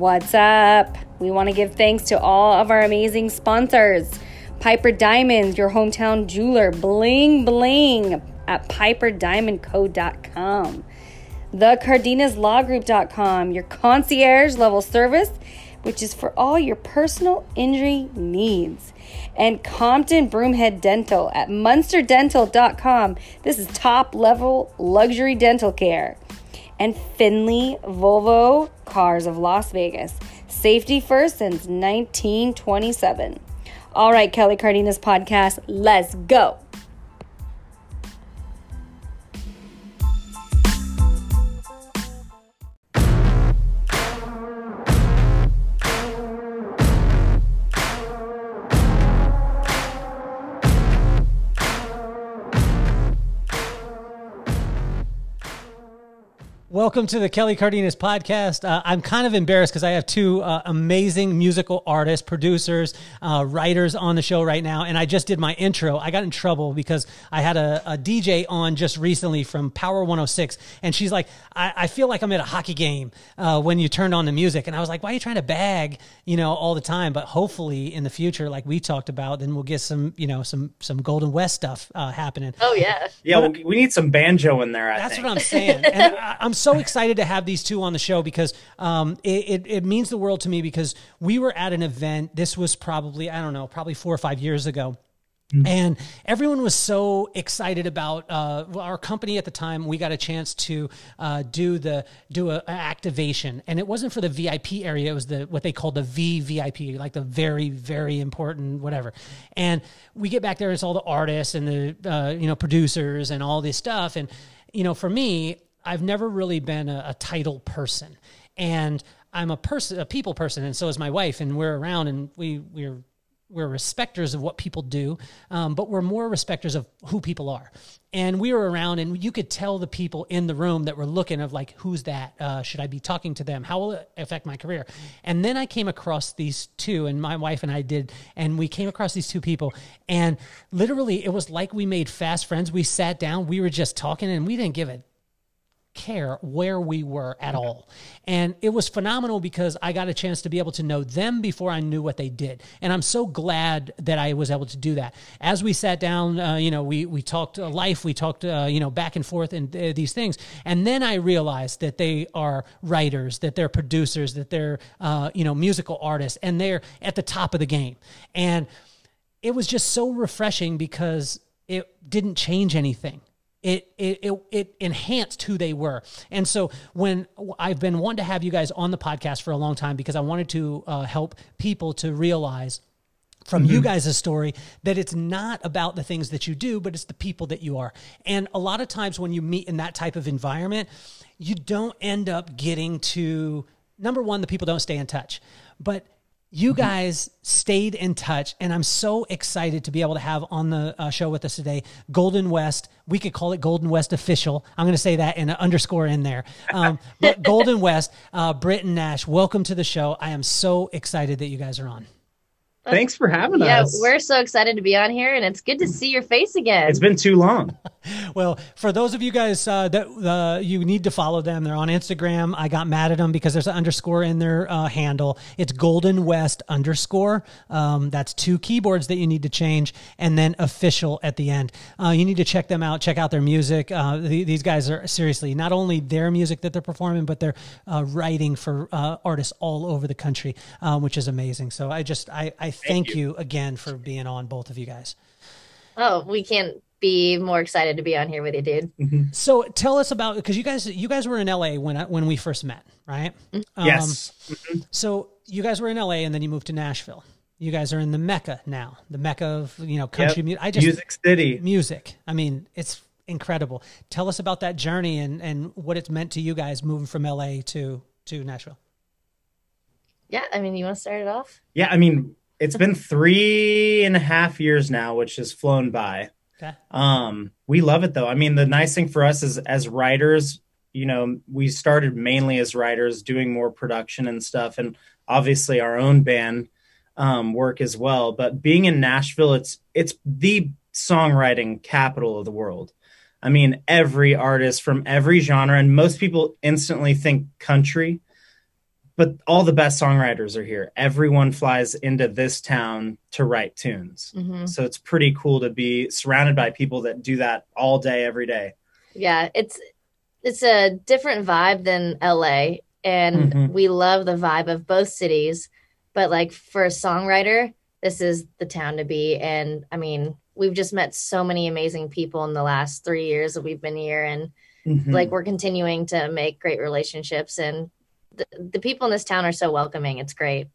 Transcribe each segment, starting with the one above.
What's up? We want to give thanks to all of our amazing sponsors Piper Diamonds, your hometown jeweler, bling bling at piperdiamondco.com. The CardenasLawGroup.com, your concierge level service, which is for all your personal injury needs. And Compton Broomhead Dental at MunsterDental.com. This is top level luxury dental care and Findlay Volvo Cars of Las Vegas. Safety first since 1927. All right, Kelly Cardenas podcast, let's go. Welcome to the Kelly Cardenas podcast. Uh, I'm kind of embarrassed because I have two uh, amazing musical artists, producers, uh, writers on the show right now. And I just did my intro. I got in trouble because I had a, a DJ on just recently from Power 106. And she's like, I, I feel like I'm at a hockey game uh, when you turned on the music. And I was like, why are you trying to bag, you know, all the time? But hopefully in the future, like we talked about, then we'll get some, you know, some, some Golden West stuff uh, happening. Oh, yeah. Yeah, but, we need some banjo in there. I that's think. what I'm saying. And I, I'm so excited to have these two on the show because um, it, it, it, means the world to me because we were at an event. This was probably, I don't know, probably four or five years ago. Mm-hmm. And everyone was so excited about uh, our company at the time. We got a chance to uh, do the do a, a, activation, and it wasn't for the VIP area. It was the what they called the VVIP, like the very very important whatever. And we get back there, it's all the artists and the uh, you know producers and all this stuff. And you know, for me, I've never really been a, a title person, and I'm a person, a people person, and so is my wife, and we're around, and we we're we're respecters of what people do, um, but we're more respecters of who people are. And we were around, and you could tell the people in the room that were looking of like, who's that? Uh, should I be talking to them? How will it affect my career? And then I came across these two, and my wife and I did, and we came across these two people, and literally it was like we made fast friends. We sat down, we were just talking, and we didn't give a care where we were at all. And it was phenomenal because I got a chance to be able to know them before I knew what they did. And I'm so glad that I was able to do that. As we sat down, uh, you know, we, we talked uh, life, we talked, uh, you know, back and forth and uh, these things. And then I realized that they are writers, that they're producers, that they're, uh, you know, musical artists, and they're at the top of the game. And it was just so refreshing because it didn't change anything it, it, it, it, enhanced who they were. And so when I've been wanting to have you guys on the podcast for a long time because I wanted to uh, help people to realize from mm-hmm. you guys' story that it's not about the things that you do, but it's the people that you are. And a lot of times when you meet in that type of environment, you don't end up getting to number one, the people don't stay in touch. But you guys stayed in touch, and I'm so excited to be able to have on the uh, show with us today Golden West. We could call it Golden West Official. I'm going to say that and an underscore in there. Um, but Golden West, uh, and Nash, welcome to the show. I am so excited that you guys are on. Thanks for having yeah, us. Yeah, we're so excited to be on here, and it's good to see your face again. It's been too long. well, for those of you guys uh, that uh, you need to follow them, they're on Instagram. I got mad at them because there's an underscore in their uh, handle. It's Golden West underscore. Um, that's two keyboards that you need to change, and then official at the end. Uh, you need to check them out. Check out their music. Uh, the, these guys are seriously not only their music that they're performing, but they're uh, writing for artists all over the country, which is amazing. So I just I, I thank, thank you. you again for being on, both of you guys. Oh, we can't be more excited to be on here with you, dude. Mm-hmm. So tell us about because you guys you guys were in LA when I, when we first met, right? Mm-hmm. Yes. Um, mm-hmm. So you guys were in LA and then you moved to Nashville. You guys are in the mecca now, the mecca of you know country yep. music. I just music city music. I mean, it's incredible. Tell us about that journey and and what it's meant to you guys moving from LA to to Nashville. Yeah, I mean, you want to start it off? Yeah, I mean, it's been three and a half years now, which has flown by. Okay. Um, we love it though. I mean, the nice thing for us is as writers, you know, we started mainly as writers doing more production and stuff, and obviously our own band um, work as well. But being in Nashville, it's it's the songwriting capital of the world. I mean, every artist from every genre, and most people instantly think country, but all the best songwriters are here. Everyone flies into this town to write tunes. Mm-hmm. So it's pretty cool to be surrounded by people that do that all day, every day. Yeah, it's it's a different vibe than LA, and mm-hmm. we love the vibe of both cities. But like for a songwriter, this is the town to be. And I mean, we've just met so many amazing people in the last three years that we've been here, and mm-hmm. like we're continuing to make great relationships and the, the people in this town are so welcoming. It's great.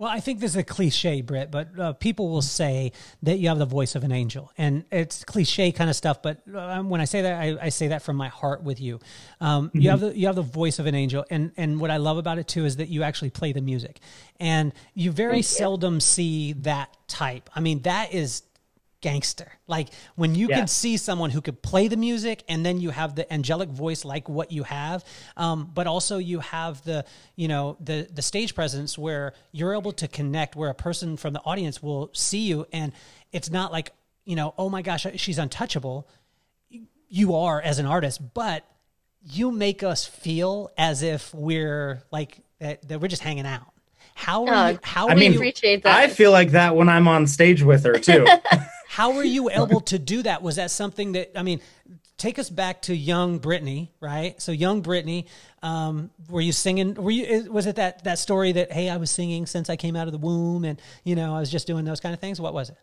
Well, I think this is a cliche, Britt, but uh, people will say that you have the voice of an angel, and it's cliche kind of stuff. But uh, when I say that, I, I, say that from my heart with you. Um, mm-hmm. You have the you have the voice of an angel, and and what I love about it too is that you actually play the music, and you very Thank seldom you. see that type. I mean, that is gangster. Like when you yeah. can see someone who could play the music and then you have the angelic voice like what you have, um, but also you have the, you know, the the stage presence where you're able to connect where a person from the audience will see you and it's not like, you know, oh my gosh, she's untouchable. You are as an artist, but you make us feel as if we're like that, that we're just hanging out. How are oh, you, how I mean, you, appreciate that. I feel like that when I'm on stage with her too. How were you able to do that? Was that something that I mean? Take us back to young Brittany, right? So young Brittany, um, were you singing? Were you? Was it that that story that hey, I was singing since I came out of the womb, and you know, I was just doing those kind of things? What was it?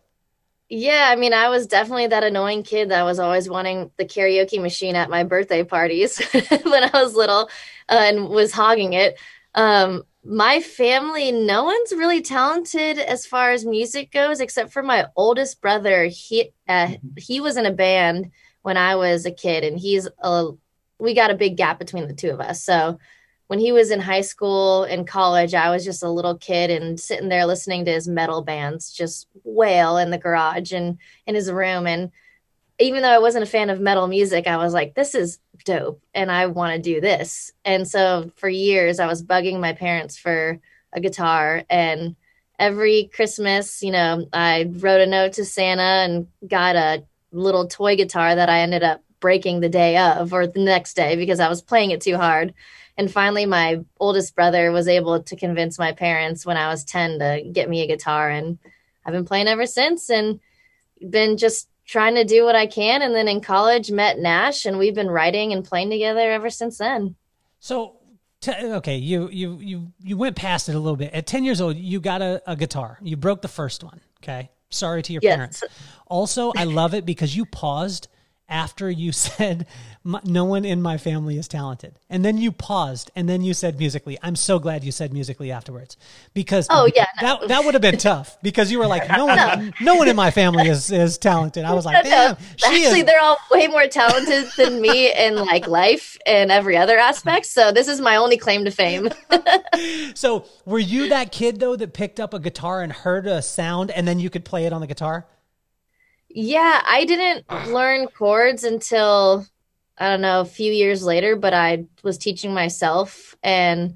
Yeah, I mean, I was definitely that annoying kid that was always wanting the karaoke machine at my birthday parties when I was little uh, and was hogging it. Um, my family, no one's really talented as far as music goes, except for my oldest brother. He uh, mm-hmm. he was in a band when I was a kid, and he's a. We got a big gap between the two of us. So when he was in high school and college, I was just a little kid and sitting there listening to his metal bands just wail in the garage and in his room. And even though I wasn't a fan of metal music, I was like, this is dope and I want to do this. And so for years, I was bugging my parents for a guitar. And every Christmas, you know, I wrote a note to Santa and got a little toy guitar that I ended up breaking the day of or the next day because I was playing it too hard. And finally, my oldest brother was able to convince my parents when I was 10 to get me a guitar. And I've been playing ever since and been just trying to do what I can. And then in college, met Nash, and we've been writing and playing together ever since then. So, t- okay, you you you you went past it a little bit. At ten years old, you got a, a guitar. You broke the first one. Okay, sorry to your yes. parents. Also, I love it because you paused after you said no one in my family is talented. And then you paused and then you said musically. I'm so glad you said musically afterwards. Because oh yeah that, that would have been tough because you were like no one no, no one in my family is is talented. I was like damn actually is. they're all way more talented than me in like life and every other aspect so this is my only claim to fame. So were you that kid though that picked up a guitar and heard a sound and then you could play it on the guitar? Yeah, I didn't learn chords until I don't know, a few years later, but I was teaching myself and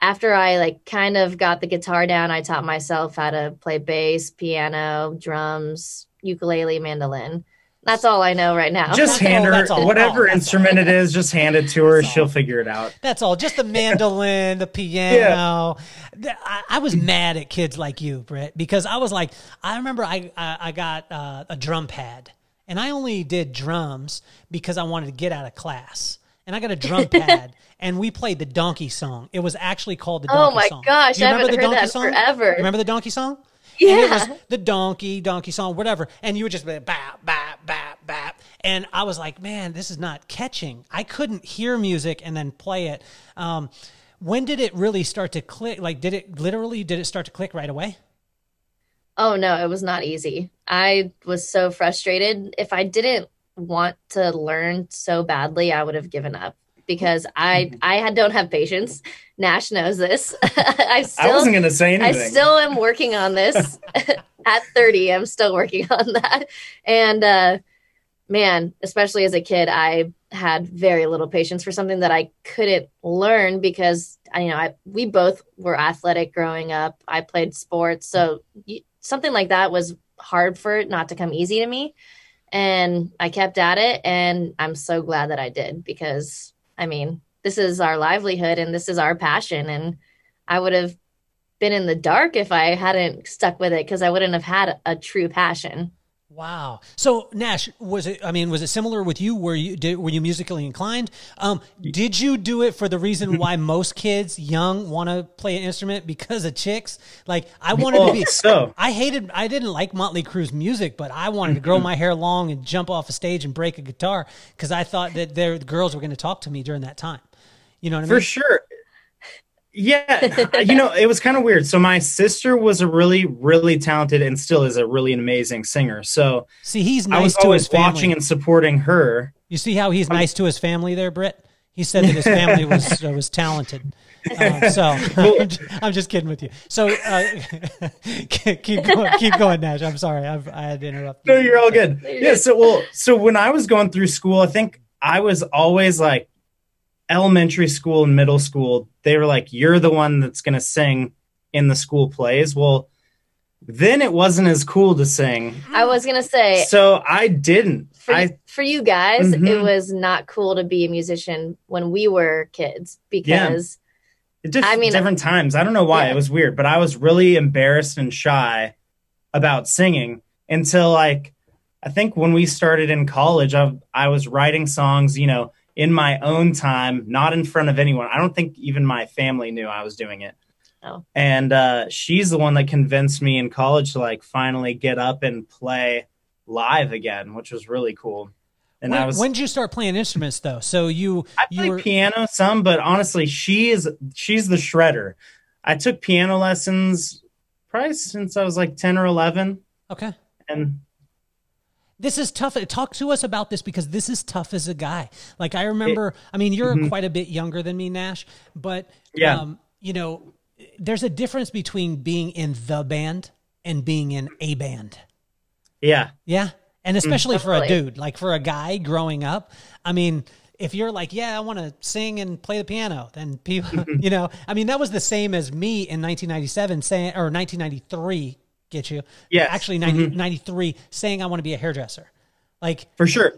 after I like kind of got the guitar down, I taught myself how to play bass, piano, drums, ukulele, mandolin. That's all I know right now. Just hand her whatever instrument it is. Just hand it to her. She'll figure it out. That's all. Just the mandolin, the piano. Yeah. I, I, was mad at kids like you, Britt, because I was like, I remember I I, I got uh, a drum pad, and I only did drums because I wanted to get out of class. And I got a drum pad, and we played the donkey song. It was actually called the oh donkey song. Oh my gosh, I haven't heard that song? forever. Remember the donkey song? Yeah. And it was the donkey, donkey song, whatever. And you would just be like, bap, bap, bap, bap. And I was like, man, this is not catching. I couldn't hear music and then play it. Um, when did it really start to click? Like, did it literally, did it start to click right away? Oh, no, it was not easy. I was so frustrated. If I didn't want to learn so badly, I would have given up because I. I don't have patience. Nash knows this. I still I wasn't going to say anything. I still am working on this. At 30, I'm still working on that. And uh, man, especially as a kid, I had very little patience for something that I couldn't learn because you know I, we both were athletic growing up. I played sports, so something like that was hard for it not to come easy to me. And I kept at it, and I'm so glad that I did because I mean, this is our livelihood and this is our passion. And I would have been in the dark if I hadn't stuck with it because I wouldn't have had a true passion. Wow. So Nash, was it? I mean, was it similar with you? Were you did, were you musically inclined? Um, did you do it for the reason why most kids, young, want to play an instrument because of chicks? Like I wanted oh, to be. So I hated. I didn't like Motley Crue's music, but I wanted to grow my hair long and jump off a stage and break a guitar because I thought that the girls were going to talk to me during that time. You know what I mean? For sure. Yeah, you know, it was kind of weird. So my sister was a really, really talented and still is a really amazing singer. So see, he's nice to his family. watching and supporting her. You see how he's nice to his family there, Britt. He said that his family was uh, was talented. Uh, so I'm, just, I'm, just, kidding with you. So uh, keep going, keep going, Nash. I'm sorry, I've, i had to interrupt. You. No, you're all good. Yeah. So well, so when I was going through school, I think I was always like elementary school and middle school, they were like, you're the one that's going to sing in the school plays. Well, then it wasn't as cool to sing. I was going to say. So I didn't. For, I, for you guys, mm-hmm. it was not cool to be a musician when we were kids because. Yeah. Just I mean, different times. I don't know why. Yeah. It was weird, but I was really embarrassed and shy about singing until like I think when we started in college, I, I was writing songs, you know, in my own time, not in front of anyone. I don't think even my family knew I was doing it. Oh. And uh, she's the one that convinced me in college to like finally get up and play live again, which was really cool. And when, I was when did you start playing instruments though? So you I you were... piano some, but honestly, she is she's the shredder. I took piano lessons probably since I was like ten or eleven. Okay. And this is tough. Talk to us about this because this is tough as a guy. Like I remember, it, I mean, you're mm-hmm. quite a bit younger than me, Nash, but yeah. Um, you know, there's a difference between being in the band and being in a band. Yeah. Yeah. And especially mm, for a dude, like for a guy growing up, I mean, if you're like, yeah, I want to sing and play the piano, then people, you know, I mean, that was the same as me in 1997 saying, or 1993 get you. Yeah. Actually, 90, mm-hmm. 93 saying I want to be a hairdresser. Like, for sure.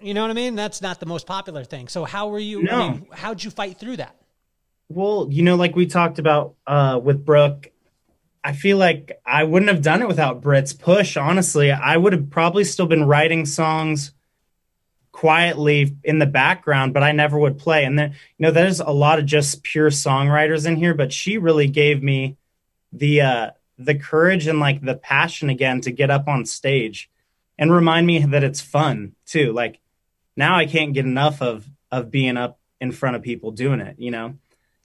You know what I mean? That's not the most popular thing. So, how were you? No. I mean, how'd you fight through that? Well, you know, like we talked about uh, with Brooke, I feel like I wouldn't have done it without Britt's push. Honestly, I would have probably still been writing songs quietly in the background, but I never would play. And then, you know, there's a lot of just pure songwriters in here, but she really gave me the uh, the courage and like the passion again to get up on stage and remind me that it's fun too. Like now I can't get enough of of being up in front of people doing it, you know.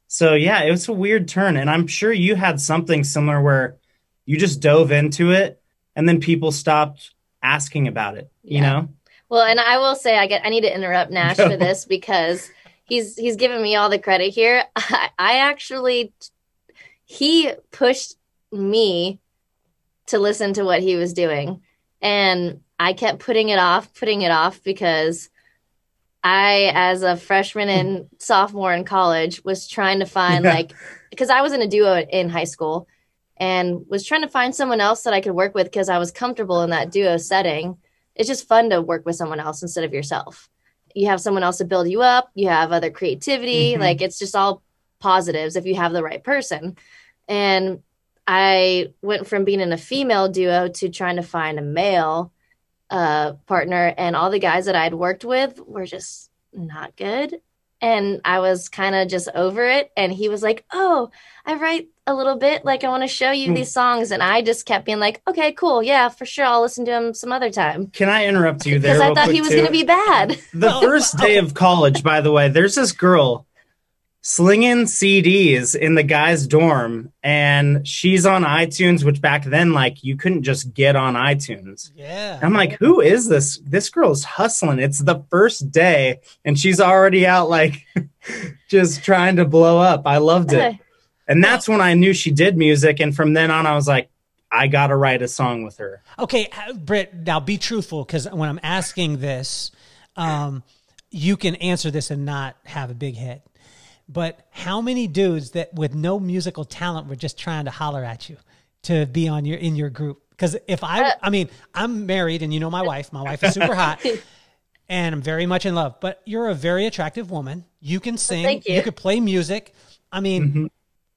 So yeah, it was a weird turn and I'm sure you had something similar where you just dove into it and then people stopped asking about it, you yeah. know? Well, and I will say I get I need to interrupt Nash for this because he's he's giving me all the credit here. I, I actually he pushed me to listen to what he was doing. And I kept putting it off, putting it off because I, as a freshman and sophomore in college, was trying to find yeah. like, because I was in a duo in high school and was trying to find someone else that I could work with because I was comfortable in that duo setting. It's just fun to work with someone else instead of yourself. You have someone else to build you up, you have other creativity. Mm-hmm. Like, it's just all positives if you have the right person. And I went from being in a female duo to trying to find a male uh, partner, and all the guys that I'd worked with were just not good. And I was kind of just over it. And he was like, Oh, I write a little bit. Like, I want to show you mm. these songs. And I just kept being like, Okay, cool. Yeah, for sure. I'll listen to him some other time. Can I interrupt you there? Because I thought he was going to be bad. The first day of college, by the way, there's this girl slinging CDs in the guy's dorm, and she's on iTunes, which back then, like, you couldn't just get on iTunes. Yeah. I'm like, who is this? This girl's hustling. It's the first day, and she's already out, like, just trying to blow up. I loved it. And that's when I knew she did music. And from then on, I was like, I got to write a song with her. Okay, uh, Britt, now be truthful because when I'm asking this, um, you can answer this and not have a big hit but how many dudes that with no musical talent were just trying to holler at you to be on your in your group? Because if I, uh, I mean, I'm married and you know my wife. My wife is super hot, and I'm very much in love. But you're a very attractive woman. You can sing. Well, you. you could play music. I mean, mm-hmm.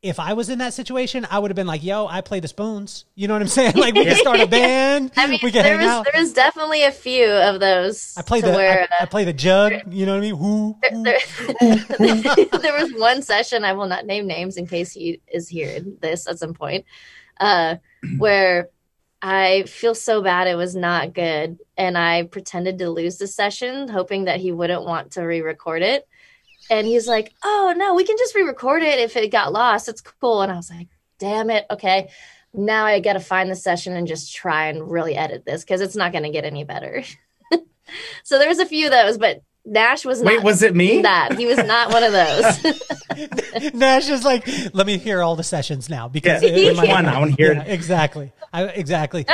If I was in that situation, I would have been like, "Yo, I play the spoons." You know what I'm saying? Like we can start a band. I mean, we can there hang was out. there was definitely a few of those. I play the where, I, I play the jug. You know what I mean? Whoo. there, there was one session I will not name names in case he is hearing this at some point, uh, where I feel so bad it was not good, and I pretended to lose the session, hoping that he wouldn't want to re-record it. And he's like, "Oh no, we can just re-record it if it got lost. It's cool." And I was like, "Damn it, okay." Now I got to find the session and just try and really edit this because it's not going to get any better. so there was a few of those, but Nash was Wait, was it me? that. He was not one of those. Nash is like, let me hear all the sessions now because Yeah, it- it which might- one? I want to hear Yeah, exactly. I, exactly.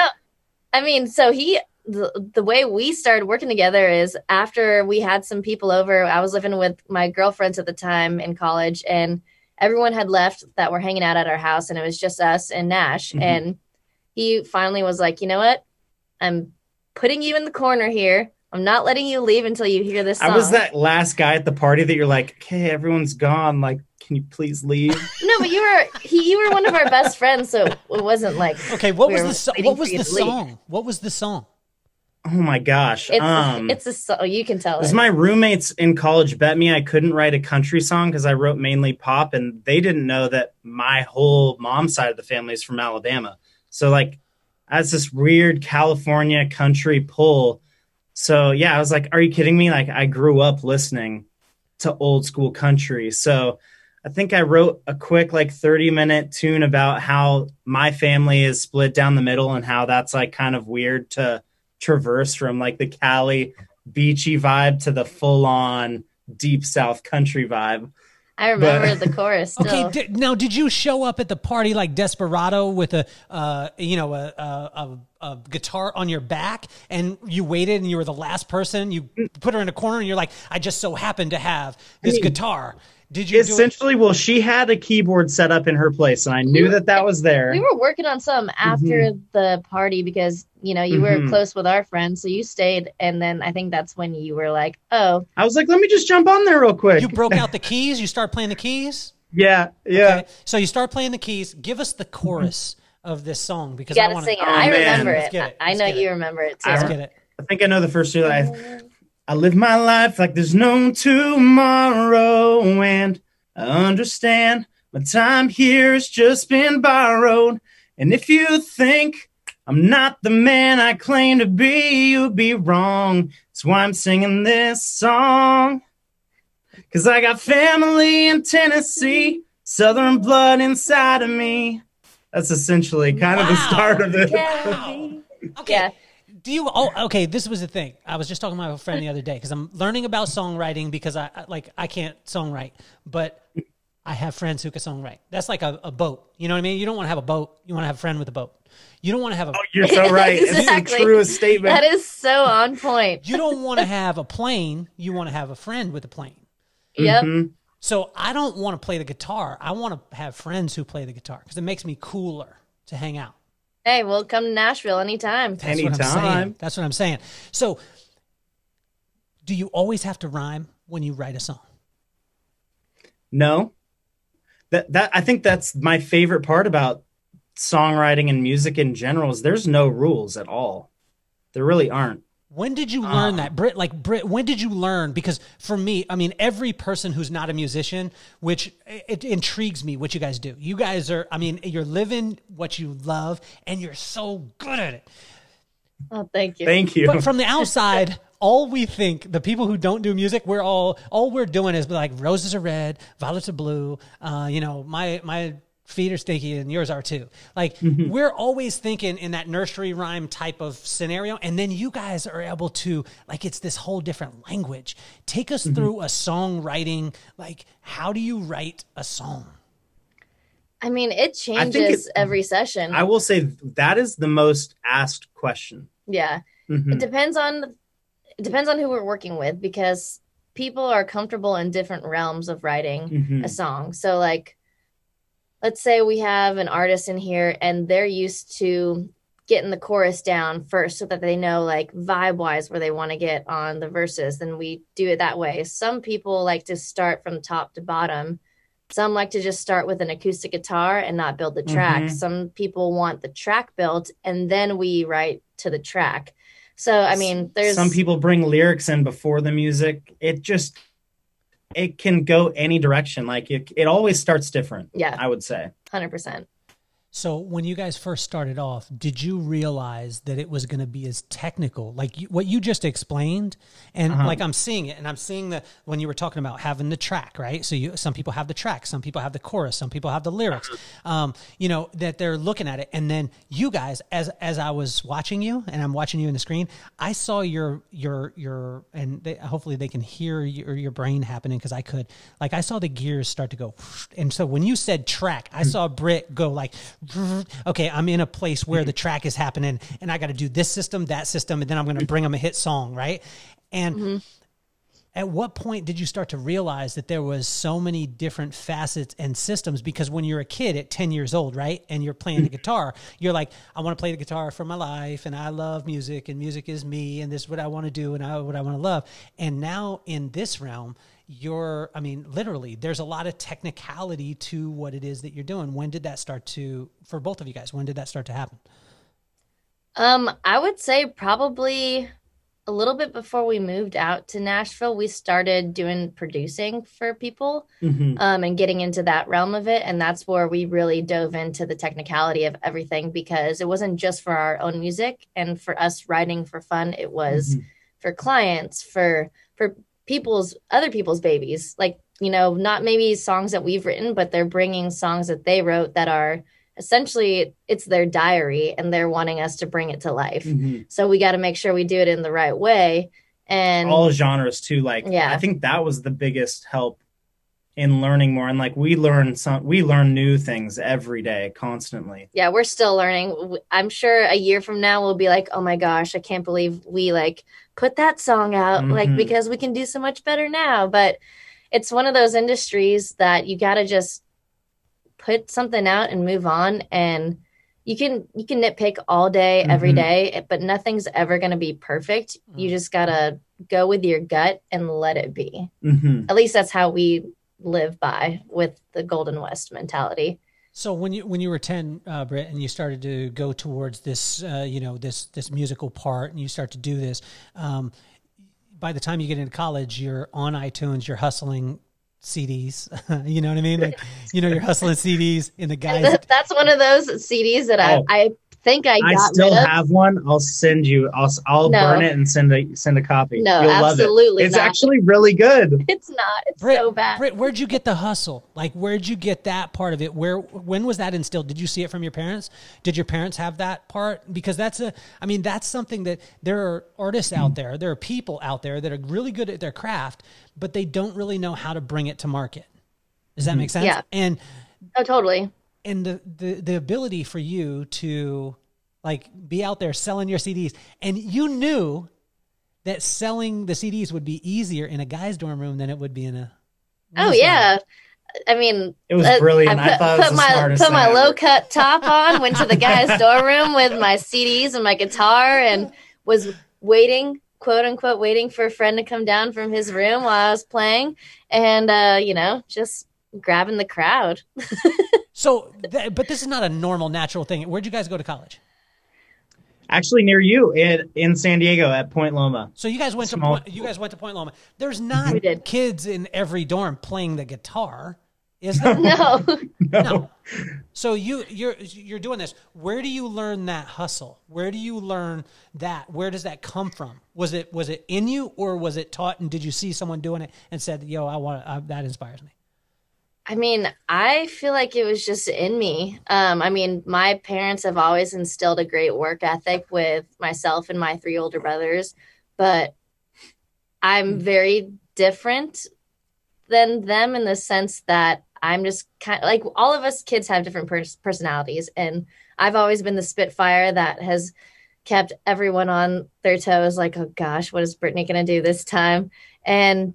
I mean, so he the, the way we started working together is after we had some people over. I was living with my girlfriends at the time in college, and everyone had left that were hanging out at our house, and it was just us and Nash. Mhm. And he finally was like, "You know what? I'm putting you in the corner here. I'm not letting you leave until you hear this song." I was that last guy at the party that you're like, okay, everyone's gone. Like, can you please leave? no, but you were he. You were one of our best friends, so it wasn't like Okay, what we was the so- what was the to leave. song? What was the song? Oh my gosh. It's um, it's a you can tell it. my roommates in college bet me I couldn't write a country song because I wrote mainly pop, and they didn't know that my whole mom side of the family is from Alabama. So like, as this weird California country pull. So yeah, I was like, "Are you kidding me?" Like, I grew up listening to old school country. So I think I wrote a quick like 30 minute tune about how my family is split down the middle and how that's like kind of weird to traverse from like the Cali beachy vibe to the full on deep south country vibe. I remember but- the chorus. Still. Okay, di- now did you show up at the party like Desperado with a, uh, you know, a, a, a, a guitar on your back, and you waited, and you were the last person? You put her in a corner, and you're like, I just so happened to have this mean, guitar. Did you do it? Essentially, well, she had a keyboard set up in her place, and I knew that that was there. we were working on some after the party because you know you were Mhm. close with our friends, so you stayed, and then I think that's when you were like, "Oh, I was like, let me just jump on there real quick. You broke out the keys. You start playing the keys. yeah, yeah. Okay, So you start playing the keys. Give us the chorus of this song because you I gotta want sing it." Oh, I man. remember Let's it. it. I know you it. remember it too. Let's I- get it. I think I know the first two. I, I live my life like there's no tomorrow, and I understand my time here has just been borrowed. And if you think I'm not the man I claim to be, you'd be wrong. That's why I'm singing this song. Cause I got family in Tennessee, Southern blood inside of me. That's essentially kind of the start of it. Wow. Okay. Yeah. Do you? Oh, okay. This was the thing. I was just talking to my friend the other day because I'm learning about songwriting because I I- like I can't songwrite, but I have friends who can songwrite. That's like a, a boat. You know what I mean? You don't want to have a boat. You want to have a friend with a boat. You don't want to have a. Oh, you're so right. It's Exactly. the truest statement. That is so on point. You don't want to have a plane. You want to have a friend with a plane. Yep. Mhm. So I don't want to play the guitar. I want to have friends who play the guitar because it makes me cooler to hang out. Hey, we'll come to Nashville anytime. That's what I'm saying. That's what I'm saying. So, do you always have to rhyme when you write a song? No. That that I think that's my favorite part about songwriting and music in general is there's no rules at all. There really aren't. When did you learn Um, that, Britt? Like Britt, when did you learn? Because for me, I mean, every person who's not a musician, which it, intrigues me, what you guys do. You guys are, I mean, you're living what you love, and you're so good at it. Oh, thank you. Thank you. But from the outside, all we think, the people who don't do music, we're all all we're doing is like roses are red, violets are blue. Uh, you know, my my feet are stinky and yours are too. Like we're always thinking in that nursery rhyme type of scenario, and then you guys are able to like it's this whole different language. Take us through a songwriting. Like, how do you write a song? I mean, it changes it- every session. I will say that is the most asked question. yeah. Mhm. It depends on it depends on who we're working with because people are comfortable in different realms of writing Mhm. a song. So like let's say we have an artist in here and they're used to getting the chorus down first so that they know like vibe wise where they want to get on the verses then we do it that way some people like to start from top to bottom some like to just start with an acoustic guitar and not build the track. Mm-hmm. Some people want the track built and then we write to the track. So I mean, there's some people bring lyrics in before the music. It just it can go any direction. Like it, it always starts different. Yeah, I would say, hundred percent. So when you guys first started off, did you realize that it was going to be as technical, like you, what you just explained, and uh-huh. like I'm seeing it, and I'm seeing the when you were talking about having the track, right? So you some people have the track, some people have the chorus, some people have the lyrics, um, you know that they're looking at it, and then you guys, as as I was watching you, and I'm watching you in the screen, I saw your your your, and they, hopefully they can hear your your brain happening because I could, like I saw the gears start to go, and so when you said track, I hmm. saw Britt go like okay, I'm in a place where the track is happening and I got to do this system, that system, and then I'm going to bring them a hit song, right? And mm-hmm. at what point did you start to realize that there was so many different facets and systems? Because when you're a kid at 10 years old, right, and you're playing the guitar, you're like, I want to play the guitar for my life and I love music and music is me and this is what I want to do and I, what I want to love. And now in this realm, you're i mean literally there's a lot of technicality to what it is that you're doing when did that start to for both of you guys when did that start to happen um i would say probably a little bit before we moved out to nashville we started doing producing for people mm-hmm. um, and getting into that realm of it and that's where we really dove into the technicality of everything because it wasn't just for our own music and for us writing for fun it was mm-hmm. for clients for for people's other people's babies. Like you know not maybe songs that we've written but they're bringing songs that they wrote that are essentially it's their diary and they're wanting us to bring it to life. Mm-hmm. so we got to make sure we do it in the right way. And all genres too like yeah. i think that was the biggest help in learning more and like we learn some we learn new things every day constantly yeah we're still learning i'm sure a year from now we'll be like oh my gosh i can't believe we like put that song out mm-hmm. like because we can do so much better now but it's one of those industries that you got to just put something out and move on and you can you can nitpick all day mm-hmm. every day but nothing's ever going to be perfect you mm. just got to go with your gut and let it be mm-hmm. at least that's how we live by with the golden west mentality so when you when you were ten, uh, Britt, and you started to go towards this, uh, you know, this this musical part, and you start to do this, um, by the time you get into college, you're on iTunes, you're hustling CDs. you know what I mean? Like, you know, you're hustling CDs in the guys. That's one of those CDs that oh. I, I think I. I still have one. I'll send you. I'll I'll no. burn it and send a send a copy. No, You'll absolutely. It. It's not. actually really good. It's not. It's Britt, so bad. Britt, where'd you get the hustle? Like, where'd you get that part of it? Where when was that instilled? Did you see it from your parents? Did your parents have that part? Because that's a. I mean, that's something that there are artists out there. There are people out there that are really good at their craft, but they don't really know how to bring it to market. Does that mm-hmm. make sense? Yeah. And oh, totally and the, the the ability for you to like be out there selling your CDs and you knew that selling the CDs would be easier in a guy's dorm room than it would be in a Oh yeah. I mean, it was brilliant. I put, I put my put my low cut top on, went to the guy's dorm room with my CDs and my guitar, and was waiting, quote unquote, waiting for a friend to come down from his room while I was playing, and uh, you know, just grabbing the crowd. So, th- but this is not a normal, natural thing. Where'd you guys go to college? Actually, near you in in San Diego at Point Loma. So you guys went Small. to Point, you guys went to Point Loma. There's not kids in every dorm playing the guitar, is there? no. no. no. So you you're you're doing this. Where do you learn that hustle? Where do you learn that? Where does that come from? Was it was it in you or was it taught? And did you see someone doing it and said, "Yo, I want uh, that inspires me." I mean, I feel like it was just in me. Um, I mean, my parents have always instilled a great work ethic with myself and my three older brothers, but I'm hmm. very different than them in the sense that I'm just kind of like all of us kids have different pers- personalities. And I've always been the Spitfire that has kept everyone on their toes, like, oh gosh, what is Brittany going to do this time? And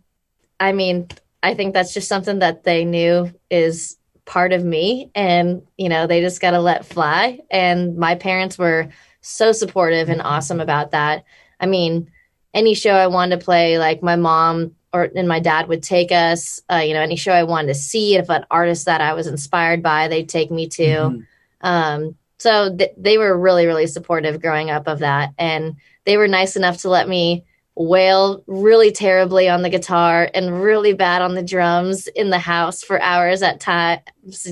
I mean, I think that's just something that they knew is part of me and you know they just got to let fly and my parents were so supportive and awesome about that i mean any show i wanted to play like my mom or and my dad would take us, uh, you know, any show I wanted to see. If an artist that I was inspired by, they'd take me to. Mm-hmm. Um, so th- they were really, really supportive growing up of that, and they were nice enough to let me wail really terribly on the guitar and really bad on the drums in the house for hours at times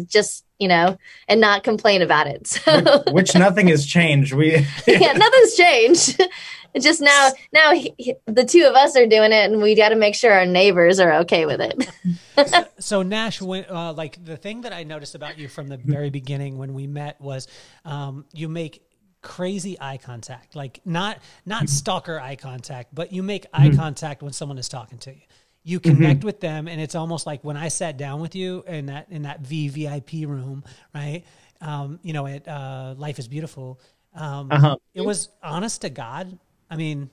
just you know and not complain about it. So which, which nothing has changed. We yeah nothing's changed. Just now now he, he, the two of us are doing it and we got to make sure our neighbors are okay with it. So, so, nash when, uh, like the thing that i noticed about you from the very beginning when we met was um, you make crazy eye contact like not not mm-hmm. stalker eye contact but you make eye mm-hmm. contact when someone is talking to you you connect mm-hmm. with them and it's almost like when i sat down with you in that in that vvip room right um, you know at uh, life is beautiful um, uh-huh. it was honest to god i mean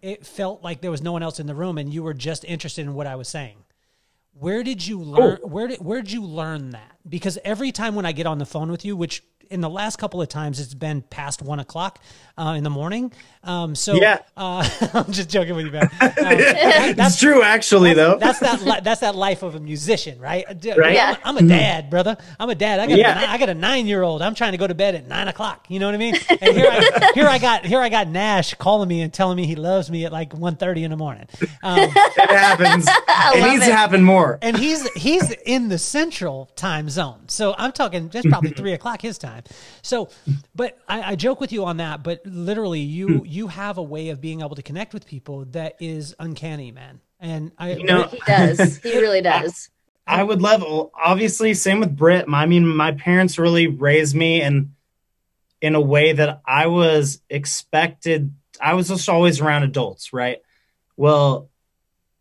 it felt like there was no one else in the room and you were just interested in what i was saying where did you learn oh. where did where did you learn that because every time when i get on the phone with you which in the last couple of times it's been past one o'clock uh, in the morning. Um, so yeah, uh, I'm just joking with you, man. Um, that, that's true, actually, that's, though. That's that. Li- that's that life of a musician, right? Right. Yeah. I'm, I'm, a dad, brother. I'm a dad. I got yeah. a, I got a nine year old. I'm trying to go to bed at nine o'clock. You know what I mean? And here I here I got here I got Nash calling me and telling me he loves me at like 1.30 in the morning. Um, it happens. it needs it. to happen more. And he's he's in the central time zone, so I'm talking That's probably three o'clock his time. So, but I, I joke with you on that, but literally, you hmm. you have a way of being able to connect with people that is uncanny, man. And I, you know, he does. He really does. I, I would love, obviously, same with Britt. I mean, my parents really raised me and in a way that I was expected. I was just always around adults, right? Well,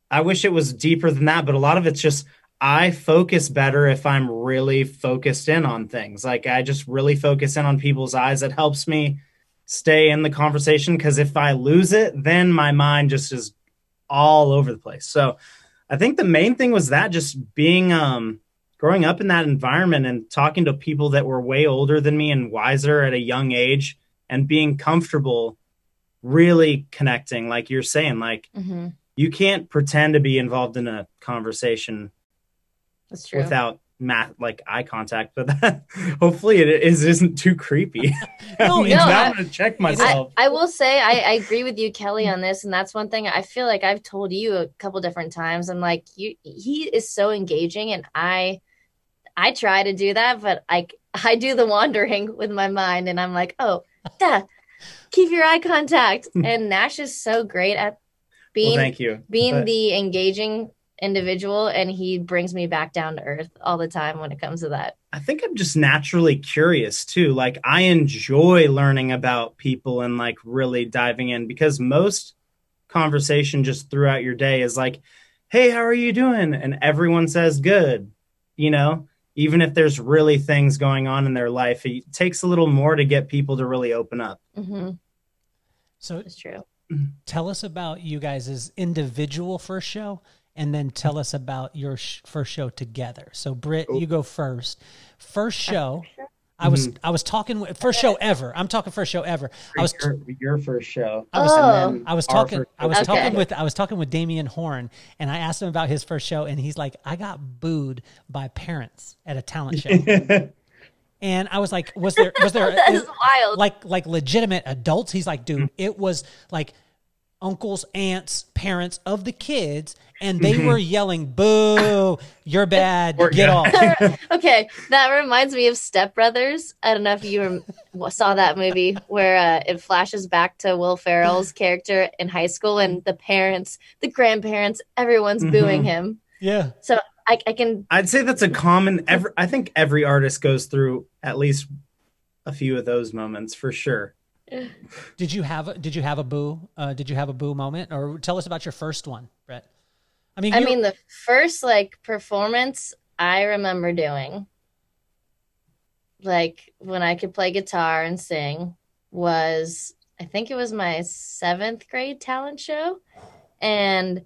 I wish it was deeper than that, but a lot of it's just I focus better if I'm really focused in on things. Like I just really focus in on people's eyes. It helps me stay in the conversation because if I lose it, then my mind just is all over the place. So I think the main thing was that just being um growing up in that environment and talking to people that were way older than me and wiser at a young age and being comfortable really connecting like you're saying like mm-hmm. you can't pretend to be involved in a conversation that's true. Without math like eye contact, but that, hopefully it is isn't too creepy. no, no, I'm gonna check myself. I, I will say I, I, agree with you, Kelly, on this, and that's one thing I feel like I've told you a couple different times. I'm like, you, he is so engaging, and I, I try to do that, but I, I do the wandering with my mind, and I'm like, oh, duh, keep your eye contact. and Nash is so great at being, well, thank you, being but... the engaging individual and he brings me back down to earth all the time when it comes to that. I think I'm just naturally curious too. Like I enjoy learning about people and like really diving in because most conversation just throughout your day is like, "Hey, how are you doing?" and everyone says good. You know, even if there's really things going on in their life, it takes a little more to get people to really open up. Mm-hmm. So it's true. Tell us about you guys' individual first show and then tell us about your sh- first show together. So, Britt, you go first. First show. I was mm-hmm. I was talking with, first show ever. I'm talking first show ever. I was your, your first show. I was oh. I was talking I was okay. talking with I was talking with Damian Horn and I asked him about his first show and he's like I got booed by parents at a talent show. and I was like was there was there That's wild. like like legitimate adults? He's like dude, it was like uncles, aunts, parents of the kids, and they mm-hmm. were yelling, "Boo! You're bad! Get off!" okay, that reminds me of Step Brothers. I don't know if you saw that movie where uh, it flashes back to Will Ferrell's character in high school, and the parents, the grandparents, everyone's mm-hmm. booing him. Yeah. So I, I can. I'd say that's a common. Every I think every artist goes through at least a few of those moments for sure did you have did you have a boo? Uh, did you have a boo moment, or tell us about your first one, Brett? I mean, I mean, the first like performance I remember doing, like when I could play guitar and sing, was I think it was my seventh grade talent show, and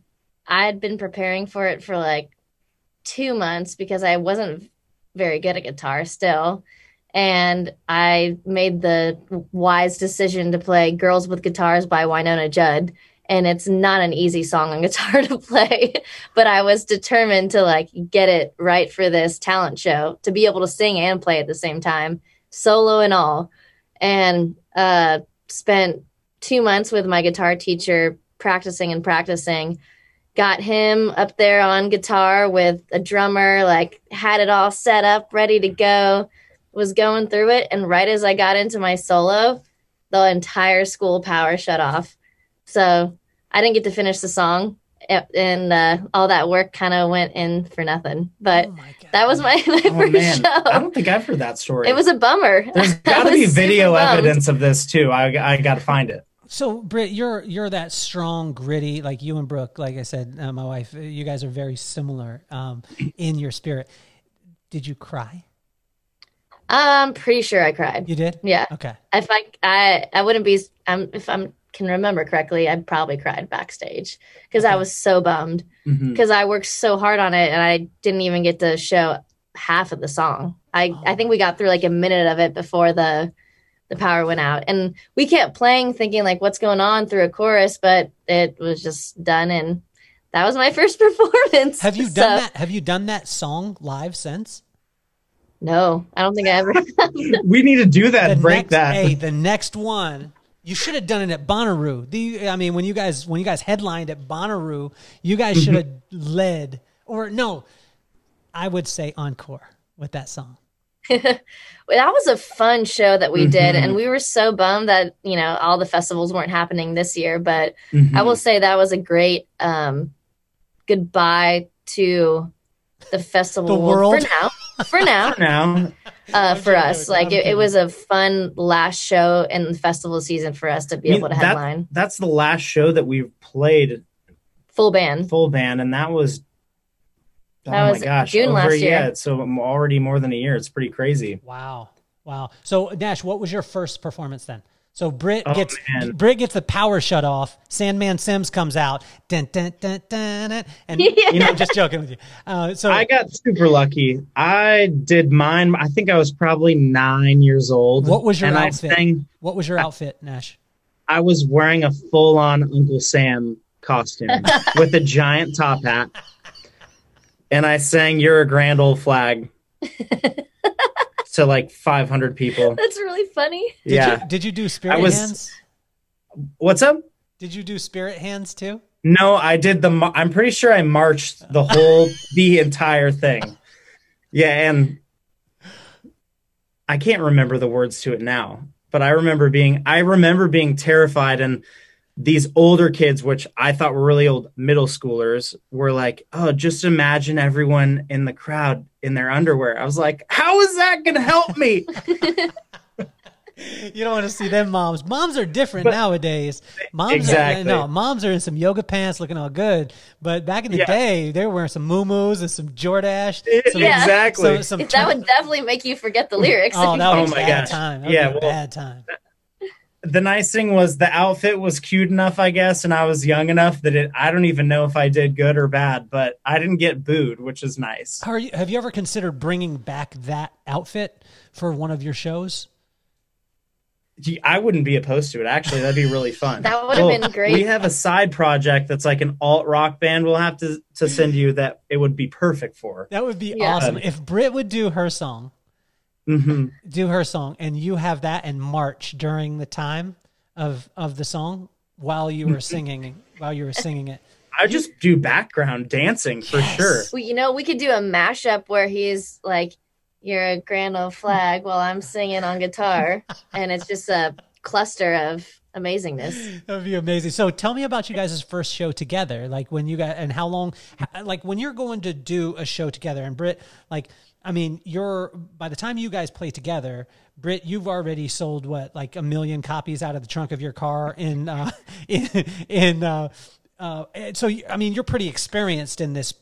I had been preparing for it for like two months because I wasn't very good at guitar still and I made the wise decision to play Girls with Guitars by Wynonna Judd. and it's not an easy song on guitar to play but i was determined to like get it right for this talent show to be able to sing and play at the same time solo and all. And uh spent two months with my guitar teacher practicing and practicing. Got him up there on guitar with a drummer like had it all set up ready to go was going through it and right as i got into my solo the entire school power shut off so I didn't get to finish the song, and uh, all that work kind of went in for nothing. But oh that was my, my oh, first man. show. I don't think I've heard that story. It was a bummer. There's got to be video evidence of this too. I I got to find it. So, Britt, you're you're that strong, gritty, like you and Brooke. Like I said, uh, my wife, you guys are very similar um, in your spirit. Did you cry? I'm pretty sure I cried. You did? Yeah. Okay. If I I I wouldn't be. I'm if I'm can remember correctly, I probably cried backstage because okay. I was so bummed because mm-hmm. I worked so hard on it and I didn't even get to show half of the song. I oh. I think we got through like a minute of it before the the power went out and we kept playing thinking like what's going on through a chorus but it was just done and that was my first performance. Have you so. done that? Have you done that song live since? No, I don't think I ever. we need to do that. The break next, that. Hey, the next one you should have done it at Bonnaroo. The, I mean, when you guys when you guys headlined at Bonnaroo, you guys should have led, or no, I would say encore with that song. well, that was a fun show that we mm-hmm. did, and we were so bummed that you know all the festivals weren't happening this year. But mm-hmm. I will say that was a great um, goodbye to the festival the world for now. For now, for now, uh, for us. Like it, it, was a fun last show in the festival season for us to be I mean, able to headline. That, that's the last show that we've played full band, full band, and that was. Oh that oh was my gosh! June over, last year. Yeah, so already more than a year. It's pretty crazy. Wow, wow. So Nash, what was your first performance then? So Britt oh, gets man. Britt gets the power shut off. Sandman Sims comes out, dun, dun, dun, dun, and yeah. you know, I'm just joking with you. Uh, so I got super lucky. I did mine. I think I was probably nine years old. What was your outfit? Sang, what was your outfit, Nash? I was wearing a full on Uncle Sam costume with a giant top hat, and I sang "You're a Grand Old Flag." to like 500 people. That's really funny. Did yeah. You, did you do spirit was, hands? What's up? Did you do spirit hands too? No, I did the. I'm pretty sure I marched the whole, the entire thing. Yeah, and I can't remember the words to it now, but I remember being. I remember being terrified and these older kids, which I thought were really old middle schoolers, were like, "Oh, just imagine everyone in the crowd in their underwear." I was like, "How is that going to help me?" you don't want to see them moms. Moms are different but, nowadays. Moms exactly. are no, moms are in some yoga pants looking all good. But back in the yeah. day, they were wearing some muumuus and some Jordache. Some, yeah. Exactly. Some, some that would definitely make you forget the oh, lyrics. oh, that was oh my bad gosh. time. That yeah, well, bad time the nice thing was the outfit was cute enough, I guess, and I was young enough that it, I don't even know if I did good or bad, but I didn't get booed, which is nice. You, have you ever considered bringing back that outfit for one of your shows? I wouldn't be opposed to it. Actually, that'd be really fun. that would have well, been great. We have a side project that's like an alt rock band. We'll have to to send you that. It would be perfect for. That would be yeah. awesome if Britt would do her song mm-hmm. do her song, and you have that in march during the time of of the song while you were singing while you were singing it. I just do background dancing for yes. sure. Well, you know, we could do a mashup where he's like, "You're a grand old flag," while I'm singing on guitar, and it's just a cluster of amazingness. That would be amazing. So tell me about you guys' first show together. Like when you got and how long like when you're going to do a show together and Britt, like I mean, you're by the time you guys play together, Britt, you've already sold what like a million copies out of the trunk of your car in uh, in in uh, uh, so I mean, you're pretty experienced in this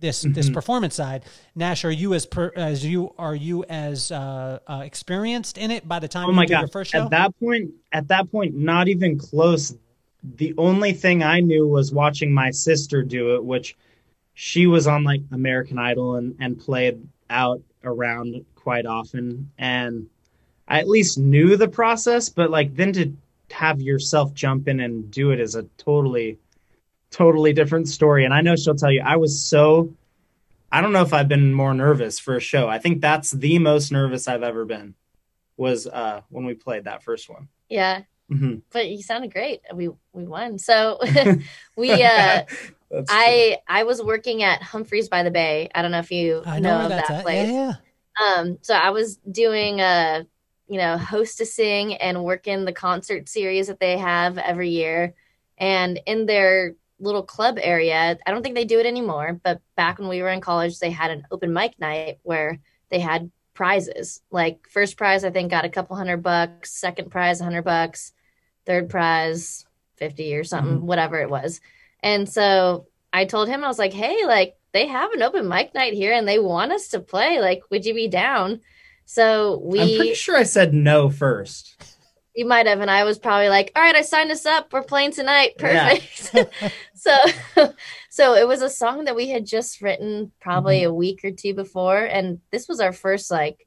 this mm-hmm. this performance side. Nash, are you as per, as you are you as uh, uh, experienced in it by the time oh my you God. your first show? At that point, at that point, not even close. The only thing I knew was watching my sister do it, which she was on like American Idol and and played out around quite often. And I at least knew the process, but like then to have yourself jump in and do it is a totally totally different story. And i know she'll tell you i was so i don't know if i've been more nervous for a show. I think that's the most nervous i've ever been was uh when we played that first one. Yeah. Mm-hmm. but you sounded great. We we won. So we uh i i was working at humphreys by the bay i don't know if you I know, know that place yeah, yeah. um so i was doing uh you know, hostessing and working the concert series that they have every year. And in their little club area, I don't think they do it anymore, but back when we were in college, they had an open mic night where they had prizes. Like first prize, I think got a couple hundred bucks, second prize, a hundred bucks, third prize, 50 or something, mm-hmm. whatever it was. And so I told him, I was like, hey, like they have an open mic night here and they want us to play. Like, would you be down? So we. I'm pretty sure I said no first. You might have, and I was probably like, "All right, I signed us up. We're playing tonight. Perfect." Yeah. so, so it was a song that we had just written probably mm-hmm. a week or two before, and this was our first like.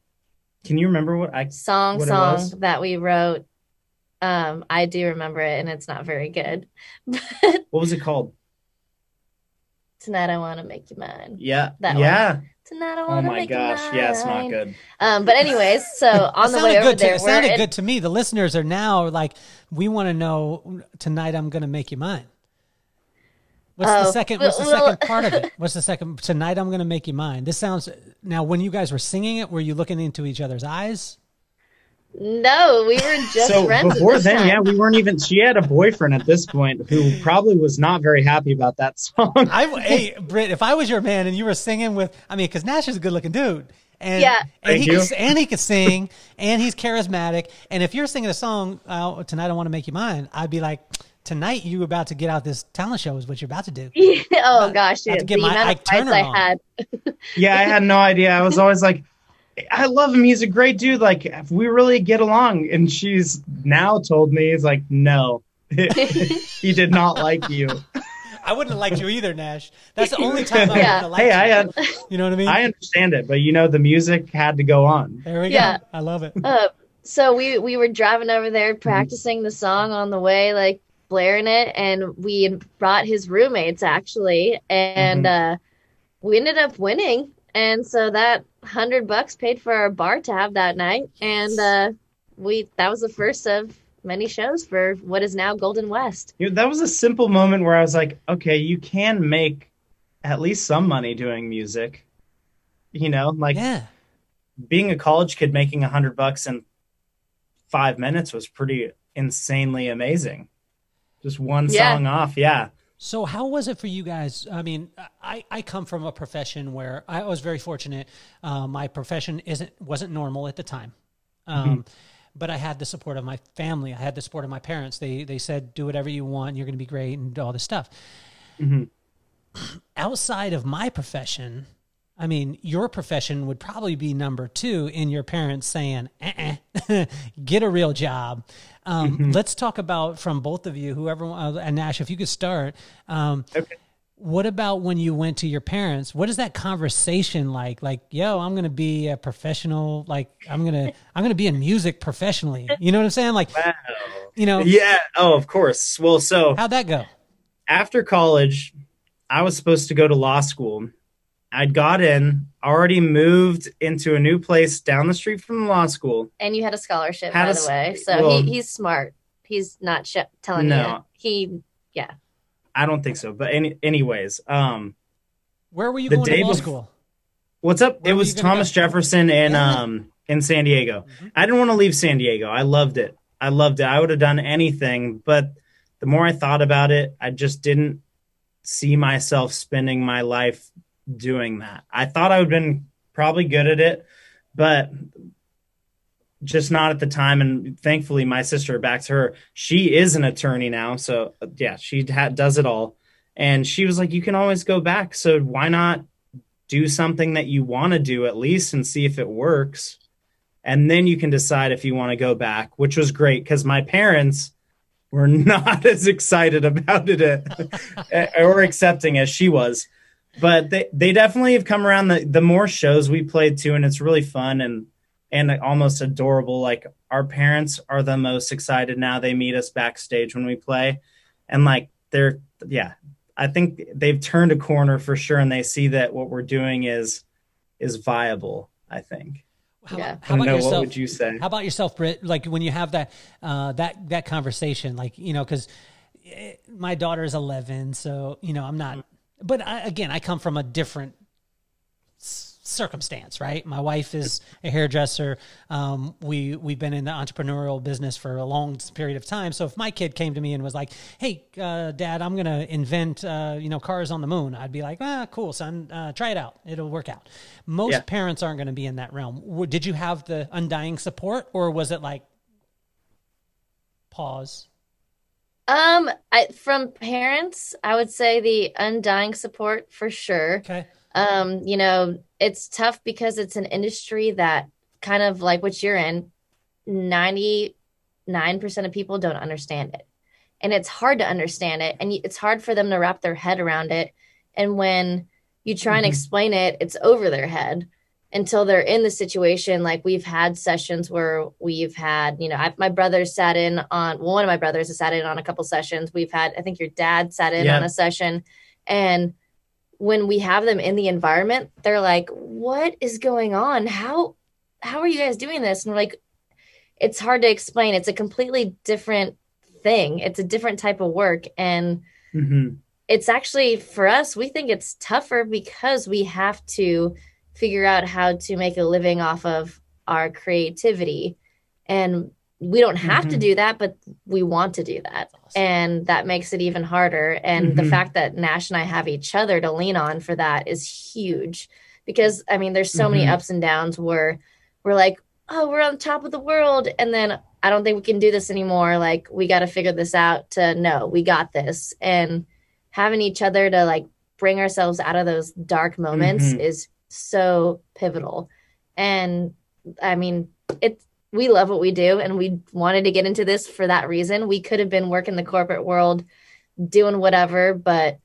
Can you remember what I song what song that we wrote? Um, I do remember it, and it's not very good. what was it called? Tonight I want to make you mine. Yeah, that yeah. One tonight. I want to oh make gosh. you mine. Oh my gosh, yeah, it's not good. Um, but anyways, so on the way over there, it sounded good to me. The listeners are now like, we want to know tonight. I'm going to make you mine. What's oh, the second? What's the well, second part of it? What's the second? Tonight I'm going to make you mine. This sounds. Now, when you guys were singing it, were you looking into each other's eyes? No, we were just so friends. Before then, time. yeah, we weren't even. She had a boyfriend at this point who probably was not very happy about that song. I, hey, Britt, if I was your man and you were singing with, I mean, because Nash is a good-looking dude, and yeah, and he can, and he can sing, and he's charismatic, and if you're singing a song uh, tonight, I want to make you mine, I'd be like. Tonight, you're about to get out this talent show is what you're about to do. oh gosh, yeah. to get my Ike Turner I had. yeah, I had no idea. I was always like, I love him. He's a great dude. Like, if we really get along. And she's now told me, he's like, no, he did not like you. I wouldn't have liked you either, Nash. That's the only time I yeah. would have liked hey, you. I, you know what I mean? I understand it, but you know, the music had to go on. There we yeah. go. I love it. Uh, so we we were driving over there practicing mm-hmm. the song on the way, like blaring it, and we brought his roommates actually, and mm-hmm. uh, we ended up winning. And so that hundred bucks paid for our bar tab that night, and uh, we that was the first of many shows for what is now Golden West. You know, that was a simple moment where I was like, okay, you can make at least some money doing music. You know, like yeah. being a college kid making a hundred bucks in five minutes was pretty insanely amazing. Just one yeah. song off, yeah. So how was it for you guys? I mean, I, I come from a profession where I was very fortunate. Uh, my profession isn't wasn't normal at the time, um, mm-hmm. but I had the support of my family. I had the support of my parents. They they said, "Do whatever you want. You're going to be great," and all this stuff. Mm-hmm. Outside of my profession, I mean, your profession would probably be number two in your parents saying, uh-uh, "Get a real job." Um, mm-hmm. Let's talk about from both of you, whoever, uh, and Nash, if you could start. Um, okay. What about when you went to your parents? What is that conversation like? Like, yo, I'm gonna be a professional. Like, I'm gonna, I'm gonna be in music professionally. You know what I'm saying? Like, wow. you know, yeah. Oh, of course. Well, so how'd that go? After college, I was supposed to go to law school. I'd got in, already moved into a new place down the street from the law school. And you had a scholarship, had by a, the way. So well, he, he's smart. He's not sh- telling no, you. He, yeah. I don't think so. But any, anyways, um, where were you going to law school? What's up? Where it was Thomas Jefferson in um in San Diego. Mm-hmm. I didn't want to leave San Diego. I loved it. I loved it. I would have done anything, but the more I thought about it, I just didn't see myself spending my life doing that. I thought I would have been probably good at it, but just not at the time. And thankfully, my sister, back to her, she is an attorney now. So, yeah, she ha- does it all. And she was like, You can always go back. So, why not do something that you want to do at least and see if it works? And then you can decide if you want to go back, which was great because my parents were not as excited about it or accepting as she was but they they definitely have come around the the more shows we played too and it's really fun and and almost adorable. Like our parents are the most excited now. They meet us backstage when we play, and like they're yeah. I think they've turned a corner for sure, and they see that what we're doing is is viable. I think. How, yeah. how about know, yourself? What would you say? How about yourself, Britt? Like when you have that uh, that that conversation, like you know, because eh, my daughter is eleven, so you know, I'm not. But I, again, I come from a different circumstance, right? My wife is a hairdresser. Um, we we've been in the entrepreneurial business for a long period of time. So if my kid came to me and was like, "Hey, uh, Dad, I'm going to invent uh, you know cars on the moon," I'd be like, "Ah, cool, son. Uh, try it out. It'll work out." Most yeah. parents aren't going to be in that realm. Did you have the undying support, or was it like pause? Um, I, from parents, I would say the undying support for sure. Okay. Um, you know, it's tough because it's an industry that kind of like what you're in, 99% of people don't understand it. And it's hard to understand it. And it's hard for them to wrap their head around it. And when you try and mm-hmm. explain it, it's over their head until they're in the situation. Like we've had sessions where we've had, you know, I've, my brother sat in on, well, one of my brothers has sat in on a couple sessions. We've had, I think your dad sat in yeah. on a session. And when we have them in the environment, they're like, "What is going on? How how are you guys doing this?" And we're like, "It's hard to explain. It's a completely different thing. It's a different type of work, and mm-hmm. it's actually for us. We think it's tougher because we have to figure out how to make a living off of our creativity, and we don't have mm-hmm. to do that, but we want to do that. Awesome. And that makes it even harder. And mm-hmm. the fact that Nash and I have each other to lean on for that is huge because I mean, there's so mm-hmm. many ups and downs where we're like, oh, we're on top of the world. And then I don't think we can do this anymore. Like, we got to figure this out to no, we got this. And having each other to like bring ourselves out of those dark moments mm-hmm. is so pivotal. And I mean, it's, we love what we do and we wanted to get into this for that reason. We could have been working the corporate world doing whatever, but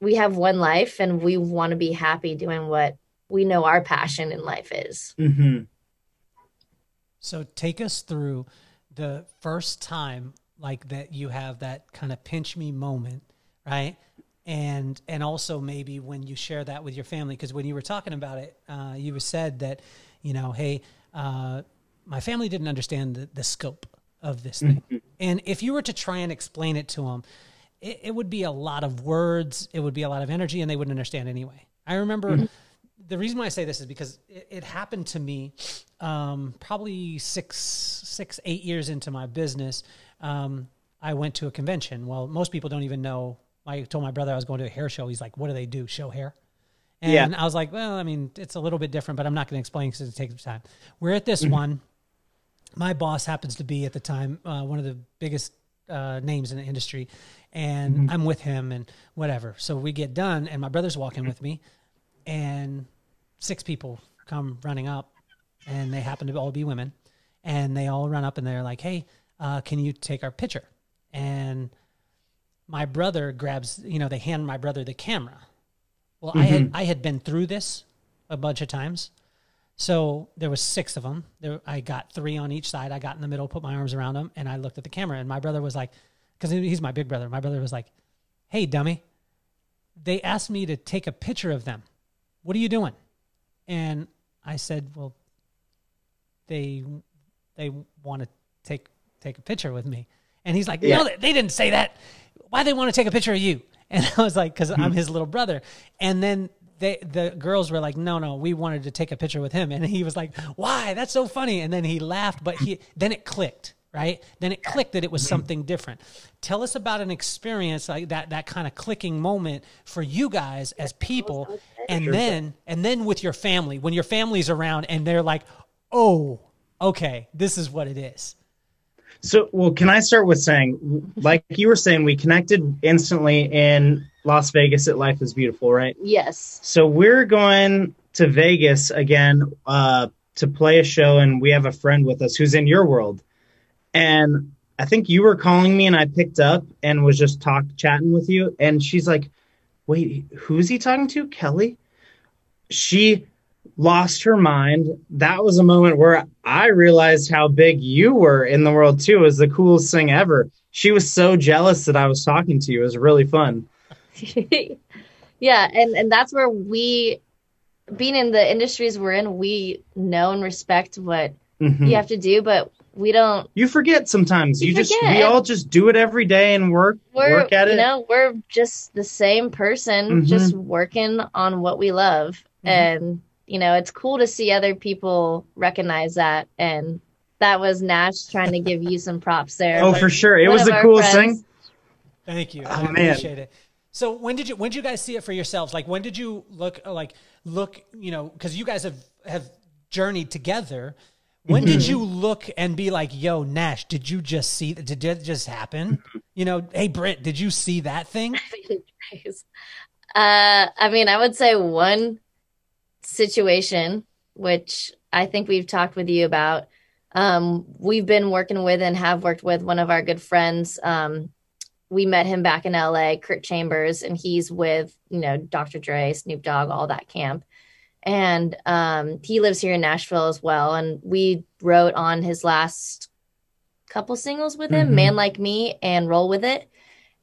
we have one life and we want to be happy doing what we know our passion in life is. Mm-hmm. So take us through the first time like that you have that kind of pinch me moment, right? And and also maybe when you share that with your family, because when you were talking about it, uh, you said that, you know, hey, uh, my family didn't understand the, the scope of this thing. Mm-hmm. And if you were to try and explain it to them, it, it, would be a lot of words, it would be a lot of energy, and they wouldn't understand anyway. I remember mm-hmm. the reason why I say this is because it, it happened to me um, probably six, six, eight years into my business. Um, I went to a convention. Well, most people don't even know. I told my brother I was going to a hair show. He's like, "What do they do? Show hair?" And yeah. I was like, "Well, I mean, it's a little bit different, but I'm not going to explain because it takes time." We're at this mm-hmm. one my boss happens to be at the time uh, one of the biggest uh, names in the industry, and mm-hmm. I'm with him and whatever. So we get done, and my brother's walking with me, and six people come running up, and they happen to all be women, and they all run up and they're like, "Hey, uh, can you take our picture?" And my brother grabs, you know, they hand my brother the camera. Well, mm-hmm. I had I had been through this a bunch of times. So there was six of them. There, I got three on each side. I got in the middle, put my arms around them, and I looked at the camera. And my brother was like, because he's my big brother. My brother was like, "Hey, dummy, they asked me to take a picture of them. What are you doing?" And I said, "Well, they they want to take take a picture with me." And he's like, yeah. "No, they didn't say that. Why they want to take a picture of you?" And I was like, "Because I'm hmm. his little brother." And then they the girls were like, no, no, we wanted to take a picture with him, and he was like, why? That's so funny. And then he laughed, but he then it clicked, right? Then it clicked that it was something different. Tell us about an experience like that that kind of clicking moment for you guys as people, and then and then with your family when your family's around and they're like, oh, okay, this is what it is. So, well, can I start with saying, like you were saying, we connected instantly in Las Vegas at Life is Beautiful, right? Yes. So we're going to Vegas again uh, to play a show, and we have a friend with us who's in your world. And I think you were calling me, and I picked up and was just talk chatting with you. And she's like, "Wait, who's he talking to? Kelly?" She lost her mind. That was a moment where I realized how big you were in the world too. It was the coolest thing ever. She was so jealous that I was talking to you. It was really fun. yeah, and and that's where we being in the industries we're in, we know and respect what mm-hmm. you have to do, but we don't you forget sometimes you, you just we all just do it every day and work we're, work at it you know we're just the same person mm-hmm. just working on what we love mm-hmm. and you know it's cool to see other people recognize that and that was nash trying to give you some props there oh for sure it was the coolest friends, thing thank you oh, i man. appreciate it so when did you when did you guys see it for yourselves like when did you look like look you know because you guys have have journeyed together when did mm-hmm. you look and be like, "Yo, Nash, did you just see? Did it just happen? Mm-hmm. You know, hey, Britt, did you see that thing?" uh, I mean, I would say one situation, which I think we've talked with you about. Um, we've been working with and have worked with one of our good friends. Um, we met him back in LA, Kurt Chambers, and he's with you know Dr. Dre, Snoop Dogg, all that camp and um, he lives here in Nashville as well. And we wrote on his last couple singles with him, mm-hmm. "Man Like Me" and "Roll with It."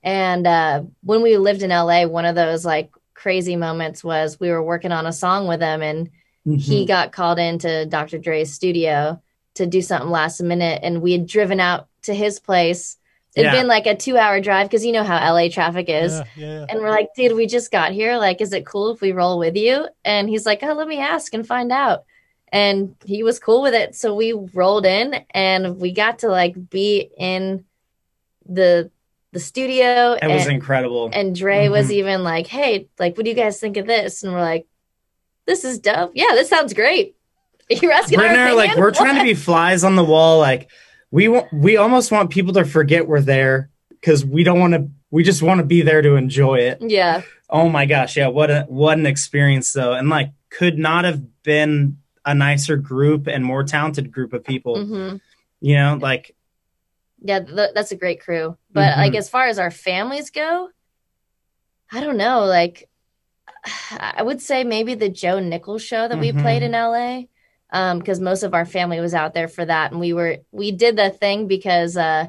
And uh, when we lived in LA, one of those like crazy moments was we were working on a song with him, and mm-hmm. he got called into Dr. Dre's studio to do something last minute, and we had driven out to his place It'd yeah. been like a two hour drive because you know how LA traffic is. Yeah, yeah, and we're like, dude, we just got here. Like, is it cool if we roll with you? And he's like, oh, let me ask and find out. And he was cool with it. So we rolled in and we got to like be in the the studio. It and, was incredible. And Dre mm-hmm. was even like, hey, like, what do you guys think of this? And we're like, this is dope. Yeah, this sounds great. You're asking like, we're what? trying to be flies on the wall. Like, we want we almost want people to forget we're there because we don't want to we just want to be there to enjoy it yeah oh my gosh yeah what a what an experience though and like could not have been a nicer group and more talented group of people mm-hmm. you know like yeah th- that's a great crew but mm-hmm. like as far as our families go i don't know like i would say maybe the joe nichols show that mm-hmm. we played in la because um, most of our family was out there for that, and we were we did the thing because uh,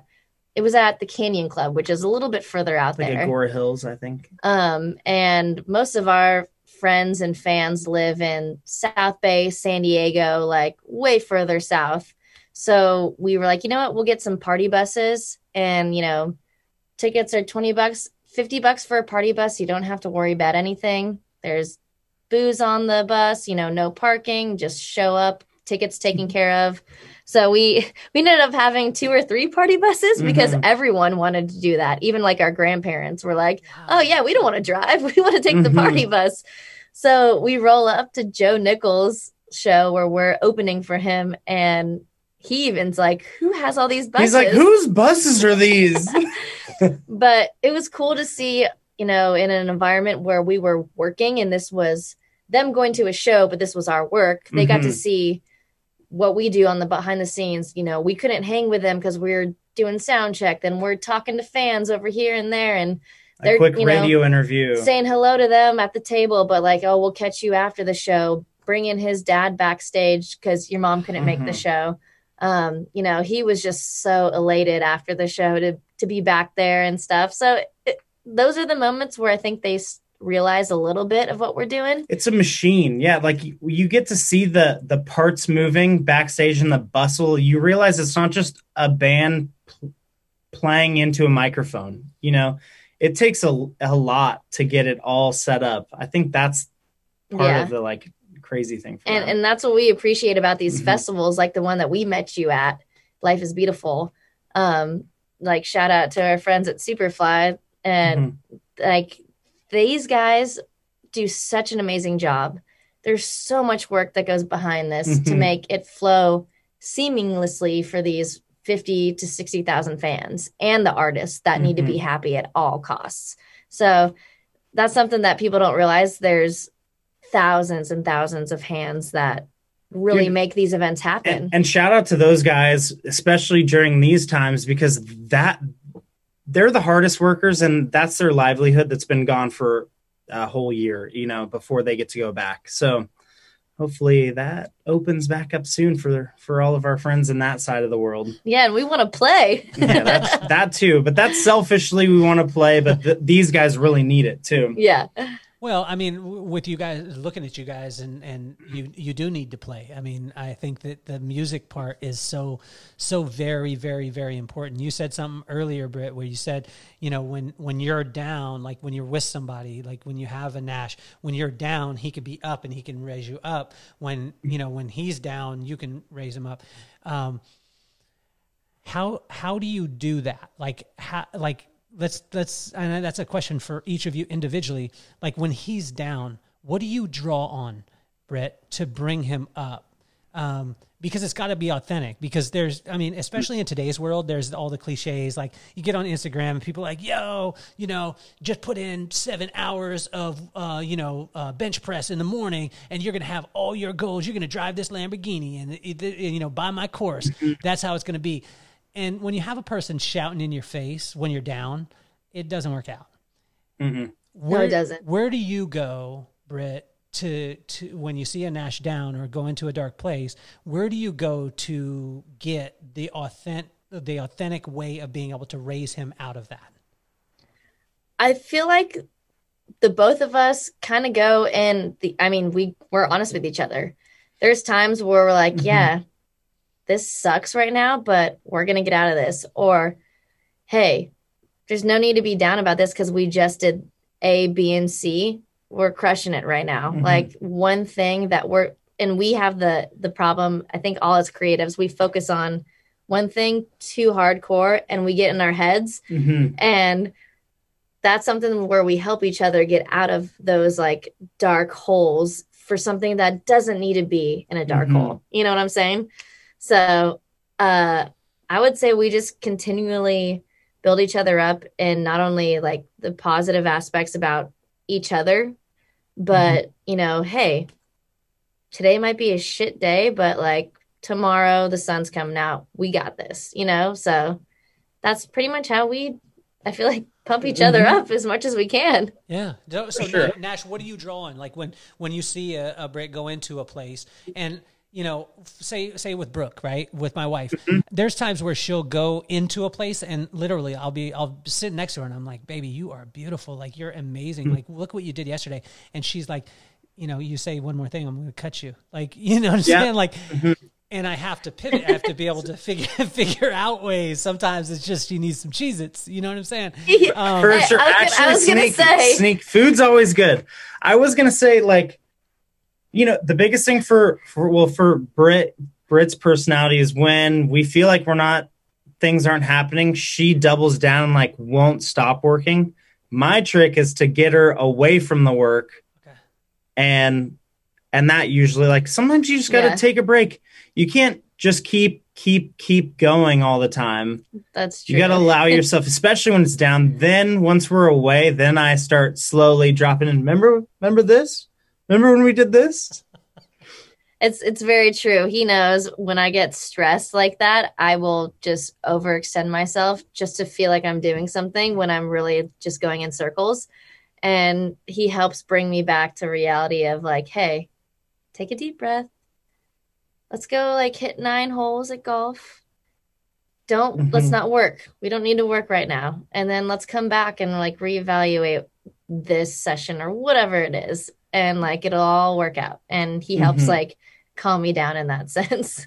it was at the Canyon Club, which is a little bit further out there. like there, Agoura Hills, I think. Um, and most of our friends and fans live in South Bay, San Diego, like way further south. So we were like, you know what, we'll get some party buses, and you know, tickets are twenty bucks, fifty bucks for a party bus. You don't have to worry about anything. There's booze on the bus, you know, no parking, just show up, tickets taken mm-hmm. care of. So we we ended up having two or three party buses because mm-hmm. everyone wanted to do that. Even like our grandparents were like, "Oh yeah, we don't want to drive. We want to take mm-hmm. the party bus." So we roll up to Joe Nichols show where we're opening for him and he even's like, "Who has all these buses?" He's like, "Whose buses are these?" but it was cool to see, you know, in an environment where we were working and this was them going to a show, but this was our work. They mm-hmm. got to mm-hmm. see what we do on the behind the scenes. You know, we couldn't hang with them because we are doing sound check. Then we're talking to fans over here and there, and they're a quick you know, radio interview, saying hello to them at the table. But like, oh, we'll catch you after the show. Bringing his dad backstage because your mom couldn't mm-hmm. make the mm-hmm. show. Um, you know, he was just so elated after the show to to be back there and stuff. So it, those are the moments where I think they realize a little bit of what we're doing. It's a machine. Yeah, like you, you get to see the the parts moving backstage in the bustle. You realize it's not just a band pl- playing into a microphone. You know, it takes a, a lot to get it all set up. I think that's part yeah. of the like crazy thing. and them. and that's what we appreciate about these mm-hmm. festivals, like the one that we met you at. Life is beautiful. Um, like shout out to our friends at Superfly and mm-hmm. like these guys do such an amazing job. There's so much work that goes behind this mm-hmm. to make it flow seamlessly for these 50 to 60,000 fans and the artists that need to be mm-hmm. happy at all costs. So that's something that people don't realize. There's thousands and thousands of hands that really Dude, make these events happen. And, and, shout out to those guys, especially during these times, because that they're the hardest workers and that's their livelihood that's been gone for a whole year, you know, before they get to go back. So hopefully that opens back up soon for for all of our friends in that side of the world. Yeah, and we want to play. yeah, that's, that too. But that's selfishly we want to play, but th- these guys really need it too. Yeah. Well, I mean, with you guys looking at you guys, and and you you do need to play. I mean, I think that the music part is so so very very very important. You said something earlier, Britt, where you said, you know, when when you're down, like when you're with somebody, like when you have a Nash, when you're down, he could be up and he can raise you up. When you know when he's down, you can raise him up. Um, how how do you do that? Like how like let's let's and that's a question for each of you individually. Like when he's down, what do you draw on, Britt, to bring him up? Um, because it's got to be authentic. Because there's, I mean, especially in today's world, there's all the cliches. Like you get on Instagram and people are like, "Yo, you know, just put in seven hours of, uh, you know, uh, bench press in the morning, and you're gonna have all your goals. You're gonna drive this Lamborghini, and you know, buy my course. Mm-hmm. That's how it's gonna be." And when you have a person shouting in your face when you're down, it doesn't work out. Mm-hmm. Where, no, it doesn't. Where do you go, Britt, to to when you see a Nash down or go into a dark place? Where do you go to get the authentic the authentic way of being able to raise him out of that? I feel like the both of us kind of go in the. I mean, we we're honest with each other. There's times where we're like, mm-hmm. yeah, this sucks right now, but we're going to get out of this. Or, hey, there's no need to be down about this because we just did A, B, and C. We're crushing it right now. Mm-hmm. Like one thing that we're, and we have the the problem. I think all as creatives, we focus on one thing too hardcore, and we get in our heads, mm-hmm. and that's something where we help each other get out of those like dark holes for something that doesn't need to be in a dark mm-hmm. hole. You know what I'm saying? So uh, I would say we just continually build each other up in not only like the positive aspects about each other, but mm-hmm. you know, hey, today might be a shit day, but like tomorrow the sun's coming out. We got this, you know? So that's pretty much how we I feel like pump each other mm-hmm. up as much as we can. Yeah. So sure. Nash, what are you drawing? Like when when you see a, a break go into a place and you know, say say with Brooke, right, with my wife, mm-hmm. there's times where she'll go into a place and literally I'll be I'll sit next to her and I'm like, "Baby, you are beautiful. Like you're amazing. Mm-hmm. Like look what you did yesterday." And she's like, "You know, you say one more thing, I'm going to cut you." Like, you know what I'm yeah. saying? Like mm-hmm. and I have to pivot. I have to be able to figure figure out ways. Sometimes it's just you need some Cheez-Its. You know what I'm saying? Um, For sure. I, I was, Actually, I was sneak, say. sneak food's always good. I was gonna say like you know, the biggest thing for, for well, for Britt, Britt's personality is when we feel like we're not, things aren't happening, she doubles down and like won't stop working. My trick is to get her away from the work. Okay. And, and that usually like sometimes you just got to yeah. take a break. You can't just keep, keep, keep going all the time. That's true. You got to allow yourself, especially when it's down. Then once we're away, then I start slowly dropping in. Remember, remember this? Remember when we did this? It's it's very true. He knows when I get stressed like that, I will just overextend myself just to feel like I'm doing something when I'm really just going in circles. And he helps bring me back to reality of like, hey, take a deep breath. Let's go like hit nine holes at golf. Don't mm-hmm. let's not work. We don't need to work right now. And then let's come back and like reevaluate this session or whatever it is and like it'll all work out. And he helps mm-hmm. like calm me down in that sense.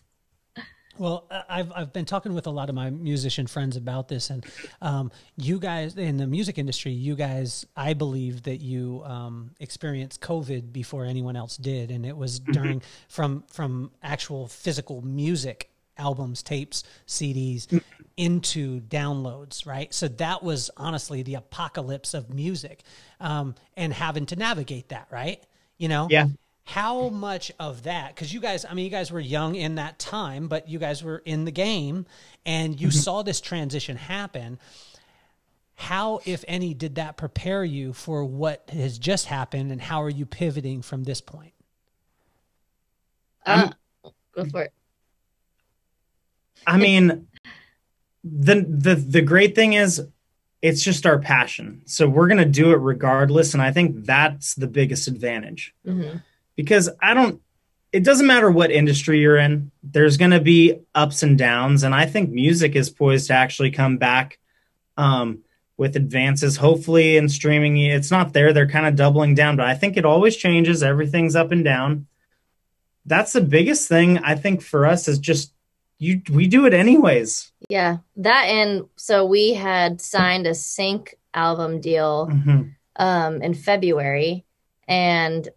Well, I've I've been talking with a lot of my musician friends about this, and um, you guys in the music industry, you guys, I believe that you um, experienced COVID before anyone else did, and it was mm-hmm. during from from actual physical music albums, tapes, CDs into downloads, right? So that was honestly the apocalypse of music um, and having to navigate that, right? You know? Yeah. How much of that, because you guys, I mean, you guys were young in that time, but you guys were in the game and you mm-hmm. saw this transition happen. How, if any, did that prepare you for what has just happened and how are you pivoting from this point? Uh, go for it. I mean, the the the great thing is it's just our passion. So we're going to do it regardless and I think that's the biggest advantage. Mm-hmm. Because I don't it doesn't matter what industry you're in, there's going to be ups and downs. And I think music is poised to actually come back um, with advances, hopefully, in streaming. It's not there. They're kind of doubling down, but I think it always changes. Everything's up and down. That's the biggest thing I think for us is just you we do it anyways. Yeah. That and so we had signed a sync album deal mm-hmm. um in February and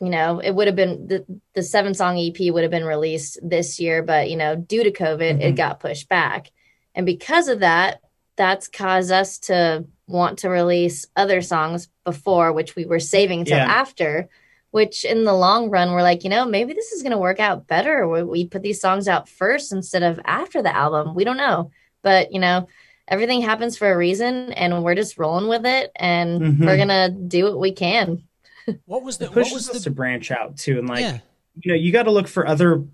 you know, it would have been the, the seven song EP would have been released this year, but you know, due to COVID, mm-hmm. it got pushed back. And because of that, that's caused us to want to release other songs before, which we were saving till yeah. after, which in the long run, we're like, you know, maybe this is going to work out better. We put these songs out first instead of after the album. We don't know. But, you know, everything happens for a reason and we're just rolling with it and mm-hmm. we're going to do what we can. What was the it pushes what was us the... to branch out too, and like yeah. you know, you got to look for other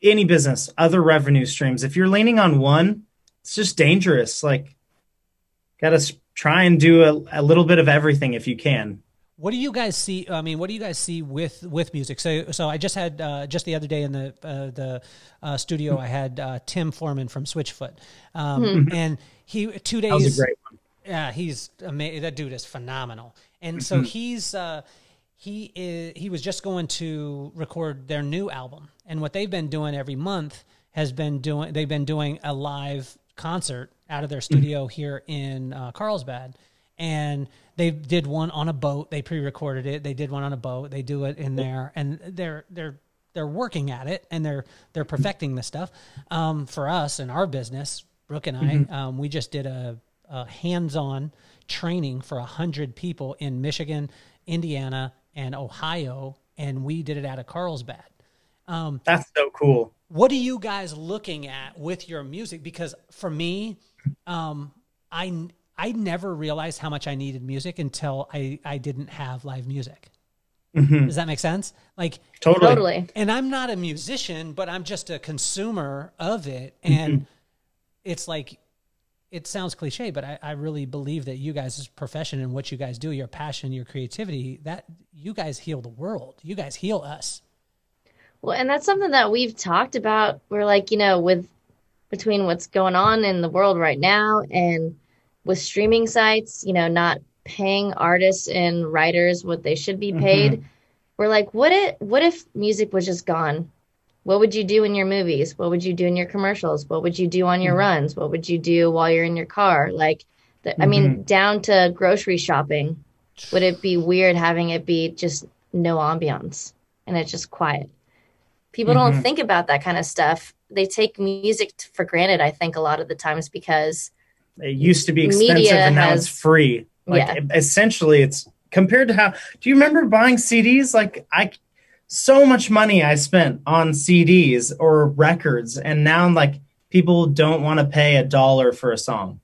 any business, other revenue streams. If you're leaning on one, it's just dangerous. Like, got to try and do a, a little bit of everything if you can. What do you guys see? I mean, what do you guys see with with music? So, so I just had uh, just the other day in the uh, the uh, studio, I had uh, Tim Foreman from Switchfoot, um, mm-hmm. and he two days. That was a great one. Yeah, he's amazing. That dude is phenomenal. And so mm-hmm. he's uh, he is he was just going to record their new album, and what they've been doing every month has been doing they've been doing a live concert out of their mm-hmm. studio mm-hmm. here in uh, Carlsbad, and they did one on a boat. They pre-recorded it. They did one on a boat. They do it in there, and they're they're they're working at it and they're they're perfecting the stuff. Um, for us in our business, Brooke and I, mm-hmm. um, we just did a, a hands-on training for a hundred people in Michigan, Indiana, and Ohio, and we did it out of Carlsbad. Um, That's so cool. What are you guys looking at with your music? Because for me, um, I I never realized how much I needed music until I I didn't have live music. Mm-hmm. Does that make sense? Like totally. totally. And I'm not a musician, but I'm just a consumer of it, and mm-hmm. it's like it sounds cliche, but I, I really believe that you guys' profession and what you guys do, your passion, your creativity, that you guys heal the world. You guys heal us. Well, and that's something that we've talked about. We're like, you know, with between what's going on in the world right now and with streaming sites, you know, not paying artists and writers what they should be paid. Mm-hmm. We're like, what if what if music was just gone? what would you do in your movies? What would you do in your commercials? What would you do on your mm-hmm. runs? What would you do while you're in your car? Like, the, mm-hmm. I mean, mm-hmm. down to grocery shopping. Would it be weird having it be just no ambiance and it's just quiet? People mm-hmm. don't think about that kind of stuff. They take music for granted, I think, a lot of the times because it used to be expensive and now has, it's free. Like, yeah. essentially, it's compared to how do you remember buying CDs? Like, I so much money I spent on CDs or records, and now like people don't want to pay a dollar for a song,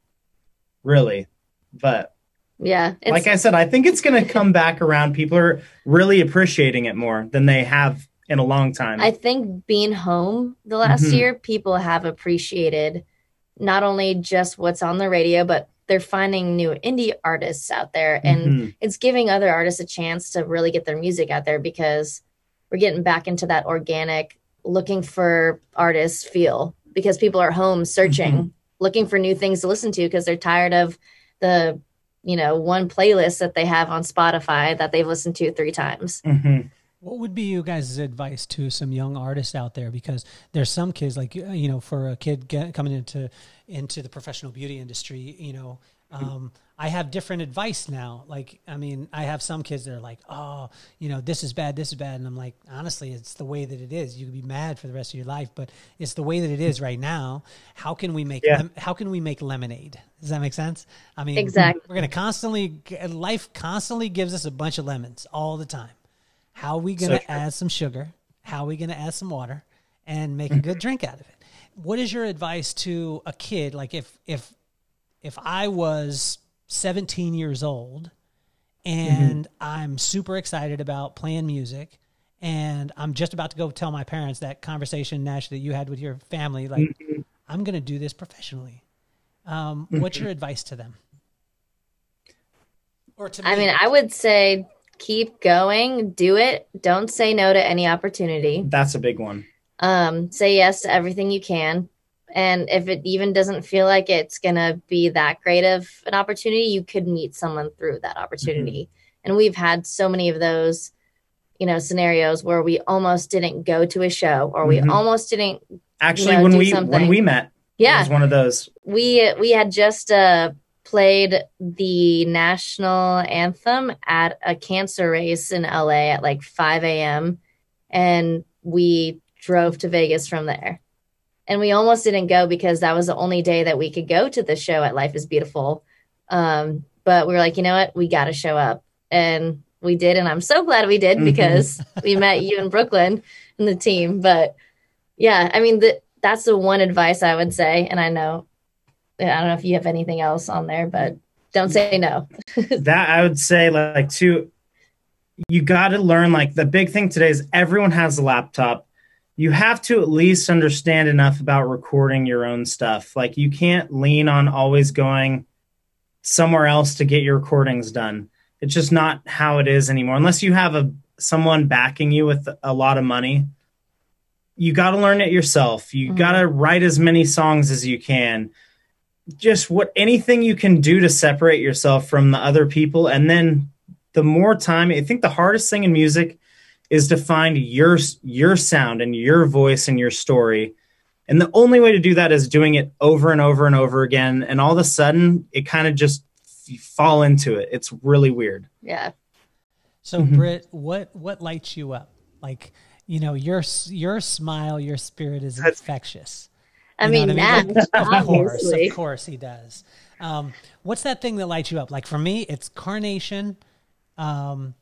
really. But yeah, like I said, I think it's going to come back around. People are really appreciating it more than they have in a long time. I think being home the last mm-hmm. year, people have appreciated not only just what's on the radio, but they're finding new indie artists out there and mm-hmm. it's giving other artists a chance to really get their music out there because we're getting back into that organic looking for artists feel because people are home searching mm-hmm. looking for new things to listen to because they're tired of the you know one playlist that they have on spotify that they've listened to three times mm-hmm. What would be you guys' advice to some young artists out there? Because there's some kids like you know, for a kid get, coming into into the professional beauty industry, you know, um, I have different advice now. Like, I mean, I have some kids that are like, oh, you know, this is bad, this is bad. And I'm like, honestly, it's the way that it is. You can be mad for the rest of your life, but it's the way that it is right now. How can we make, yeah. lem- how can we make lemonade? Does that make sense? I mean, exactly. We're going to constantly, life constantly gives us a bunch of lemons all the time. How are we going to so add some sugar? How are we going to add some water and make a good drink out of it? What is your advice to a kid? Like if, if, if I was 17 years old and mm-hmm. I'm super excited about playing music and I'm just about to go tell my parents that conversation Nash that you had with your family like mm-hmm. I'm going to do this professionally. Um, mm-hmm. what's your advice to them? Or to me? I mean, I would say keep going, do it. Don't say no to any opportunity. That's a big one. Um, say yes to everything you can. And if it even doesn't feel like it's going to be that great of an opportunity, you could meet someone through that opportunity. Mm-hmm. And we've had so many of those, you know, scenarios where we almost didn't go to a show or we mm-hmm. almost didn't actually you know, when we something. when we met. Yeah. It was one of those. We we had just uh played the national anthem at a cancer race in LA at like 5 a.m. and we drove to Vegas from there. And we almost didn't go because that was the only day that we could go to the show at Life is Beautiful. Um, but we were like, you know what? We got to show up. And we did. And I'm so glad we did mm-hmm. because we met you in Brooklyn and the team. But yeah, I mean, the, that's the one advice I would say. And I know I don't know if you have anything else on there, but don't say no. that I would say like to you got to learn like the big thing today is everyone has a laptop. You have to at least understand enough about recording your own stuff. Like you can't lean on always going somewhere else to get your recordings done. It's just not how it is anymore. Unless you have a someone backing you with a lot of money, you got to learn it yourself. You mm-hmm. got to write as many songs as you can just what anything you can do to separate yourself from the other people. And then the more time i think the hardest thing in music is to find your your sound and your voice and your story. And the only way to do that is doing it over and over and over again. And all of a sudden it kind of just you fall into it. It's really weird. Yeah. So mm-hmm. Britt, what what lights you up? Like you know your your smile your spirit is infectious I mean, I mean? Of course, of course he does. Um, what's that thing that lights you up? Like for me, it's carnation, um,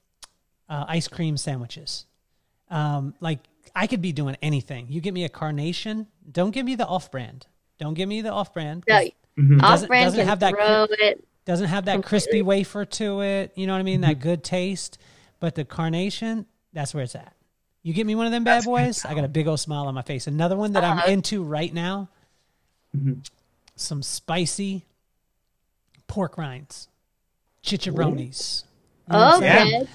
uh, ice cream sandwiches. Um, like I could be doing anything. You give me a carnation. Don't give me the off-brand. Don't give me the off-brand. No, mm-hmm. off-brand doesn't, have that. it doesn't have that crispy wafer to it. You know what I mean? Mm-hmm. That good taste. But the carnation, that's where it's at. You get me one of them bad boys, I got a big old smile on my face. Another one that uh-huh. I'm into right now, mm-hmm. some spicy pork rinds, chicharrones. You know okay,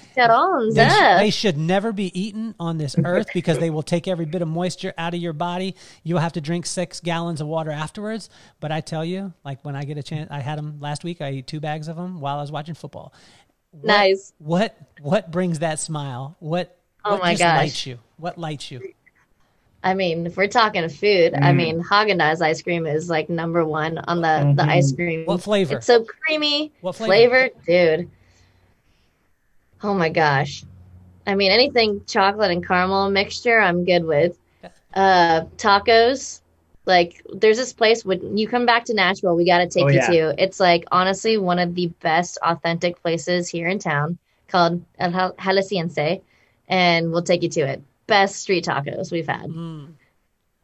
they, they should never be eaten on this earth because they will take every bit of moisture out of your body. You'll have to drink six gallons of water afterwards. But I tell you, like when I get a chance, I had them last week. I ate two bags of them while I was watching football. What, nice. What what brings that smile? What Oh what my gosh. What lights you? What lights you? I mean, if we're talking food, mm. I mean, Haagen Dazs ice cream is like number one on the mm-hmm. the ice cream. What flavor? It's so creamy. What flavor? flavor? dude? Oh my gosh! I mean, anything chocolate and caramel mixture, I'm good with. Uh, tacos. Like, there's this place when you come back to Nashville, we got to take oh, you yeah. to. It's like honestly one of the best authentic places here in town called El Jalisciense and we'll take you to it. Best street tacos we've had. Mm.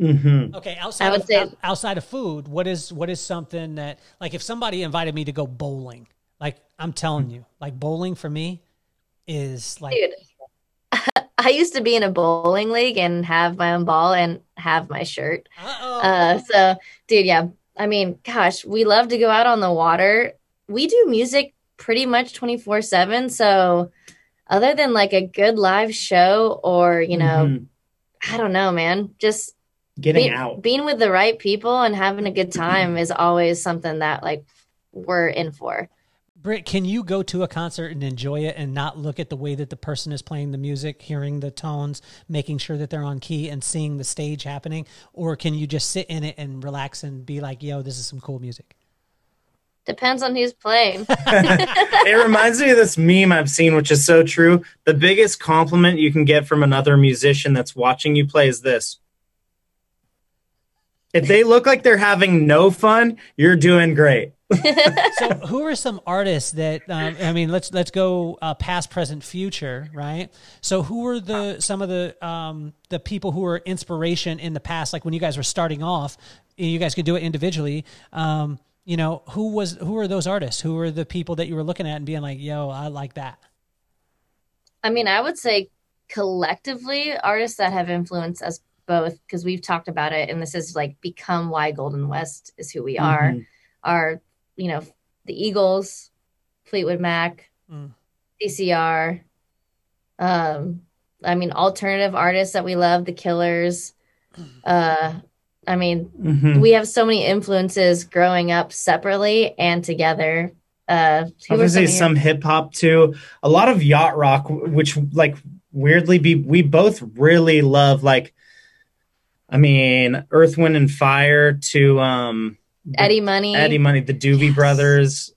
Mm-hmm. Okay, outside I would of, say, outside of food, what is what is something that like if somebody invited me to go bowling, like I'm telling you, like bowling for me is like. Dude, I used to be in a bowling league and have my own ball and have my shirt. Uh-oh. Uh, so, dude, yeah. I mean, gosh, we love to go out on the water. We do music pretty much 24 7. So, other than like a good live show or, you know, mm-hmm. I don't know, man, just getting out, being with the right people and having a good time is always something that like we're in for. Britt, can you go to a concert and enjoy it and not look at the way that the person is playing the music, hearing the tones, making sure that they're on key and seeing the stage happening? Or can you just sit in it and relax and be like, yo, this is some cool music? Depends on who's playing. it reminds me of this meme I've seen, which is so true. The biggest compliment you can get from another musician that's watching you play is this. If they look like they're having no fun, you're doing great. so, who are some artists that um, I mean? Let's let's go uh, past, present, future, right? So, who are the some of the um, the people who were inspiration in the past? Like when you guys were starting off, you guys could do it individually. Um, you know who was who are those artists who are the people that you were looking at and being like yo i like that i mean i would say collectively artists that have influenced us both because we've talked about it and this is like become why golden west is who we are mm-hmm. are you know the eagles fleetwood mac mm. CCR Um, I mean, alternative artists that we love, the Killers. Uh, I mean, mm-hmm. we have so many influences growing up separately and together. Uh, I was say some hip hop too. A lot of yacht rock, which like weirdly be we both really love. Like, I mean, Earth, Wind, and Fire to um, Eddie Money, Eddie Money, the Doobie yes. Brothers,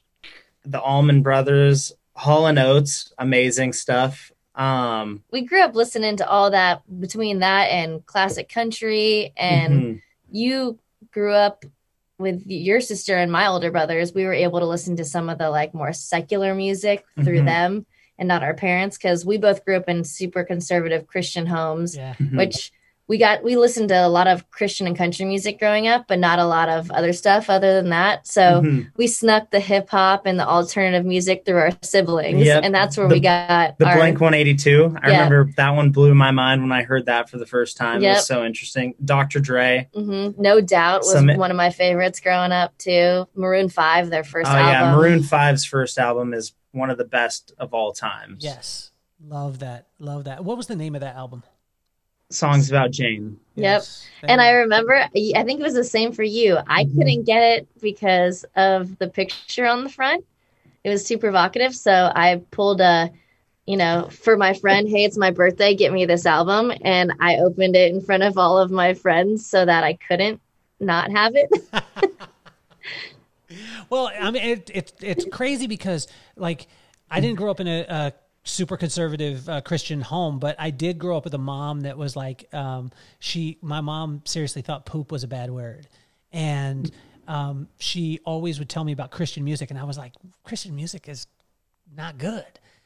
the Allman Brothers, Hall and Oates, amazing stuff. Um, we grew up listening to all that between that and classic country, and mm-hmm. You grew up with your sister and my older brothers. We were able to listen to some of the like more secular music through mm-hmm. them and not our parents because we both grew up in super conservative Christian homes, yeah. mm-hmm. which we got we listened to a lot of Christian and country music growing up, but not a lot of other stuff other than that. So mm-hmm. we snuck the hip hop and the alternative music through our siblings, yep. and that's where the, we got the our, Blink One Eighty Two. I yeah. remember that one blew my mind when I heard that for the first time. Yep. It was so interesting. Dr. Dre, mm-hmm. no doubt, was Some, one of my favorites growing up too. Maroon Five, their first. Oh album. yeah, Maroon 5's first album is one of the best of all times. Yes, love that, love that. What was the name of that album? Songs about Jane. Yep. Yes. And I remember, I think it was the same for you. I mm-hmm. couldn't get it because of the picture on the front. It was too provocative. So I pulled a, you know, for my friend, hey, it's my birthday, get me this album. And I opened it in front of all of my friends so that I couldn't not have it. well, I mean, it, it, it's crazy because, like, I didn't grow up in a, a super conservative uh, Christian home, but I did grow up with a mom that was like, um, she, my mom seriously thought poop was a bad word. And um, she always would tell me about Christian music. And I was like, Christian music is not good.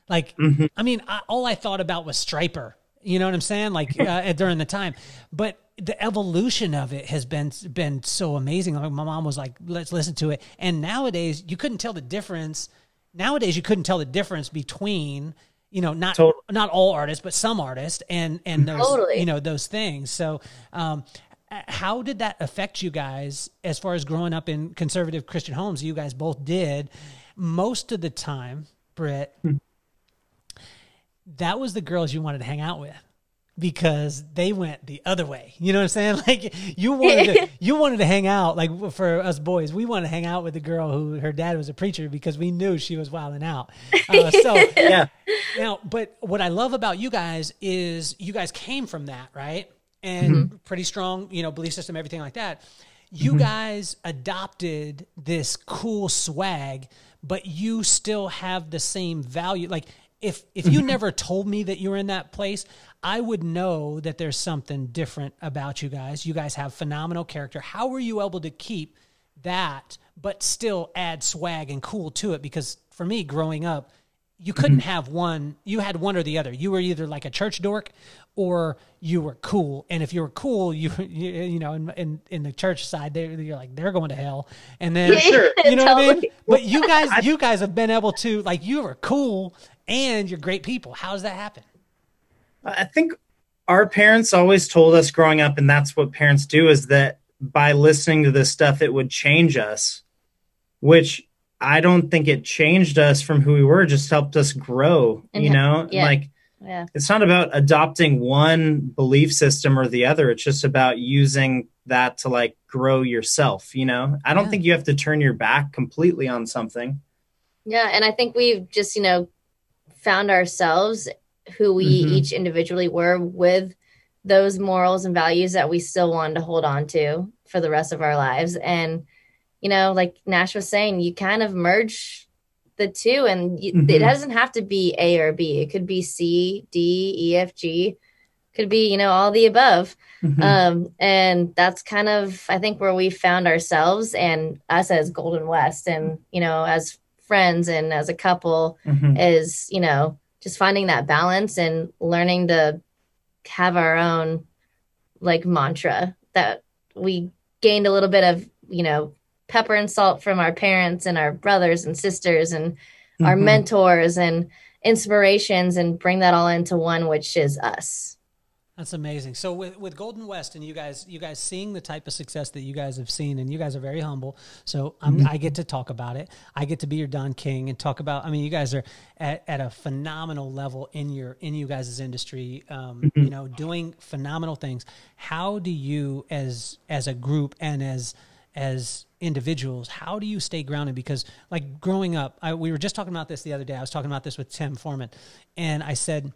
Like, mm-hmm. I mean, I, all I thought about was Stryper. You know what I'm saying? Like uh, during the time, but the evolution of it has been been so amazing. Like my mom was like, "Let's listen to it," and nowadays you couldn't tell the difference. Nowadays you couldn't tell the difference between you know not totally. not all artists but some artists and and those totally. you know those things so um how did that affect you guys as far as growing up in conservative christian homes you guys both did most of the time britt hmm. that was the girls you wanted to hang out with because they went the other way. You know what I'm saying? Like you wanted to, you wanted to hang out like for us boys. We wanted to hang out with the girl who her dad was a preacher because we knew she was wilding out. Uh, so yeah. Now, but what I love about you guys is you guys came from that, right? And mm-hmm. pretty strong, you know, belief system, everything like that. You mm-hmm. guys adopted this cool swag, but you still have the same value. Like if if you never told me that you were in that place, I would know that there's something different about you guys. You guys have phenomenal character. How were you able to keep that, but still add swag and cool to it? Because for me, growing up, you couldn't mm-hmm. have one. You had one or the other. You were either like a church dork or you were cool. And if you were cool, you you, you know, in, in, in the church side, they you're like they're going to hell. And then sure. you know totally. what I mean. But you guys, you guys have been able to like you were cool and you're great people. How does that happen? I think our parents always told us growing up, and that's what parents do, is that by listening to this stuff, it would change us, which I don't think it changed us from who we were, just helped us grow, you know? Yeah. Like, yeah. it's not about adopting one belief system or the other. It's just about using that to like grow yourself, you know? I don't yeah. think you have to turn your back completely on something. Yeah. And I think we've just, you know, found ourselves who we mm-hmm. each individually were with those morals and values that we still wanted to hold on to for the rest of our lives. And, you know, like Nash was saying, you kind of merge the two and you, mm-hmm. it doesn't have to be A or B. It could be C, D, E, F, G, could be, you know, all the above. Mm-hmm. Um, and that's kind of, I think, where we found ourselves and us as Golden West and, you know, as friends and as a couple mm-hmm. is, you know, just finding that balance and learning to have our own like mantra that we gained a little bit of you know pepper and salt from our parents and our brothers and sisters and mm-hmm. our mentors and inspirations and bring that all into one which is us That's amazing. So with, with Golden West and you guys, you guys seeing the type of success that you guys have seen, and you guys are very humble. So mm-hmm. i get to talk about it. I get to be your Don King and talk about. I mean, you guys are at, at a phenomenal level in your in you guys' industry. Um, mm-hmm. You know, doing phenomenal things. How do you, as as a group and as as individuals how do you stay grounded because like growing up I, we were just talking about this the other day i was talking about this with tim foreman and i said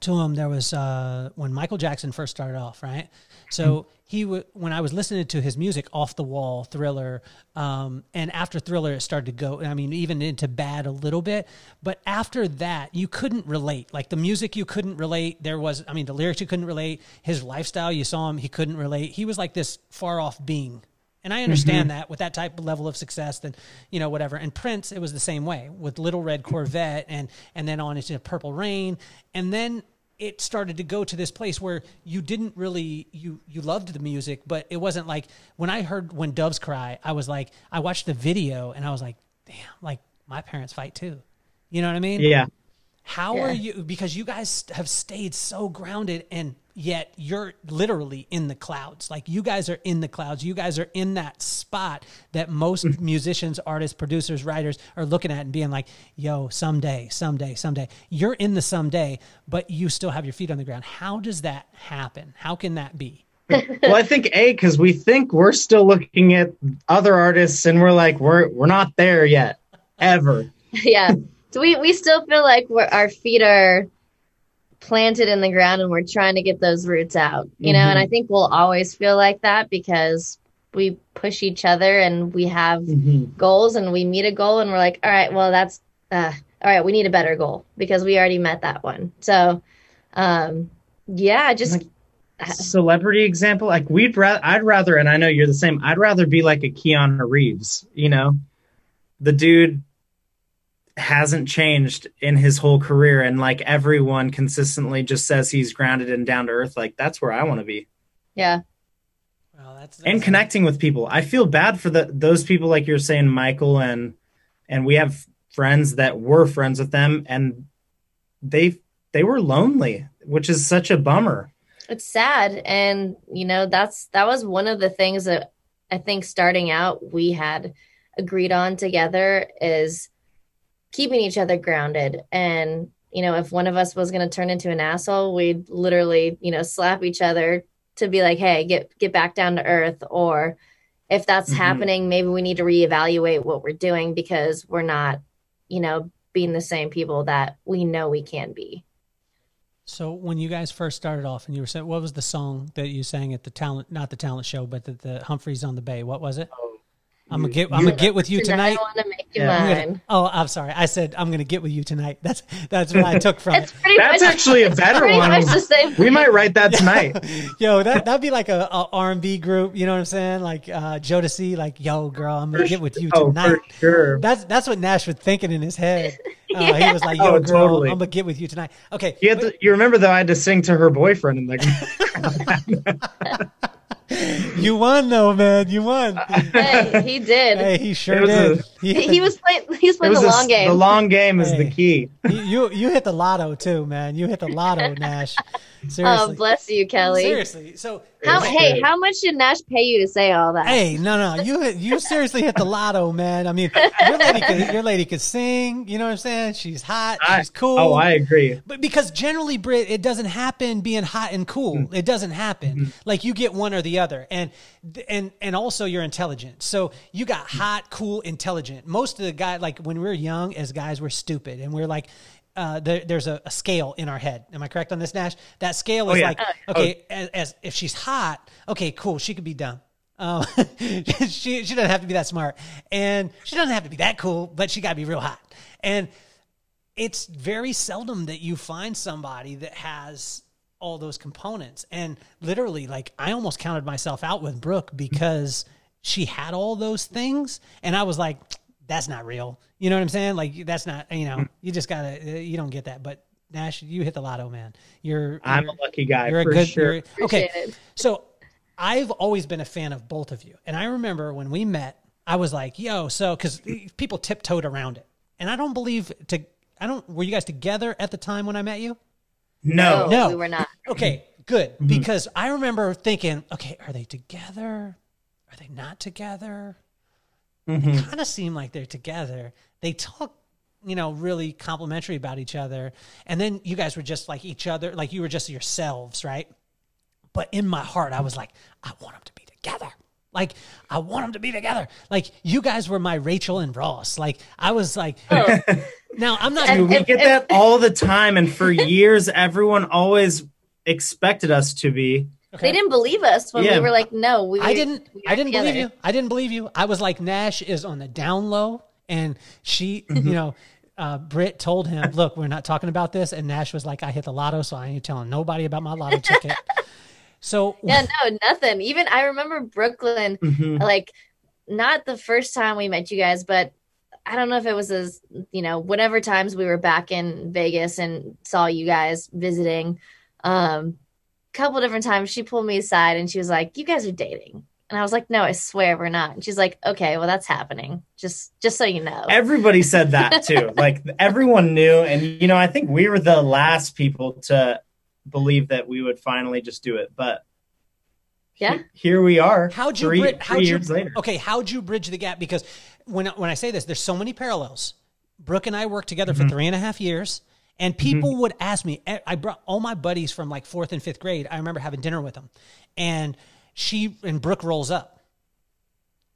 to him there was uh, when Michael Jackson first started off, right? So mm-hmm. he w- when I was listening to his music, Off the Wall, Thriller, um, and after Thriller, it started to go. I mean, even into bad a little bit, but after that, you couldn't relate. Like the music, you couldn't relate. There was, I mean, the lyrics you couldn't relate. His lifestyle, you saw him, he couldn't relate. He was like this far off being. And I understand mm-hmm. that with that type of level of success, then you know whatever. And Prince, it was the same way with Little Red Corvette, and and then on into Purple Rain, and then it started to go to this place where you didn't really you you loved the music, but it wasn't like when I heard when doves cry, I was like I watched the video and I was like, damn, like my parents fight too. You know what I mean? Yeah. How yeah. are you? Because you guys have stayed so grounded and yet you're literally in the clouds. Like you guys are in the clouds. You guys are in that spot that most mm. musicians, artists, producers, writers are looking at and being like, yo, someday, someday, someday. You're in the someday, but you still have your feet on the ground. How does that happen? How can that be? well, I think a because we think we're still looking at other artists and we're like we're we're not there yet, ever. yeah, so we we still feel like we're, our feet are planted in the ground and we're trying to get those roots out you mm-hmm. know and i mm-hmm. think we'll always feel like that because we push each other and we have mm-hmm. goals and we meet a goal and we're like all right well that's uh, all right we need a better goal because we already met that one so um yeah just like celebrity example like we'd rather i'd rather and i know you're the same i'd rather be like a keanu reeves you know the dude hasn't changed in his whole career and like everyone consistently just says he's grounded and down to earth like that's where i want to be. Yeah. Well, that's, that's and connecting with people. I feel bad for the those people like you're saying michael and and we have friends that were friends with them and they they were lonely which is such a bummer. It's sad and you know that's that was one of the things that i think starting out we had agreed on together is keeping each other grounded. And you know if one of us was going to turn into an asshole we'd literally you know slap each other to be like hey get get back down to earth. Or if that's mm-hmm. happening maybe we need to reevaluate what we're doing because we're not you know being the same people that we know we can be. So when you guys first started off and you were saying what was the song that you sang at the talent not the talent show but the, the humphreys on the bay what was it? Oh I'm gonna get. I'm gonna get with you tonight. Yeah. Gonna, oh, I'm sorry. I said I'm gonna get with you tonight. That's that's what I took from. it. That's much, actually a better one. We might write that tonight. yo, that that'd be like a, a R&B group. You know what I'm saying? Like uh, Jodeci. Like, yo, girl, I'm gonna for get with you oh, tonight. Oh, sure. That's that's what Nash was thinking in his head. Uh, yeah. He was like, "Yo, oh, girl, totally. I'm gonna get with you tonight." Okay. You, to, you remember though? I had to sing to her boyfriend in the you won though, man. You won. Hey, he did. Hey, he sure did. A, he, he, was playing. He was playing the long a, game. The long game is hey, the key. You you hit the lotto too, man. You hit the lotto, Nash. Seriously. Oh, bless you, Kelly. Seriously. So how? Hey, how much did Nash pay you to say all that? Hey, no, no. You you seriously hit the lotto, man. I mean, your lady could your lady could sing. You know what I'm saying? She's hot. I, she's cool. Oh, I agree. But because generally, Britt, it doesn't happen being hot and cool. Mm. It doesn't happen. Mm. Like you get one or the other, and and and also you're intelligent. So you got hot, cool, intelligent. Most of the guy, like when we are young, as guys, we're stupid, and we're like uh, there, there's a, a, scale in our head. Am I correct on this, Nash? That scale is oh, yeah. like, oh. okay, oh. as, as, if she's hot, okay, cool, she could be dumb. Uh, she she doesn't have to be that smart, and she doesn't have to be that cool, but she got to be real hot. And it's very seldom that you find somebody that has all those components. And literally, like I almost counted myself out with Brooke because she had all those things, and I was like, that's not real. You know what I'm saying? Like that's not you know you just gotta uh, you don't get that. But Nash, you hit the lotto, man. You're I'm you're, a lucky guy. You're a good. Sure. okay, so I've always been a fan of both of you, and I remember when we met, I was like, "Yo," so because people tiptoed around it, and I don't believe to. I don't. Were you guys together at the time when I met you? No, no, we were not. Okay, good mm-hmm. because I remember thinking, okay, are they together? Are they not together? Mm-hmm. Kind of seem like they're together. They talk, you know, really complimentary about each other, and then you guys were just like each other, like you were just yourselves, right? But in my heart, I was like, I want them to be together. Like I want them to be together. Like you guys were my Rachel and Ross. Like I was like, oh. now I'm not. Dude, we get that all the time, and for years, everyone always expected us to be. Okay. They didn't believe us when yeah. we were like, "No, we." I didn't. We I didn't together. believe you. I didn't believe you. I was like, Nash is on the down low, and she, mm-hmm. you know, uh, Britt told him, "Look, we're not talking about this." And Nash was like, "I hit the lotto, so I ain't telling nobody about my lotto ticket." So yeah, no, nothing. Even I remember Brooklyn, mm-hmm. like not the first time we met you guys, but I don't know if it was as you know, whatever times we were back in Vegas and saw you guys visiting. Um, couple different times she pulled me aside and she was like, "You guys are dating." And I was like, "No, I swear we're not." And she's like, "Okay, well that's happening. Just just so you know." Everybody said that too. like everyone knew and you know, I think we were the last people to believe that we would finally just do it, but yeah, here we are. How'd you three, bri- how'd three years you, later? Okay, how'd you bridge the gap? Because when when I say this, there's so many parallels. Brooke and I worked together mm-hmm. for three and a half years, and people mm-hmm. would ask me. I brought all my buddies from like fourth and fifth grade. I remember having dinner with them, and she and Brooke rolls up,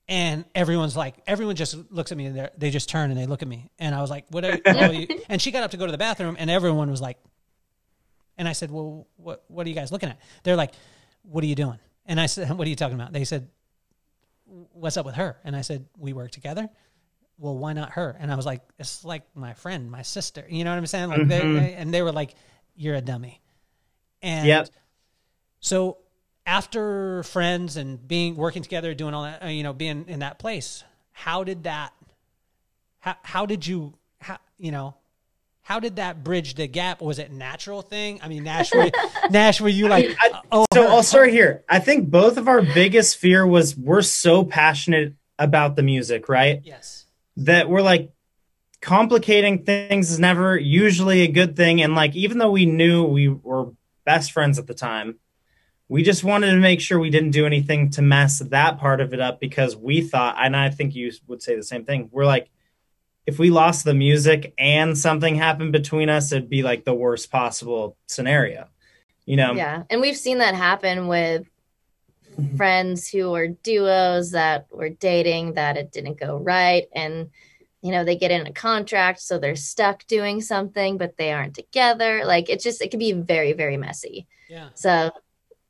and everyone's like, everyone just looks at me and they just turn and they look at me, and I was like, what? Are, what are you? And she got up to go to the bathroom, and everyone was like, and I said, Well, what, what are you guys looking at? They're like, What are you doing? And I said, What are you talking about? They said, What's up with her? And I said, We work together. Well, why not her? And I was like, It's like my friend, my sister. You know what I'm saying? Like, mm-hmm. they, and they were like, You're a dummy. And yep. so after friends and being working together, doing all that, uh, you know, being in that place, how did that, how, how did you, how, you know, how did that bridge the gap? Was it natural thing? I mean, Nash, were, Nash, were you like? I, oh, so her, I'll start here. I think both of our biggest fear was we're so passionate about the music, right? Yes. That we're like complicating things is never usually a good thing, and like even though we knew we were best friends at the time, we just wanted to make sure we didn't do anything to mess that part of it up because we thought, and I think you would say the same thing. We're like if we lost the music and something happened between us, it'd be like the worst possible scenario. You know? Yeah. And we've seen that happen with mm-hmm. friends who were duos that were dating that it didn't go right. And, you know, they get in a contract, so they're stuck doing something, but they aren't together. Like it's just, it can be very, very messy. Yeah. So,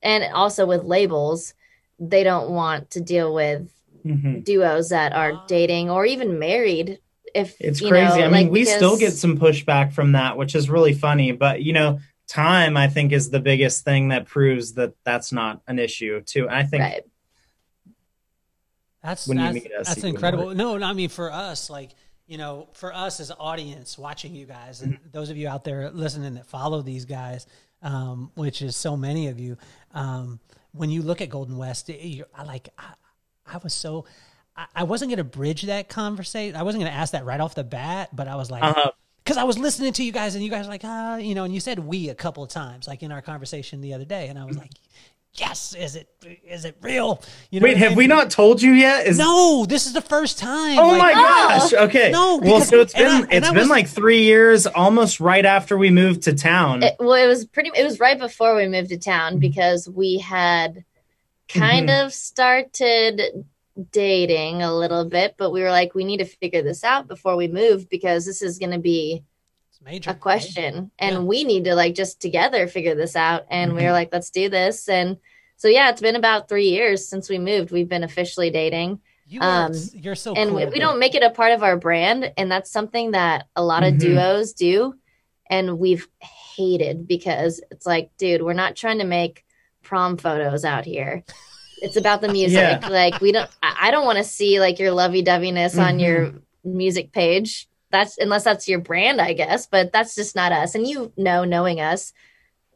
and also with labels, they don't want to deal with mm-hmm. duos that are dating or even married if it's crazy. Know, I mean, like, we because... still get some pushback from that, which is really funny. But you know, time I think is the biggest thing that proves that that's not an issue too. I think right. that's when that's, you meet us, that's incredible. No, no, I mean for us, like you know, for us as audience watching you guys, and mm-hmm. those of you out there listening that follow these guys, um, which is so many of you. Um, when you look at Golden West, I like I, I was so I wasn't going to bridge that conversation. I wasn't going to ask that right off the bat, but I was like, because. I was listening to you guys, and you guys were like, ah, you know, and you said we a couple of times, like in our conversation the other day, and I was like, yes, is it is it real? You know Wait, have I mean? we not told you yet? Is... No, this is the first time. Oh like, my gosh! Okay, no, well, so it's been I, it's been was... like three years, almost right after we moved to town. It, well, it was pretty. It was right before we moved to town because we had kind mm-hmm. of started dating a little bit, but we were like, we need to figure this out before we move because this is going to be major, a question right? and yeah. we need to like just together figure this out. And mm-hmm. we were like, let's do this. And so, yeah, it's been about three years since we moved. We've been officially dating. You are, um, you're so and cool, we, we, don't make it a part of our brand. And that's something that a lot of mm-hmm. duos do. And we've hated because it's like, dude, we're not trying to make prom photos out here. It's about the music. Yeah. Like we don't. I don't want to see like your lovey doveyness mm-hmm. on your music page. That's unless that's your brand, I guess. But that's just not us. And you know, knowing us,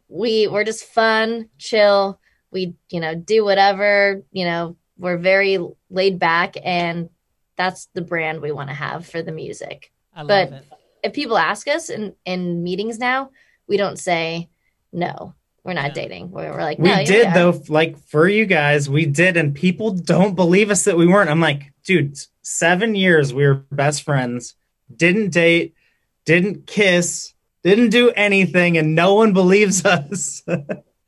we we're just fun, chill. We you know do whatever. You know, we're very laid back, and that's the brand we want to have for the music. but it. if people ask us in in meetings now, we don't say no we're not dating. We're, we're, like, we did we though. Like for you guys, we did, and people don't believe us that we weren't. I'm like, dude, seven years we were best friends, didn't date, didn't kiss, didn't do anything, and no one believes us.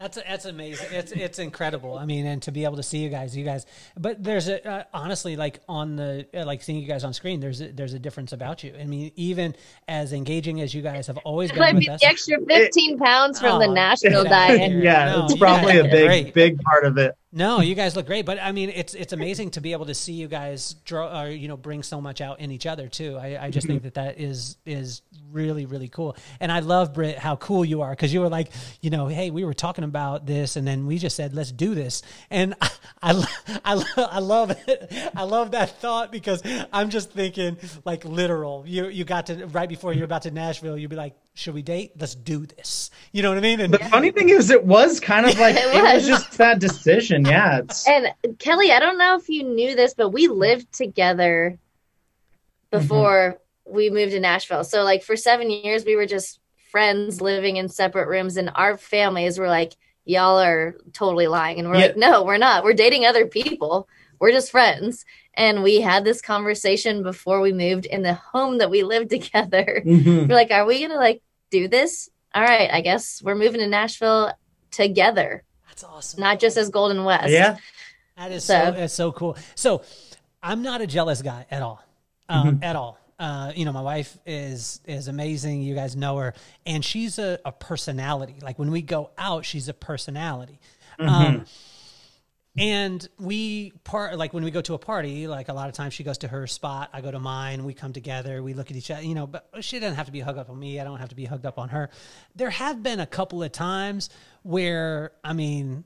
That's that's amazing. It's it's incredible. I mean, and to be able to see you guys, you guys. But there's a uh, honestly like on the uh, like seeing you guys on screen. There's a, there's a difference about you. I mean, even as engaging as you guys have always been. With us, the extra fifteen pounds from oh, the Nashville diet. Yeah, no, it's probably a big great. big part of it. No, you guys look great, but I mean, it's it's amazing to be able to see you guys draw, or you know, bring so much out in each other too. I, I just think mm-hmm. that that is is really really cool, and I love Britt how cool you are because you were like, you know, hey, we were talking about this, and then we just said let's do this, and I I, I, I love it. I love that thought because I'm just thinking like literal. You you got to right before you're about to Nashville, you'd be like, should we date? Let's do this. You know what I mean? And the funny thing is, it was kind of like it, was. it was just that decision. Yeah. It's... And Kelly, I don't know if you knew this, but we lived together before mm-hmm. we moved to Nashville. So like for seven years, we were just friends living in separate rooms, and our families were like, "Y'all are totally lying," and we're yeah. like, "No, we're not. We're dating other people. We're just friends." And we had this conversation before we moved in the home that we lived together. Mm-hmm. We're like, are we gonna like do this? All right, I guess we're moving to Nashville together. That's awesome. Not just as Golden West. Yeah. That is so, so that's so cool. So I'm not a jealous guy at all. Um, mm-hmm. at all. Uh, you know, my wife is is amazing. You guys know her, and she's a, a personality. Like when we go out, she's a personality. Mm-hmm. Um, and we part like when we go to a party, like a lot of times she goes to her spot, I go to mine, we come together, we look at each other, you know, but she doesn't have to be hugged up on me. I don't have to be hugged up on her. There have been a couple of times where, I mean,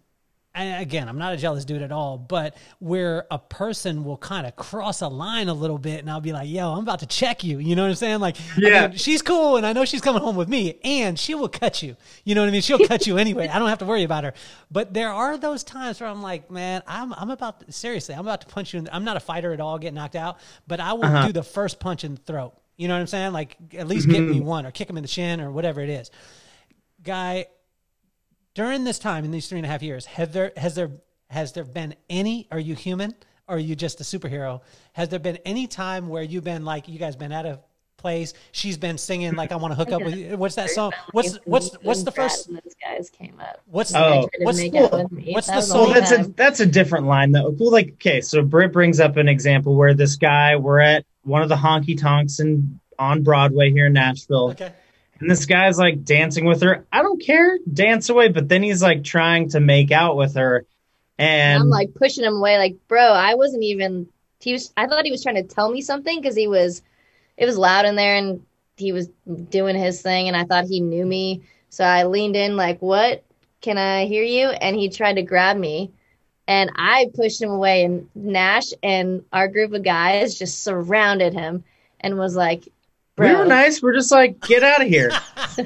and again, I'm not a jealous dude at all, but where a person will kind of cross a line a little bit, and I'll be like, "Yo, I'm about to check you." You know what I'm saying? Like, yeah, I mean, she's cool, and I know she's coming home with me, and she will cut you. You know what I mean? She'll cut you anyway. I don't have to worry about her. But there are those times where I'm like, man, I'm I'm about to, seriously, I'm about to punch you. In, I'm not a fighter at all, get knocked out, but I will uh-huh. do the first punch in the throat. You know what I'm saying? Like, at least mm-hmm. get me mm-hmm. one, or kick him in the shin, or whatever it is. Guy, during this time in these three and a half years, have there has there has there been any? Are you human? Or are you just a superhero? Has there been any time where you've been like you guys been at a place? She's been singing like I want to hook up with you. What's that song? What's what's what's the first? Those guys came up. What's oh what's what's the song? Well, that's a that's a different line though. Well, like okay, so Britt brings up an example where this guy we're at one of the honky tonks and on Broadway here in Nashville. Okay. And this guy's like dancing with her. I don't care, dance away. But then he's like trying to make out with her. And I'm like pushing him away, like, bro, I wasn't even. He was. I thought he was trying to tell me something because he was. It was loud in there, and he was doing his thing, and I thought he knew me. So I leaned in, like, "What? Can I hear you?" And he tried to grab me, and I pushed him away. And Nash and our group of guys just surrounded him and was like, Bro. We were nice. We're just like, get out of here.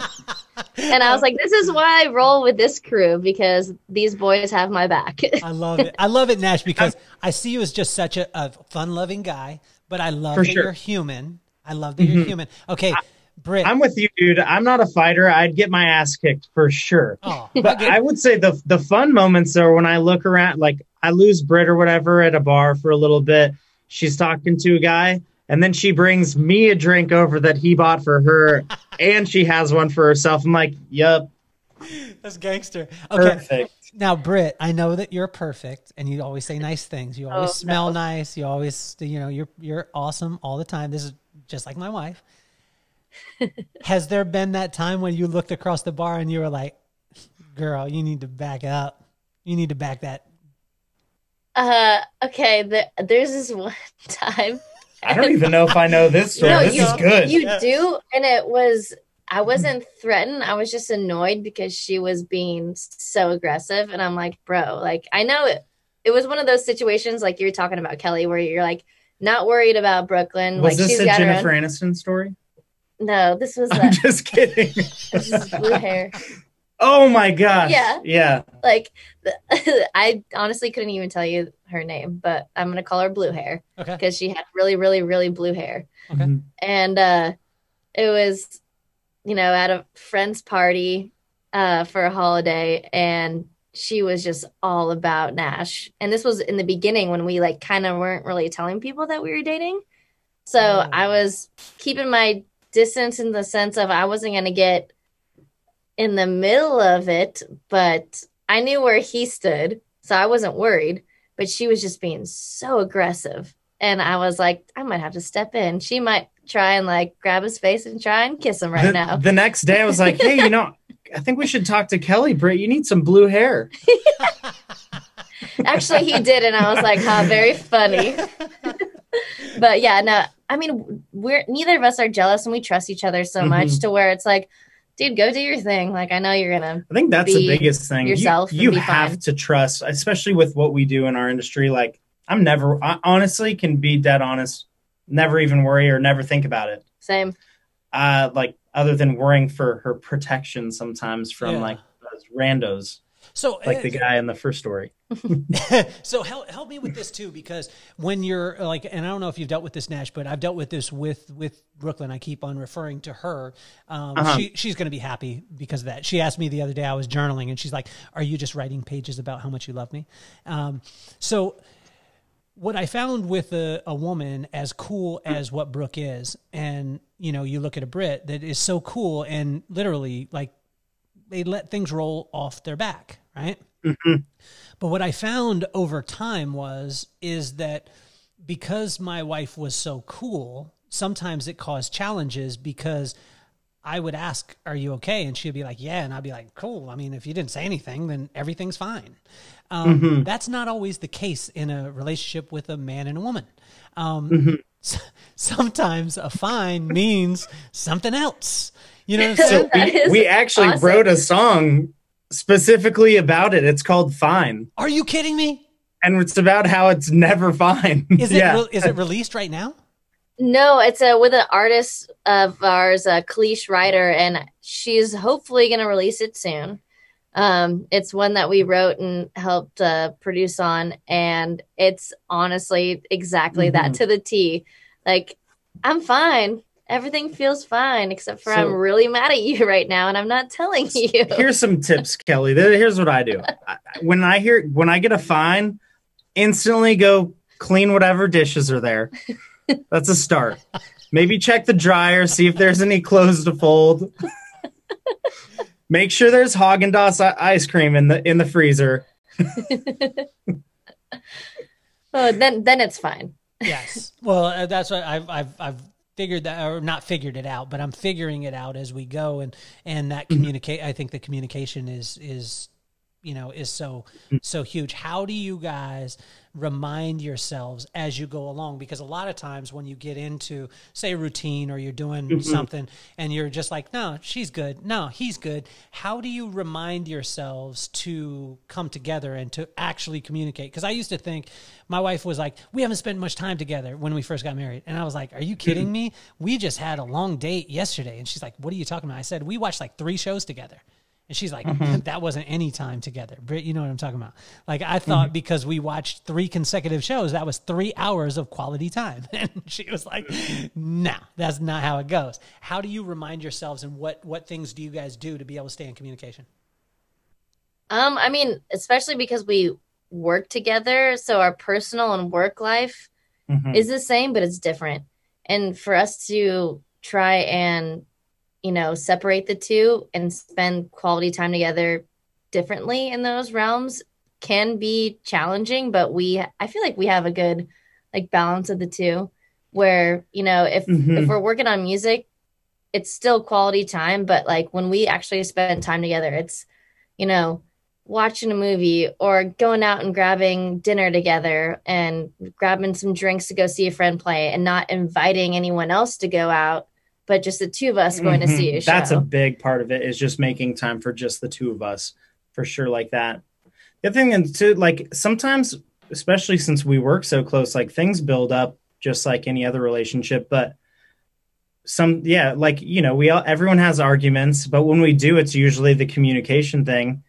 and I was like, this is why I roll with this crew because these boys have my back. I love it. I love it, Nash, because I see you as just such a, a fun loving guy, but I love For that sure. you're human. I love that mm-hmm. you're human. Okay. Britt, I'm with you, dude. I'm not a fighter. I'd get my ass kicked for sure. Oh, but I, I would say the the fun moments are when I look around, like I lose Britt or whatever at a bar for a little bit. She's talking to a guy and then she brings me a drink over that he bought for her, and she has one for herself. I'm like, "Yup, that's gangster." Okay. Perfect. Now, Britt, I know that you're perfect, and you always say nice things. You always oh, smell no. nice. You always, you know, you're you're awesome all the time. This is just like my wife. Has there been that time when you looked across the bar and you were like, "Girl, you need to back up. You need to back that." Uh, okay. The, there's this one time I don't even know if I know this story. No, this you, is good. You do, and it was. I wasn't threatened. I was just annoyed because she was being so aggressive, and I'm like, bro, like I know it. It was one of those situations like you're talking about Kelly, where you're like not worried about Brooklyn. Was like, this a Jennifer Aniston story? No, this was. I'm a, just kidding. this is blue hair. Oh my gosh. Yeah. Yeah. Like I honestly couldn't even tell you her name, but I'm going to call her blue hair. Okay. Because she had really, really, really blue hair. Okay. Mm-hmm. And uh, it was, you know, at a friend's party uh, for a holiday, and she was just all about Nash. And this was in the beginning when we like kind of weren't really telling people that we were dating. So oh. I was keeping my distance in the sense of I wasn't going to get in the middle of it, but I knew where he stood. So I wasn't worried. But she was just being so aggressive. And I was like, I might have to step in. She might try and like grab his face and try and kiss him right the, now. The next day I was like, hey, you know, I think we should talk to Kelly, Britt. You need some blue hair. Actually, he did, and I was like, "Huh, very funny." but yeah, no, I mean, we're neither of us are jealous, and we trust each other so mm-hmm. much to where it's like, dude, go do your thing. Like, I know you're gonna. I think that's the biggest thing. Yourself, you, you have fine. to trust, especially with what we do in our industry. Like, I'm never, I honestly, can be dead honest. Never even worry or never think about it. Same. Uh, like other than worrying for her protection sometimes from yeah. like those randos. So like uh, the guy in the first story. so help help me with this too because when you're like and I don't know if you've dealt with this Nash but I've dealt with this with with Brooklyn I keep on referring to her um, uh-huh. she she's going to be happy because of that she asked me the other day I was journaling and she's like are you just writing pages about how much you love me um, so what I found with a, a woman as cool as what Brooke is, and you know, you look at a Britt that is so cool and literally like they let things roll off their back, right? Mm-hmm. But what I found over time was is that because my wife was so cool, sometimes it caused challenges because I would ask, "Are you okay?" and she'd be like, "Yeah," and I'd be like, "Cool." I mean, if you didn't say anything, then everything's fine. Um, mm-hmm. That's not always the case in a relationship with a man and a woman. Um, mm-hmm. sometimes a fine means something else. You know, so we, we, actually awesome. wrote a song specifically about it. It's called "Fine." Are you kidding me? And it's about how it's never fine. Is it? yeah. Re- is it released right now? No, it's a with an artist of ours, a Kalish writer, and she's hopefully going to release it soon. Um, it's one that we wrote and helped uh, produce on, and it's honestly exactly mm-hmm. that to the T. Like, I'm fine. Everything feels fine, except for so, I'm really mad at you right now, and I'm not telling you. Here's some tips, Kelly. Here's what I do. When I hear when I get a fine, instantly go clean whatever dishes are there. That's a start. Maybe check the dryer, see if there's any clothes to fold. Make sure there's Haagen Dazs ice cream in the in the freezer. oh, then then it's fine. yes. Well, uh, that's what I've I've I've figured that or not figured it out, but I'm figuring it out as we go and and that mm-hmm. communicate I think the communication is is you know is so so huge. How do you guys remind yourselves as you go along because a lot of times when you get into say a routine or you're doing mm-hmm. something and you're just like no she's good. No he's good. How do you remind yourselves to come together and to actually communicate? Because i used to think my wife was like we haven't spent much time together when we first got married. And i was like are you kidding mm-hmm. me? We just had a long date yesterday. And she's like what are you talking about? I said we watched like three shows together and she's like, mm-hmm. that wasn't any time together. Britt, you know what I'm talking about. Like, I thought mm-hmm. because we watched three consecutive shows, that was three hours of quality time. And she was like, no, that's not how it goes. How do you remind yourselves and what, what things do you guys do to be able to stay in communication? Um, I mean, especially because we work together. So our personal and work life mm-hmm. is the same, but it's different. And for us to try and you know, separate the two and spend quality time together differently in those realms can be challenging, but we I feel like we have a good like balance of the two where, you know, if mm-hmm. if we're working on music, it's still quality time, but like when we actually spend time together, it's, you know, watching a movie or going out and grabbing dinner together and grabbing some drinks to go see a friend play and not inviting anyone else to go out but just the two of us going mm-hmm. to see a show. That's a big part of it is just making time for just the two of us for sure like that. The other thing is to like sometimes, especially since we work so close, like things build up just like any other relationship, but some yeah, like you know, we all everyone has arguments, but when we do, it's usually the communication thing.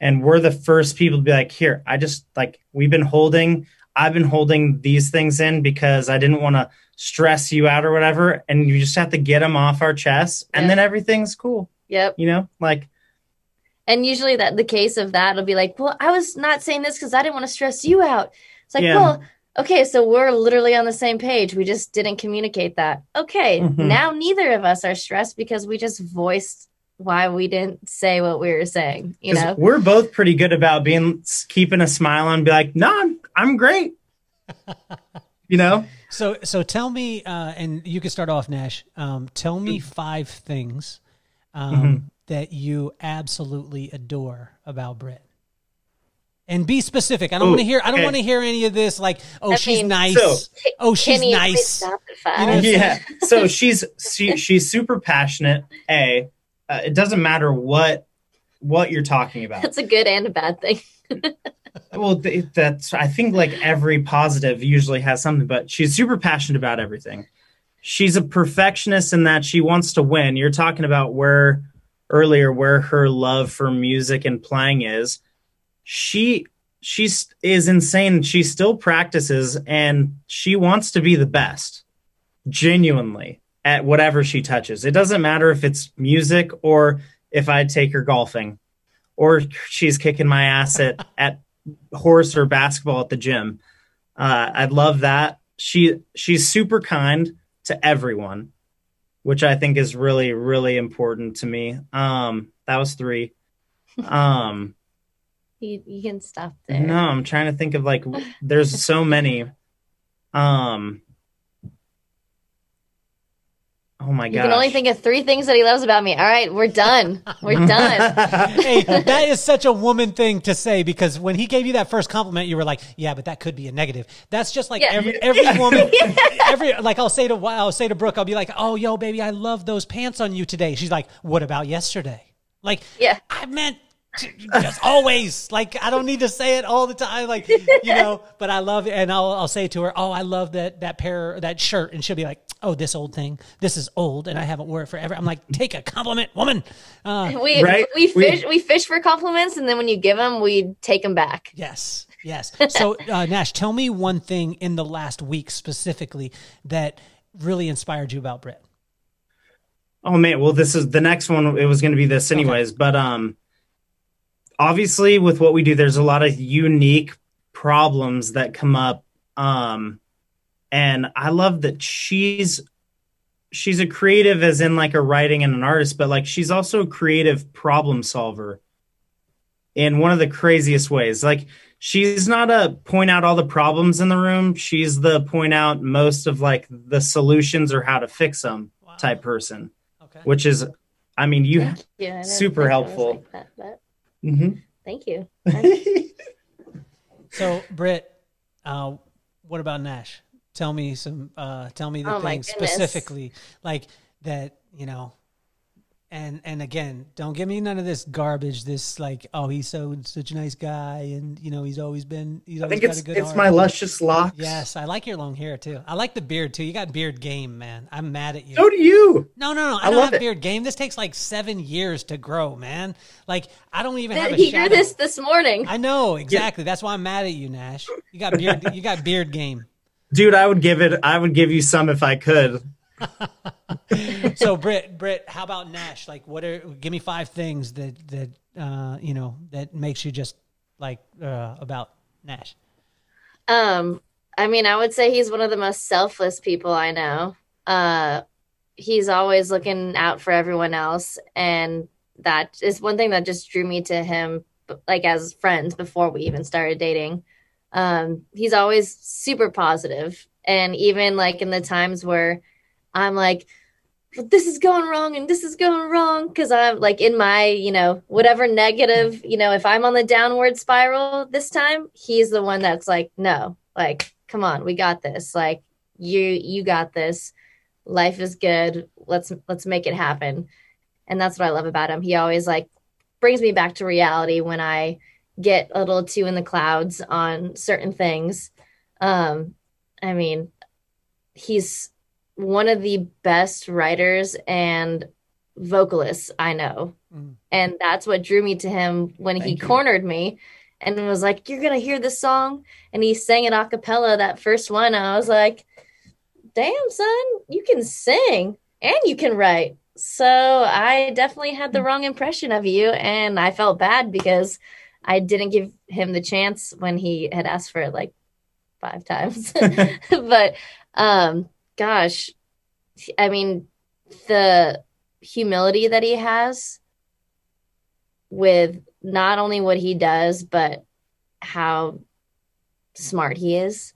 And we're the first people to be like, here, I just like we've been holding I've been holding these things in because I didn't want to stress you out or whatever. And you just have to get them off our chest and then everything's cool. Yep. You know, like And usually that the case of that will be like, well, I was not saying this because I didn't want to stress you out. It's like, yeah. well, okay, so we're literally on the same page. We just didn't communicate that. Okay, mm-hmm. now neither of us are stressed because we just voiced why we didn't say what we were saying. You know, we're both pretty good about being keeping a smile and be like, no, I'm I'm great. you know. So so tell me, uh, and you can start off, Nash. Um, tell me five things um, mm-hmm. that you absolutely adore about Britt. And be specific. I don't want to hear. I don't okay. want to hear any of this. Like, oh, I she's mean, nice. So, oh, she's nice. You know yeah. so she's she, she's super passionate. A. Uh, it doesn't matter what what you're talking about. That's a good and a bad thing. well, that's I think like every positive usually has something, but she's super passionate about everything. She's a perfectionist in that she wants to win. You're talking about where earlier where her love for music and playing is. She she's is insane. She still practices and she wants to be the best. Genuinely at whatever she touches. It doesn't matter if it's music or if I take her golfing or she's kicking my ass at, at horse or basketball at the gym. Uh, I love that. She she's super kind to everyone, which I think is really really important to me. Um, that was three. Um, you you can stop there. No, I'm trying to think of like there's so many. Um, Oh my god! You can only think of three things that he loves about me. All right, we're done. We're done. hey, that is such a woman thing to say because when he gave you that first compliment, you were like, "Yeah, but that could be a negative." That's just like yeah. every every woman, yeah. every like I'll say to I'll say to Brooke, I'll be like, "Oh, yo, baby, I love those pants on you today." She's like, "What about yesterday?" Like, yeah, I meant just always like I don't need to say it all the time, like you know. But I love it, and I'll I'll say to her, "Oh, I love that that pair that shirt," and she'll be like, "Oh, this old thing, this is old, and I haven't worn it forever." I'm like, "Take a compliment, woman." Uh, we right? we fish we, we fish for compliments, and then when you give them, we take them back. Yes, yes. So uh, Nash, tell me one thing in the last week specifically that really inspired you about Britt. Oh man, well, this is the next one. It was going to be this anyways, okay. but um obviously with what we do there's a lot of unique problems that come up um and i love that she's she's a creative as in like a writing and an artist but like she's also a creative problem solver in one of the craziest ways like she's not a point out all the problems in the room she's the point out most of like the solutions or how to fix them wow. type person okay. which is i mean you yeah, super helpful like that, Mm-hmm. Thank you. so, Britt, uh, what about Nash? Tell me some. Uh, tell me the oh things specifically, like that. You know, and and again, don't give me none of this garbage. This like, oh, he's so such a nice guy, and you know, he's always been. He's always I think it's it's heart. my luscious locks. Yes, I like your long hair too. I like the beard too. You got beard game, man. I'm mad at you. So do you. No, no, no. I, I don't have it. beard game. This takes like seven years to grow, man. Like I don't even have. He grew this this morning. I know exactly. Yeah. That's why I'm mad at you, Nash. You got beard. you got beard game. Dude, I would give it. I would give you some if I could. so Britt, Britt, how about Nash? Like, what are? Give me five things that that uh, you know that makes you just like uh, about Nash. Um, I mean, I would say he's one of the most selfless people I know. Uh, he's always looking out for everyone else, and that is one thing that just drew me to him. Like as friends before we even started dating. Um, he's always super positive, and even like in the times where I'm like, this is going wrong and this is going wrong because I'm like in my, you know, whatever negative, you know, if I'm on the downward spiral this time, he's the one that's like, no, like, come on, we got this. Like, you, you got this. Life is good. Let's let's make it happen. And that's what I love about him. He always like brings me back to reality when I get a little too in the clouds on certain things. Um, I mean, he's one of the best writers and vocalists I know. Mm. And that's what drew me to him when Thank he you. cornered me and was like, You're gonna hear this song. And he sang it a cappella, that first one. I was like, Damn, son, you can sing and you can write. So I definitely had the wrong impression of you, and I felt bad because I didn't give him the chance when he had asked for it like five times. but um, gosh, I mean, the humility that he has with not only what he does, but how smart he is.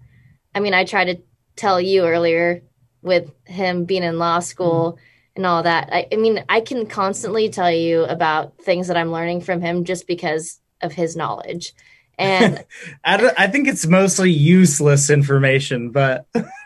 I mean, I tried to tell you earlier with him being in law school mm-hmm. and all that. I, I, mean, I can constantly tell you about things that I'm learning from him just because of his knowledge. And I, I think it's mostly useless information, but.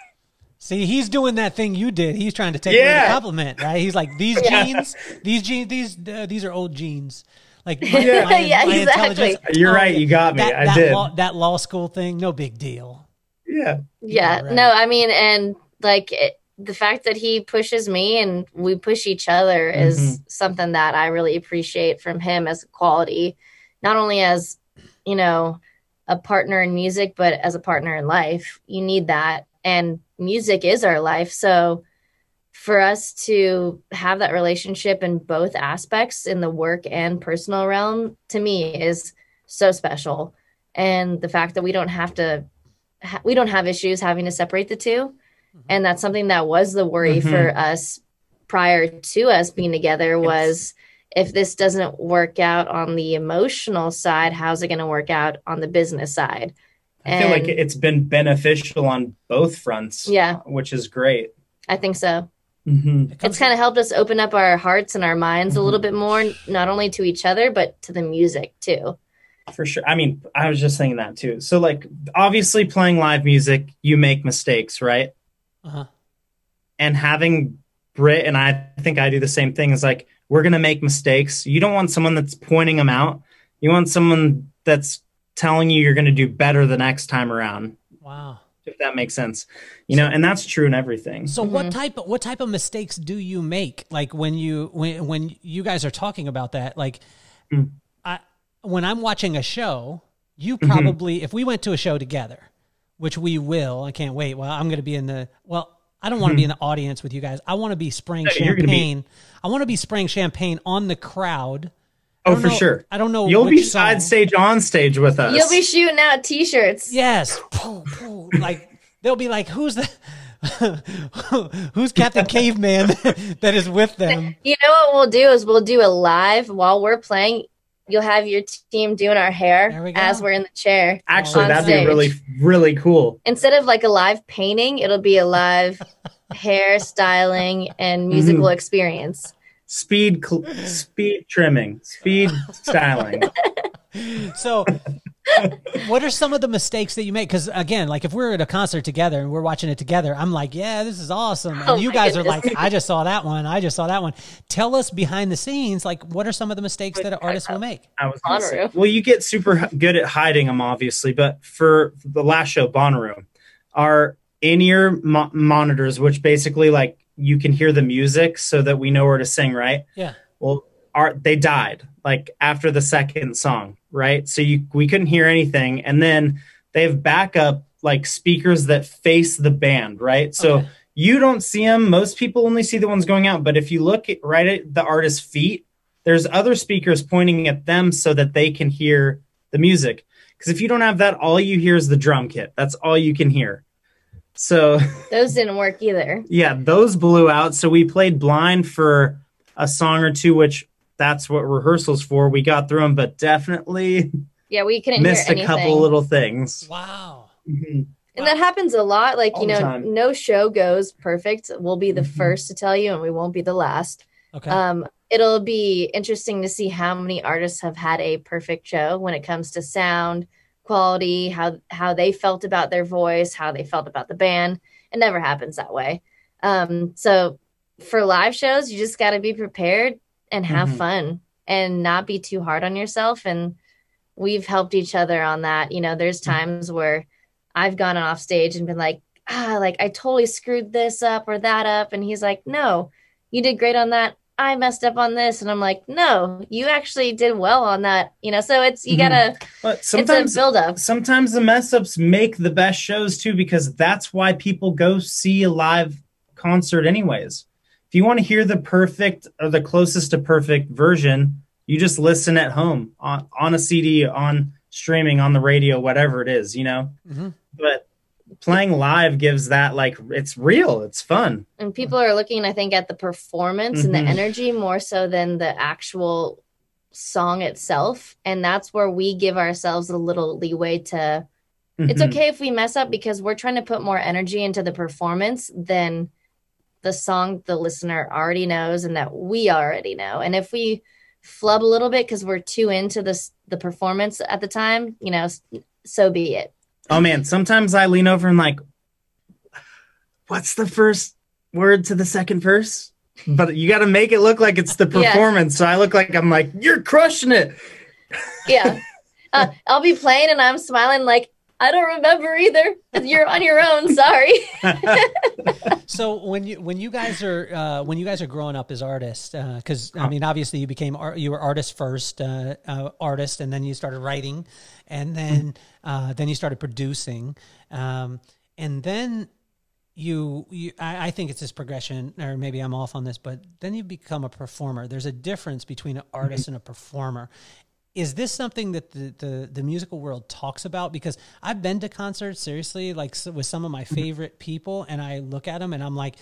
See, he's doing that thing you did. He's trying to take yeah. away the compliment, right? He's like, these yeah. jeans, these jeans, these uh, these are old jeans. Like, my, yeah, my, yeah my exactly. You're oh, right. You got me. That, I that did. Law, that law school thing, no big deal. Yeah. Yeah. Right. No, I mean, and like it, the fact that he pushes me and we push each other mm-hmm. is something that I really appreciate from him as a quality, not only as, you know, a partner in music, but as a partner in life. You need that. And music is our life. So for us to have that relationship in both aspects in the work and personal realm to me is so special. And the fact that we don't have to, we don't have issues having to separate the 2 mm-hmm. And that's something that was the worry mm-hmm. for us prior to us being together was if this doesn't work out on the emotional side, how's it going to work out on the business side? I feel like it's been beneficial on both fronts. Yeah. Which is great. I think so. Mm-hmm. It's kind of helped us open up our hearts and our minds mm-hmm. a little bit more, not only to each other, but to the music too. For sure. I mean, I was just saying that too. So, like, obviously, playing live music, you make mistakes, right? Uh-huh. And having Britt, and I think I do the same thing. Is like we're gonna make mistakes. You don't want someone that's pointing them out. You want someone that's telling you you're going to do better the next time around. Wow. If that makes sense, you know, and that's true in everything. So, mm-hmm. what type of what type of mistakes do you make? Like when you when when you guys are talking about that, like, mm. I when I'm watching a show, you mm-hmm. probably mm-hmm. if we went to a show together, which we will, I can't wait. Well, I'm going to be in the well, I don't want to be mm-hmm. in the audience with you guys. I want to be spraying champagne. Be... I want to be spraying champagne on the crowd Oh, for know, sure. I don't know. You'll be side stage, on stage with us. You'll be shooting out T-shirts. Yes, like they'll be like, "Who's the?" Who's Captain Caveman that is with them? You know what we'll do is we'll do a live while we're playing. You'll have your team doing our hair we as we're in the chair. Actually, that'd stage. be really, really cool. Instead of like a live painting, it'll be a live hair styling and musical mm-hmm. experience speed cl- speed trimming, speed styling. so what are some of the mistakes that you make? Because again like if we're at a concert together and we're watching it together i'm like yeah this is awesome. And oh you guys goodness. are like i just saw that one. I just saw that one. Tell us behind the scenes like what are some of the mistakes that an artist will make? I was say, well you get super good at hiding them obviously but for the last show Bonnaroo our in-ear mo- monitors which basically like you can hear the music so that we know where to sing, right? Yeah. Well, our, they died like after the second song, right? So you we couldn't hear anything, and then they have backup like speakers that face the band, right? So okay. you don't see them. Most people only see the ones going out, but if you look at, right at the artist's feet, there's other speakers pointing at them so that they can hear the music. Because if you don't have that, all you hear is the drum kit. That's all you can hear. So those didn't work either. Yeah, those blew out. So we played blind for a song or two, which that's what rehearsals for. We got through them, but definitely yeah, we couldn't missed a couple little things. Wow. Mm-hmm. And that happens a lot. Like, All you know, no show goes perfect. We'll be the mm-hmm. first to tell you, and we won't be the last. Okay. Um, it'll be interesting to see how many artists have had a perfect show when it comes to sound, quality, how how they felt about their voice, how they felt about the band. It never happens that way. Um, so for live shows, you just got to be prepared and have mm-hmm. fun and not be too hard on yourself. And we've helped each other on that. You know, there's mm-hmm. times where I've gone off stage and been like, ah, like I totally screwed this up or that up, and he's like, no, you did great on that. I messed up on this, and I'm like, no, you actually did well on that. You know, so it's you gotta. Mm-hmm. But sometimes it's a build up. Sometimes the mess ups make the best shows too, because that's why people go see a live concert anyways. If if you want to hear the perfect or the closest to perfect version, you just listen at home on, on a CD, on streaming, on the radio, whatever it is, you know? Mm-hmm. But playing live gives that like it's real it's fun and people are looking i think at the performance mm-hmm. and the mm-hmm. energy more so than the actual song itself and that's where we give ourselves a little leeway to mm-hmm. it's okay if we mess up because we're trying to put more energy into the performance than the song the listener already knows and that we already know and if we flub a little bit because we're too into this the performance at the time you know so be it Oh man, sometimes I lean over and like, what's the first word to the second verse? But you got to make it look like it's the performance. Yeah. So I look like I'm like, you're crushing it. Yeah. Uh, I'll be playing and I'm smiling like, I don't remember either. You're on your own. Sorry. so when you when you guys are uh, when you guys are growing up as artists, because uh, I mean, obviously you became you were artist first, uh, uh, artist, and then you started writing, and then uh, then you started producing, um, and then you, you I, I, think it's this progression, or maybe I'm off on this, but then you become a performer. There's a difference between an artist and a performer, is this something that the, the, the musical world talks about because i've been to concerts seriously like with some of my mm-hmm. favorite people and i look at them and i'm like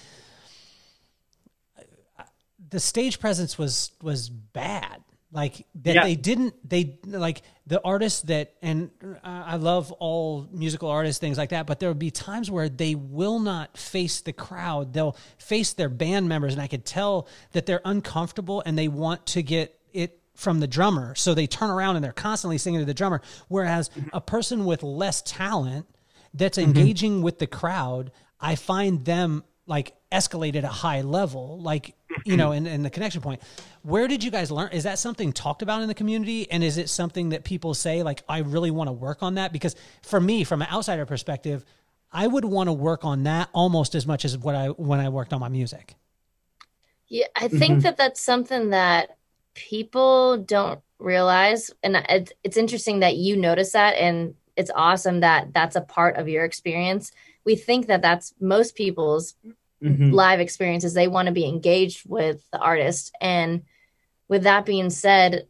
the stage presence was was bad like that yeah. they didn't they like the artists that and i love all musical artists things like that but there would be times where they will not face the crowd they'll face their band members and i could tell that they're uncomfortable and they want to get it from the drummer. So they turn around and they're constantly singing to the drummer. Whereas a person with less talent that's mm-hmm. engaging mm-hmm. with the crowd, I find them like escalate at a high level, like, you know, in, in the connection point. Where did you guys learn? Is that something talked about in the community? And is it something that people say, like, I really want to work on that? Because for me, from an outsider perspective, I would want to work on that almost as much as what I when I worked on my music. Yeah, I think mm-hmm. that that's something that people don't realize and it's, it's interesting that you notice that and it's awesome that that's a part of your experience. We think that that's most people's mm-hmm. live experiences they want to be engaged with the artist. And with that being said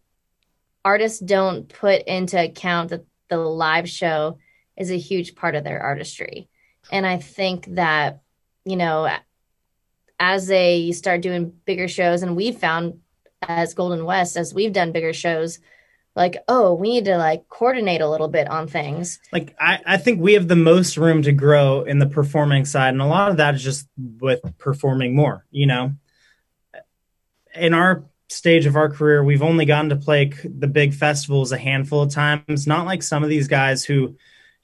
artists don't put into account that the live show is a huge part of their artistry. And i think that you know as they start doing bigger shows and we've found as Golden West, as we've done bigger shows, like, oh, we need to like coordinate a little bit on things. Like, I, I think we have the most room to grow in the performing side. And a lot of that is just with performing more, you know. In our stage of our career, we've only gotten to play the big festivals a handful of times, not like some of these guys who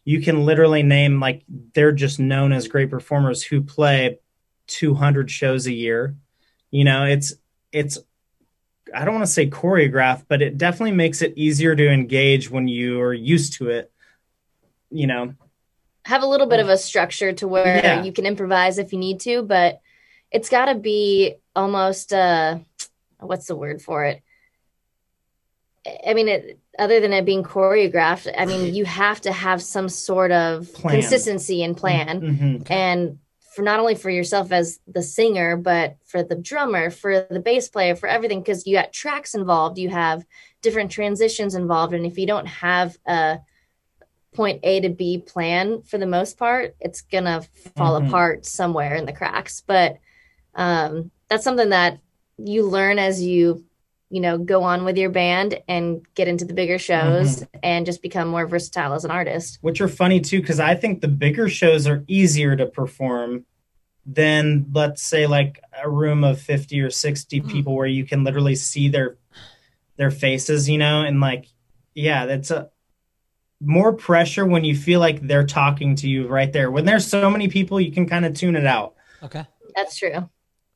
you can literally name like they're just known as great performers who play 200 shows a year. You know, it's it's I don't want to say choreograph, but it definitely makes it easier to engage when you are used to it. You know, have a little bit of a structure to where yeah. you can improvise if you need to, but it's got to be almost uh what's the word for it? I mean, it, other than it being choreographed, I mean, you have to have some sort of plan. consistency and plan. Mm-hmm. And for not only for yourself as the singer, but for the drummer, for the bass player, for everything, because you got tracks involved, you have different transitions involved. And if you don't have a point A to B plan for the most part, it's gonna fall mm-hmm. apart somewhere in the cracks. But um, that's something that you learn as you you know go on with your band and get into the bigger shows mm-hmm. and just become more versatile as an artist. Which are funny too because i think the bigger shows are easier to perform than let's say like a room of 50 or 60 mm-hmm. people where you can literally see their their faces you know? And like yeah that's a more pressure when you feel like they're talking to you right there. When there's so many people you can kind of tune it out. Okay. That's true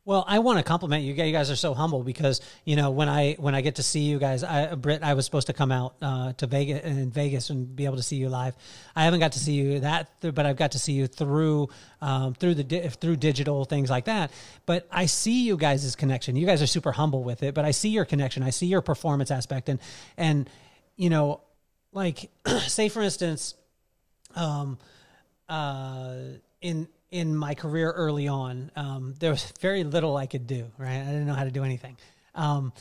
well, I want to compliment you. You guys are so humble because you know when I when I get to see you guys, I, Britt, I was supposed to come out uh, to Vegas in Vegas and be able to see you live. I haven't got to see you that, but I've got to see you through um, through the through digital things like that. But I see you guys' connection. You guys are super humble with it, but I see your connection. I see your performance aspect, and and you know, like say for instance, um, uh in in my career early on, um, there was very little I could do. Right, I didn't know how to do anything. Um,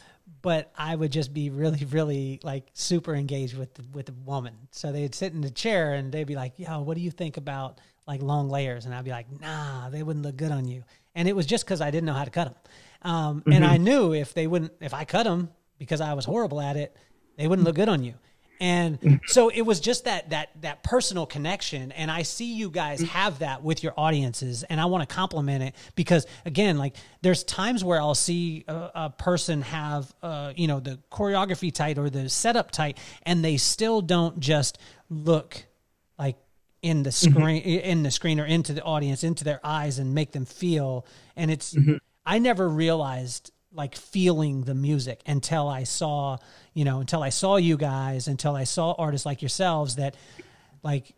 but I would just be really, really like super engaged with the, with the woman. So they'd sit in the chair and they'd be like, "Yo, what do you think about like long layers?" And I'd be like, "Nah, they wouldn't look good on you." And it was just because I didn't know how to cut them. Um, mm-hmm. And I knew if they wouldn't, if I cut them because I was horrible at it, they wouldn't look good on you. And so it was just that that that personal connection and I see you guys have that with your audiences and I want to compliment it because again like there's times where I'll see a, a person have uh, you know the choreography tight or the setup tight and they still don't just look like in the mm-hmm. screen mm-hmm. in the screen or into the audience into their eyes and make them feel and it's mm-hmm. I never realized like feeling the music until I saw, you know, until I saw you guys, until I saw artists like yourselves that like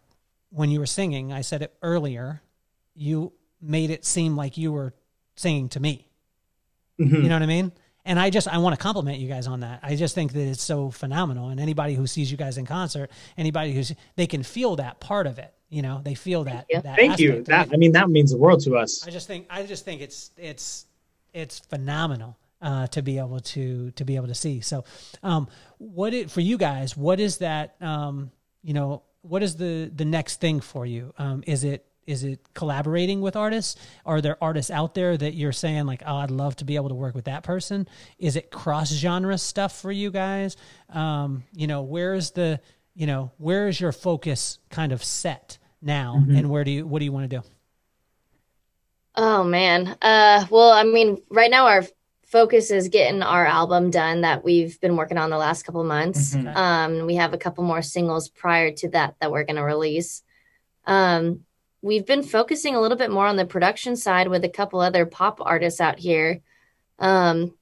when you were singing, I said it earlier, you made it seem like you were singing to me. Mm-hmm. You know what I mean? And I just I want to compliment you guys on that. I just think that it's so phenomenal and anybody who sees you guys in concert, anybody who's they can feel that part of it. You know, they feel that. Thank you. That Thank you. That I mean that means the world to us. I just think I just think it's it's it's phenomenal uh, to be able to to be able to see. So, um, what it for you guys? What is that? Um, you know, what is the the next thing for you? Um, is it is it collaborating with artists? Are there artists out there that you're saying like, oh, I'd love to be able to work with that person? Is it cross genre stuff for you guys? Um, you know, where's the you know where is your focus kind of set now, mm-hmm. and where do you what do you want to do? Oh man. Uh well, I mean, right now our focus is getting our album done that we've been working on the last couple months. Mm-hmm. Um, we have a couple more singles prior to that that we're going to release. Um, we've been focusing a little bit more on the production side with a couple other pop artists out here. Um,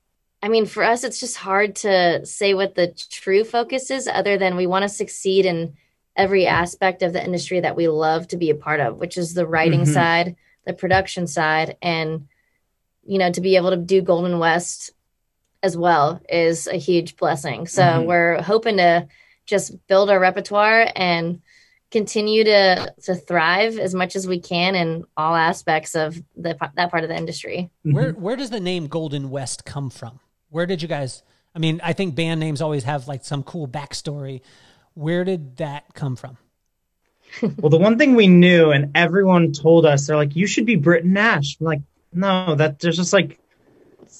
I mean, for us, it's just hard to say what the true focus is, other than we want to succeed in every aspect of the industry that we love to be a part of, which is the writing mm-hmm. side, the production side, and you know, to be able to do Golden West as well is a huge blessing. So mm-hmm. we're hoping to just build our repertoire and continue to to thrive as much as we can in all aspects of the that part of the industry. Mm-hmm. Where where does the name Golden West come from? Where did you guys? I mean, I think band names always have like some cool backstory. Where did that come from? well, the one thing we knew, and everyone told us, they're like, "You should be Britton Nash." I'm like, no, that there's just like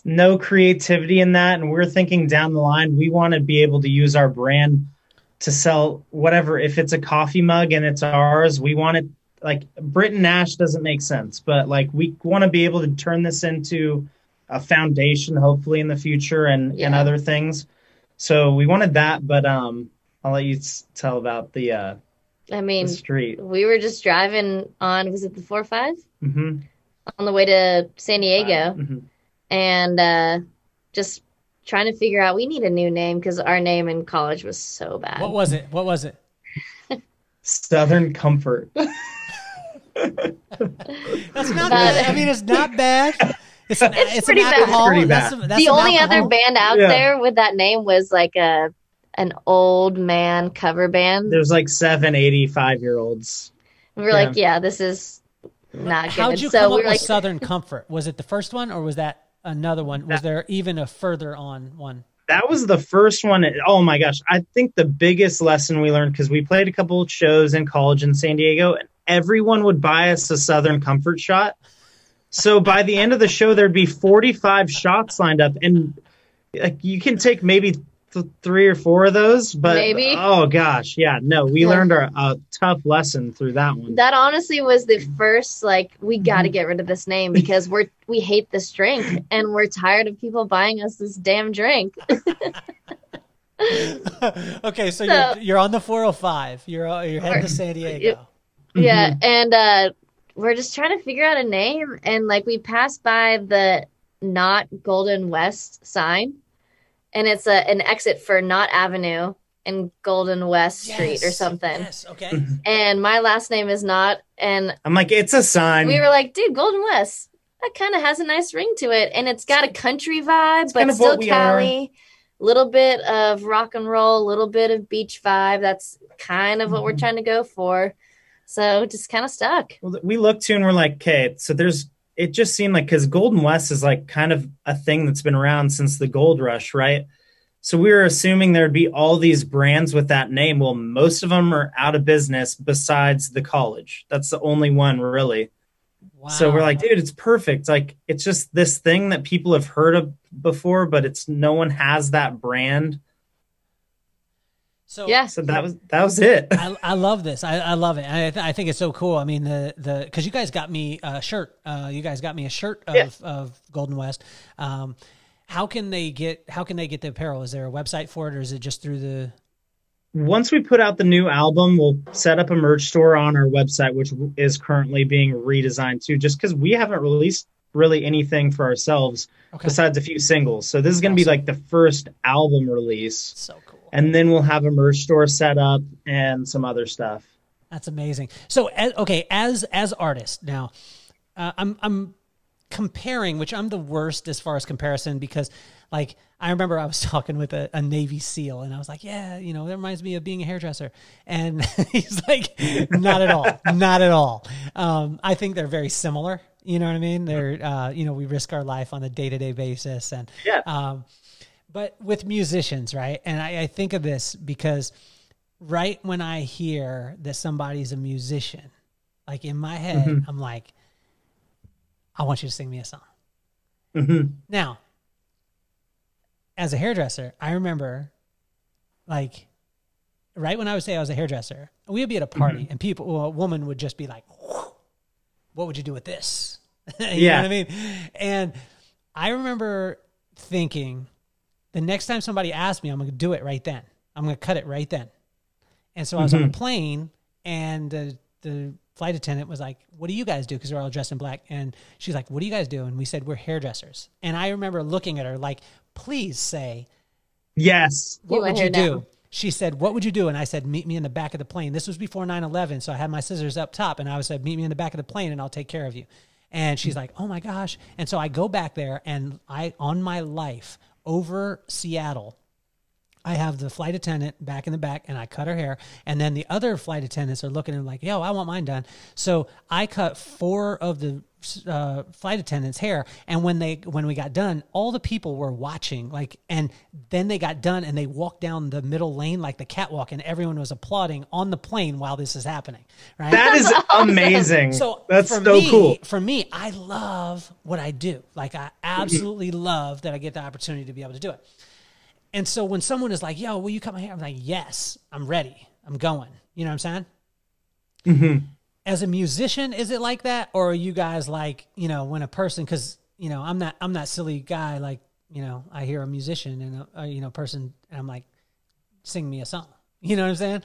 no creativity in that. And we're thinking down the line, we want to be able to use our brand to sell whatever. If it's a coffee mug and it's ours, we want it like Britton Ash doesn't make sense, but like we want to be able to turn this into a foundation, hopefully in the future and, yeah. and other things. So we wanted that, but um, I'll let you tell about the. Uh, I mean, street. We were just driving on. Was it the four five? Mm-hmm on the way to San Diego, mm-hmm. and uh, just trying to figure out we need a new name because our name in college was so bad. What was it? What was it? Southern Comfort. that's not bad. I mean, it's not bad. It's, an, it's, it's pretty bad. Pretty bad. That's, that's the only alcohol. other band out yeah. there with that name was like a an old man cover band. There's like seven, 85 year olds. We were yeah. like, yeah, this is not good. How'd you so come up with like, Southern Comfort? Was it the first one, or was that another one? Was that, there even a further on one? That was the first one. Oh my gosh! I think the biggest lesson we learned because we played a couple shows in college in San Diego, and everyone would buy us a Southern Comfort shot. So by the end of the show, there'd be 45 shots lined up, and like you can take maybe th- three or four of those, but Maybe. oh gosh, yeah, no, we yeah. learned our, a tough lesson through that one. That honestly was the first like we got to mm-hmm. get rid of this name because we're we hate this drink and we're tired of people buying us this damn drink. okay, so, so, you're you're on the 405. You're you're heading to San Diego. Yeah, mm-hmm. and uh, we're just trying to figure out a name, and like we passed by the not Golden West sign and it's a an exit for Knott Avenue and Golden West yes, Street or something. Yes, okay. And my last name is Knott, and I'm like, it's a sign. We were like, dude, Golden West. That kind of has a nice ring to it, and it's got a country vibe, it's but kind of still Cali. Little bit of rock and roll, a little bit of beach vibe. That's kind of what mm-hmm. we're trying to go for. So just kind of stuck. Well, we looked to and we're like, okay, so there's it just seemed like because Golden West is like kind of a thing that's been around since the gold rush, right? So we were assuming there'd be all these brands with that name. Well, most of them are out of business besides the college. That's the only one really. Wow. So we're like, dude, it's perfect. Like it's just this thing that people have heard of before, but it's no one has that brand. So yeah, so that was that was it. I, I love this. I, I love it. I, th- I think it's so cool. I mean the the because you guys got me a shirt. Uh, you guys got me a shirt of, yeah. of Golden West. Um, how can they get how can they get the apparel? Is there a website for it, or is it just through the? Once we put out the new album, we'll set up a merch store on our website, which is currently being redesigned too. Just because we haven't released really anything for ourselves okay. besides a few singles, so this is going to awesome. be like the first album release. So cool. And then we'll have a merch store set up and some other stuff. That's amazing. So, as, okay, as as artists now, uh, I'm I'm comparing, which I'm the worst as far as comparison because, like, I remember I was talking with a, a, Navy SEAL and I was like, yeah, you know, that reminds me of being a hairdresser. And he's like, not at all, not at all. Um, I think they're very similar. You know what I mean? They're, uh, you know, we risk our life on a day to day basis. And, yeah. Um, but with musicians, right? And I, I think of this because right when I hear that somebody's a musician, like in my head, mm-hmm. I'm like, I want you to sing me a song. Mm-hmm. Now, as a hairdresser, I remember like right when I would say I was a hairdresser, we would be at a party mm-hmm. and people, well, a woman would just be like, what would you do with this? you yeah. know what I mean? And I remember thinking the next time somebody asks me, I'm going to do it right then. I'm going to cut it right then. And so I was mm-hmm. on a plane and the, the flight attendant was like, What do you guys do? Because they're all dressed in black. And she's like, What do you guys do? And we said, We're hairdressers. And I remember looking at her like, Please say, Yes. What you would you do? Now. She said, What would you do? And I said, Meet me in the back of the plane. This was before 9 11. So I had my scissors up top and I was said, Meet me in the back of the plane and I'll take care of you. And she's like, Oh my gosh. And so I go back there and I, on my life, over Seattle. I have the flight attendant back in the back and I cut her hair. And then the other flight attendants are looking and like, yo, I want mine done. So I cut four of the uh, flight attendants' hair. And when they when we got done, all the people were watching. Like, and then they got done and they walked down the middle lane like the catwalk, and everyone was applauding on the plane while this is happening. Right? That is amazing. So that's so me, cool. For me, I love what I do. Like, I absolutely love that I get the opportunity to be able to do it. And so when someone is like, yo, will you cut my hair? I'm like, yes, I'm ready. I'm going. You know what I'm saying? Mm-hmm. As a musician, is it like that? Or are you guys like, you know, when a person, cause you know, I'm not, I'm that silly guy. Like, you know, I hear a musician and a, a you know, person and I'm like, sing me a song. You know what I'm saying?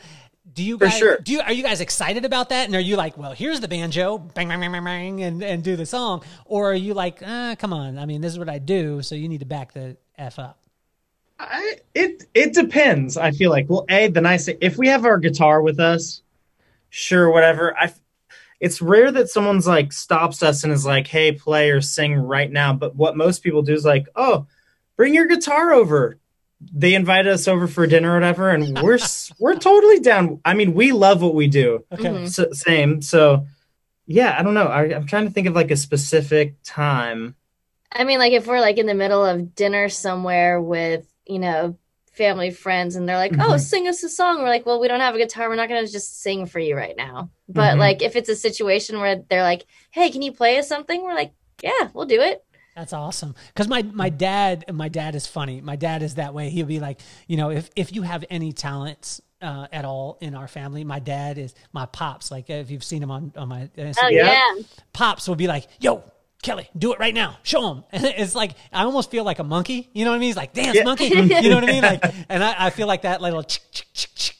Do you guys, sure. do you, are you guys excited about that? And are you like, well, here's the banjo, bang, bang, bang, bang, bang, and, and do the song? Or are you like, ah, come on. I mean, this is what I do. So you need to back the F up. I, it it depends. I feel like well, a the nice if we have our guitar with us, sure, whatever. I it's rare that someone's like stops us and is like, "Hey, play or sing right now." But what most people do is like, "Oh, bring your guitar over." They invite us over for dinner or whatever, and we're we're totally down. I mean, we love what we do. Okay, mm-hmm. so, same. So, yeah, I don't know. I, I'm trying to think of like a specific time. I mean, like if we're like in the middle of dinner somewhere with you know, family friends and they're like, oh, mm-hmm. "Oh, sing us a song." We're like, "Well, we don't have a guitar. We're not going to just sing for you right now." But mm-hmm. like if it's a situation where they're like, "Hey, can you play us something?" We're like, "Yeah, we'll do it." That's awesome. Cuz my my dad my dad is funny. My dad is that way. He'll be like, you know, if if you have any talents uh, at all in our family. My dad is my pops. Like if you've seen him on on my Instagram, oh, yeah. pops will be like, "Yo, Kelly, do it right now. Show him. it's like I almost feel like a monkey. You know what I mean? He's like dance yeah. monkey. You know what I mean? Like, and I, I feel like that little,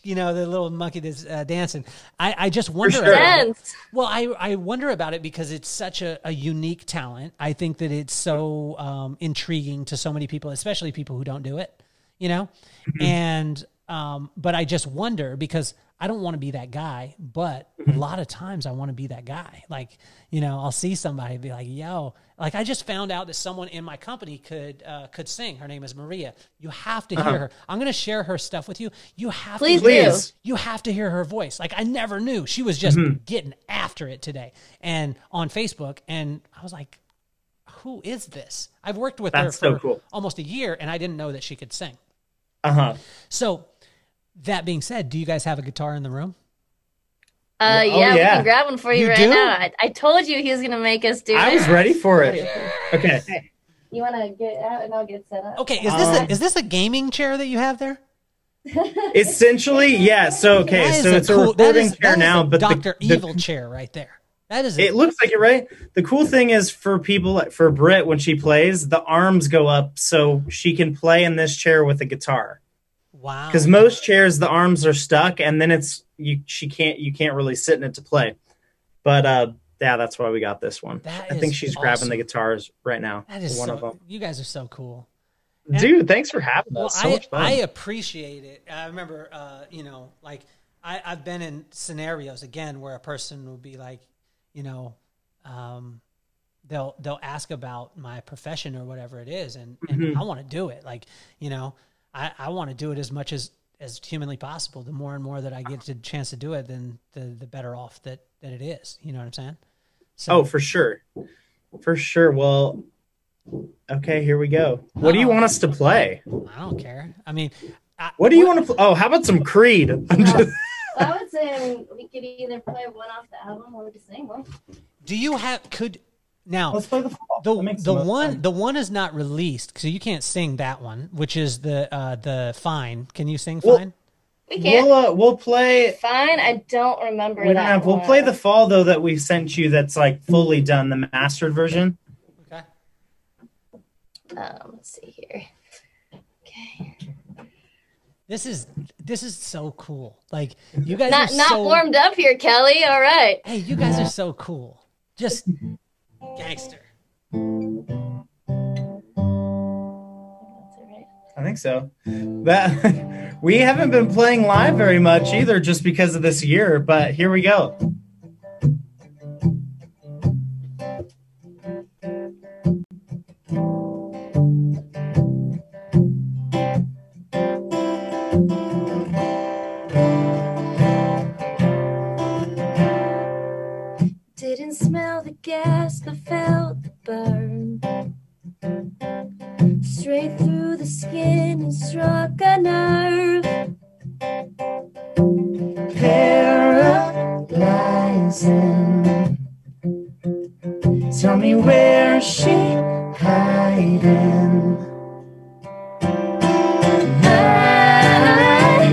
you know, the little monkey that's uh, dancing. I, I just wonder. Sure. About it. Well, I I wonder about it because it's such a, a unique talent. I think that it's so um, intriguing to so many people, especially people who don't do it. You know, mm-hmm. and um, but I just wonder because I don't want to be that guy, but a mm-hmm. lot of times I want to be that guy. Like, you know, I'll see somebody be like, "Yo," like I just found out that someone in my company could uh, could sing. Her name is Maria. You have to hear uh-huh. her. I'm going to share her stuff with you. You have please to hear, do. You have to hear her voice. Like I never knew she was just mm-hmm. getting after it today, and on Facebook, and I was like, "Who is this?" I've worked with That's her for so cool. almost a year, and I didn't know that she could sing. Uh huh. So that being said, do you guys have a guitar in the room? Uh, yeah, oh, yeah, we can grab one for you, you right do? now. I, I, told you he was gonna make us do I it. I was ready for it. Okay. You want to get out and I'll get set up. Okay, is this uh, a, is this a gaming chair that you have there? Essentially, yeah. So okay, so a it's cool, a recording is, chair now, but the Doctor Evil the, chair right there. That is. A, it looks like it, right? The cool thing is for people, for Britt, when she plays, the arms go up so she can play in this chair with a guitar. Wow. Because most chairs, the arms are stuck, and then it's you. She can't. You can't really sit in it to play. But uh, yeah, that's why we got this one. That I think she's awesome. grabbing the guitars right now. That is one so, of them. You guys are so cool. And, Dude, thanks for having well, us. So I, I appreciate it. I remember, uh, you know, like I, I've been in scenarios again where a person will be like, you know, um, they'll they'll ask about my profession or whatever it is, and, and mm-hmm. I want to do it. Like, you know, I, I want to do it as much as as humanly possible. The more and more that I get the chance to do it, then the the better off that that it is. You know what I'm saying? So, oh, for sure, for sure. Well, okay, here we go. What do you want us to play? I don't care. I mean, I, what do you what, want to play? Oh, how about some Creed? Just... I would say we could either play one off the album or just sing one. Do you have could now, let's play the the, the one fun. the one is not released, so you can't sing that one, which is the uh, the fine. Can you sing fine? we can. We'll uh, we'll play fine. I don't remember we that. We'll play the fall though that we sent you. That's like fully done, the mastered version. Okay. Um, let's see here. Okay. This is this is so cool. Like you guys not not so... warmed up here, Kelly. All right. Hey, you guys are so cool. Just Gangster. I think so. That we haven't been playing live very much either, just because of this year. But here we go. Gas that felt the burn straight through the skin and struck a nerve. Paralyzing. Tell me where she hiding? I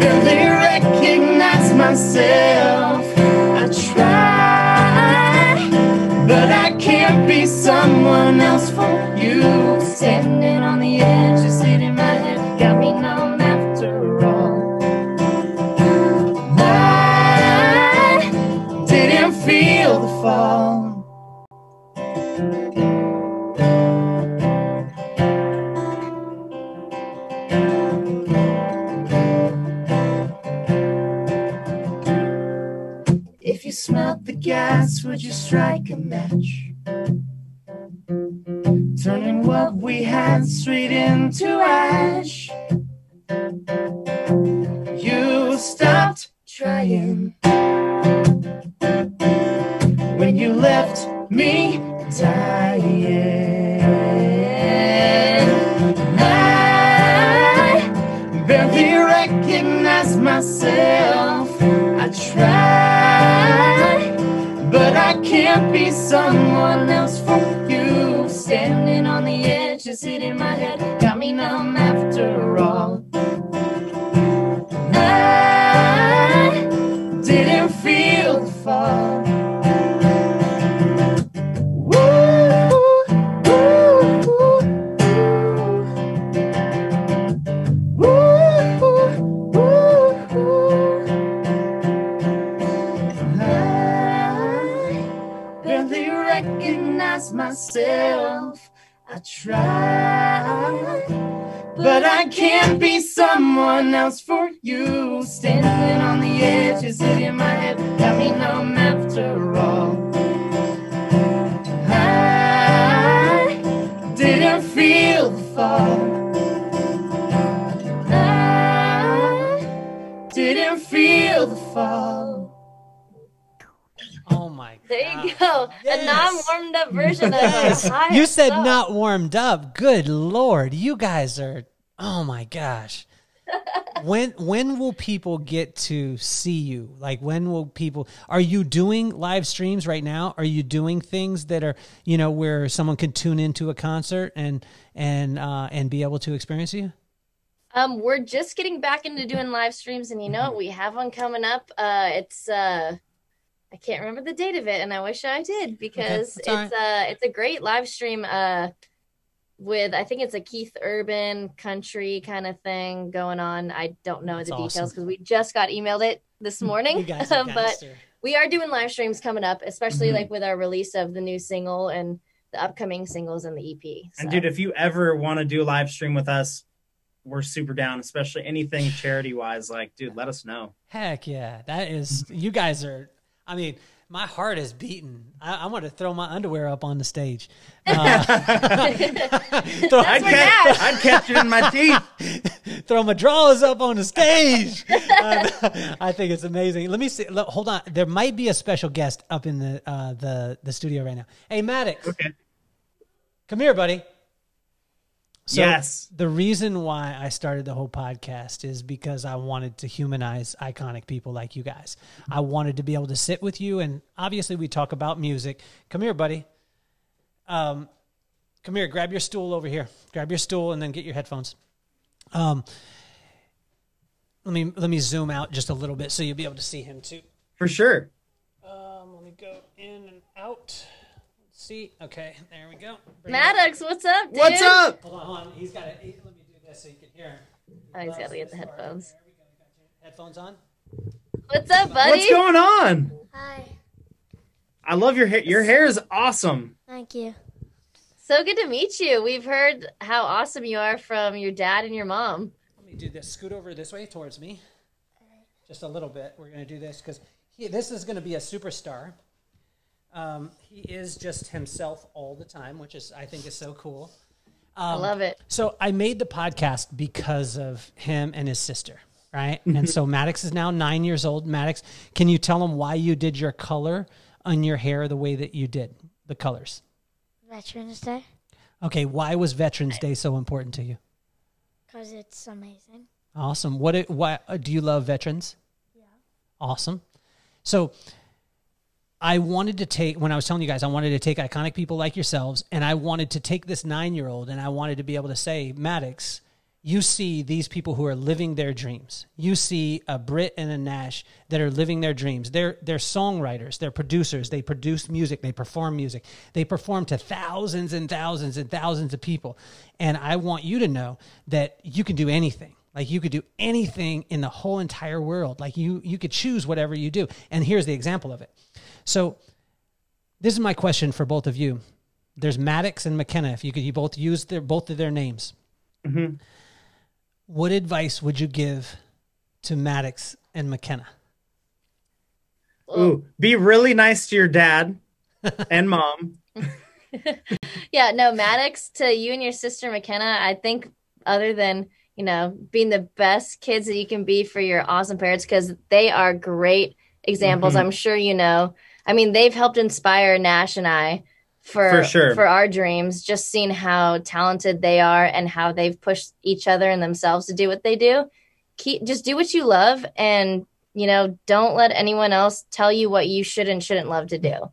barely recognize myself. Else for you. Standing on the edge, just hitting my head, got me numb after all. I didn't feel the fall. If you smelt the gas, would you strike a match? What we had straight into ash. You stopped trying when you left me dying. I barely recognize myself. I try, but I can't be someone else for you. Standing on the just hitting my head, got me numb after all. I didn't feel the fall. myself. I try, But I can't be someone else for you. Standing on the edge, is it in my head? Got me numb after all. I didn't feel the fall. I didn't feel the fall. My. There you go. Yes. A non-warmed up version of Yes. a high You said song. not warmed up. Good lord. You guys are oh my gosh. when when will people get to see you? Like when will people are you doing live streams right now? Are you doing things that are, you know, where someone can tune into a concert and and uh and be able to experience you? Um, we're just getting back into doing live streams, and you know what? We have one coming up. Uh, it's uh, I can't remember the date of it, and I wish I did because that's all it's uh, it's a great live stream. Uh, with I think it's a Keith Urban country kind of thing going on. I don't know That's the details awesome. because we just got emailed it this morning. You guys but we are doing live streams coming up, especially Mhm. like with our release of the new single and the upcoming singles and the EP. And dude, if you ever want to do a live stream with us, we're super down, especially anything charity wise. Like, dude, let us know. Heck yeah. That is you guys are I mean, my heart is beating. I, I want to throw my underwear up on the stage. Uh, throw, I'd, my catch. I'd catch it in my teeth. throw my drawers up on the stage. Uh, I think it's amazing. Let me see. Look, hold on. There might be a special guest up in the uh, the the studio right now. Hey, Maddox, Okay. come here, buddy. So Yes. The reason why I started the whole podcast is because I wanted to humanize iconic people like you guys. I wanted to be able to sit with you, and obviously we talk about music. Come here, buddy. Um, come here. Grab your stool over here. Grab your stool, and then get your headphones. Um, let me let me zoom out just a little bit so you'll be able to see him too. For sure. Um, let me go in and out. Let's. Okay, there we go. Bring it Maddox, what's up, dude? What's up? Hold on, hold on. He's got to. Let me do this so you can hear him. Oh, he's got to get the headphones. There we go. You got your headphones on. What's up, buddy? What's going on? Hi. I love your hair. Your hair is awesome. Thank you. So good to meet you. We've heard how awesome you are from your dad and your mom. Let me do this. Scoot over this way towards me. Just a little bit. We're going to do this because this is going to be a superstar. Um, he is just himself all the time, which is I think is so cool. I love it. So I made the podcast because of him and his sister, right? and so Maddox is now nine years old. Maddox, can you tell him why you did your color on your hair the way that you did the colors? Veterans Day. Okay, why was Veterans Day so important to you? Because it's amazing. Awesome. What? It, why uh, do you love veterans? Yeah. Awesome. So, I wanted to take when I was telling you guys, I wanted to take iconic people like yourselves, and I wanted to take this nine-year-old, and I wanted to be able to say, Maddox, you see these people who are living their dreams. You see a Britt and a Nash that are living their dreams. They're they're songwriters, they're producers, they produce music, they perform music. They perform to thousands and thousands and thousands of people. And I want you to know that you can do anything. Like you could do anything in the whole entire world. Like you you could choose whatever you do. And here's the example of it. So this is my question for both of you. There's Maddox and McKenna. If you could you both use their both of their names. Mhm. What advice would you give to Maddox and McKenna? Ooh, be really nice to your dad and mom. Yeah, no, Maddox, to you and your sister McKenna, I think other than, you know, being the best kids that you can be for your awesome parents, because they are great examples. Mhm. I'm sure you know. I mean, they've helped inspire Nash and I for For sure. for our dreams, just seeing how talented they are and how they've pushed each other and themselves to do what they do. Keep just do what you love and you know, don't let anyone else tell you what you should and shouldn't love to do.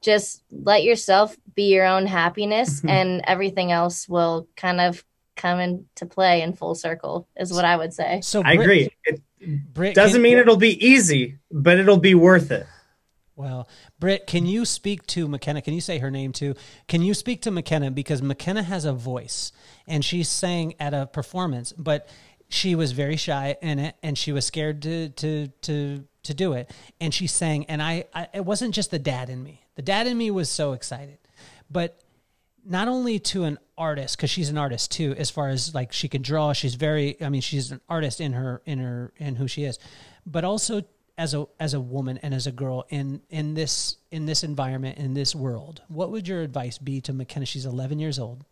Just let yourself be your own happiness Mhm. and everything else will kind of come into play in full circle is what I would say. So I Britt- agree. It Britt, doesn't can- mean it'll be easy, but it'll be worth it. Well, Britt, can you speak to McKenna? Can you say her name too? Can you speak to McKenna because McKenna has a voice and she's sang at a performance, but she was very shy in it and she was scared to to to to do it and she sang and I, I it wasn't just the dad in me. The dad in me was so excited. But not only to an artist because she's an artist too as far as like she can draw she's very i mean she's an artist in her in her in who she is but also as a as a woman and as a girl in in this in this environment in this world what would your advice be to mckenna? She's 11 years old.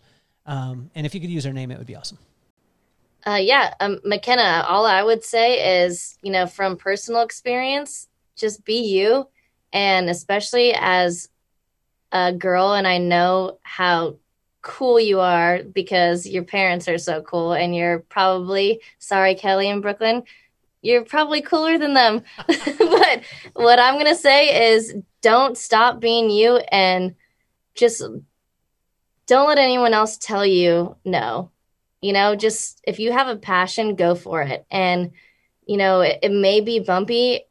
Um, and if you could use her name it would be awesome. Uh, yeah um, mckenna all i would say is you know from personal experience just be you. And especially as a girl and I know how cool you are because your parents are so cool and you're probably sorry Kelly in Brooklyn you're probably cooler than them. But what I'm going to say is don't stop being you and just don't let anyone else tell you no. You know just if you have a passion go for it. And you know it, it may be bumpy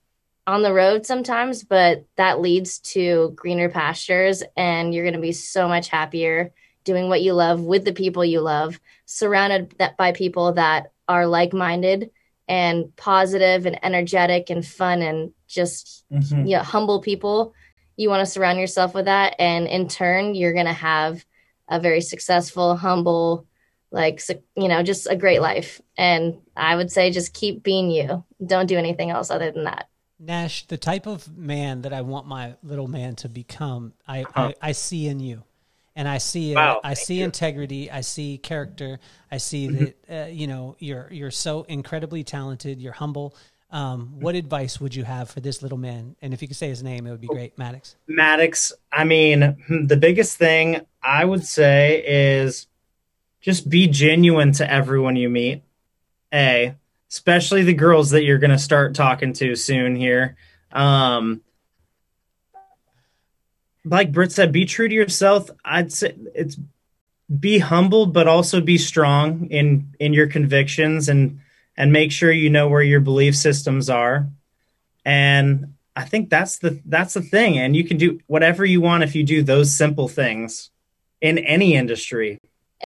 on the road sometimes, but that leads to greener pastures and you're going to be so much happier doing what you love with the people you love, surrounded by people that are like-minded and positive and energetic and fun and just mm-hmm. you know, humble people. You want to surround yourself with that and in turn you're going to have a very successful, humble like you know, just a great life. And I would say just keep being you. Don't do anything else other than that. Nash, the type of man that I want my little man to become, I, huh. I, I, see in you. And I see wow, I see you. integrity, I see character, I see mm-hmm. that uh, you know you're you're so incredibly talented, you're humble. Um, what advice would you have for this little man? And if you could say his name, it would be great. Maddox. Maddox. I mean, hmm, the biggest thing I would say is just be genuine to everyone you meet. A especially the girls that you're going to start talking to soon here. Um, like Britt said, be true to yourself. I'd say it's be humble, but also be strong in in your convictions and and make sure you know where your belief systems are. And I think that's the that's the thing. And you can do whatever you want if you do those simple things in any industry.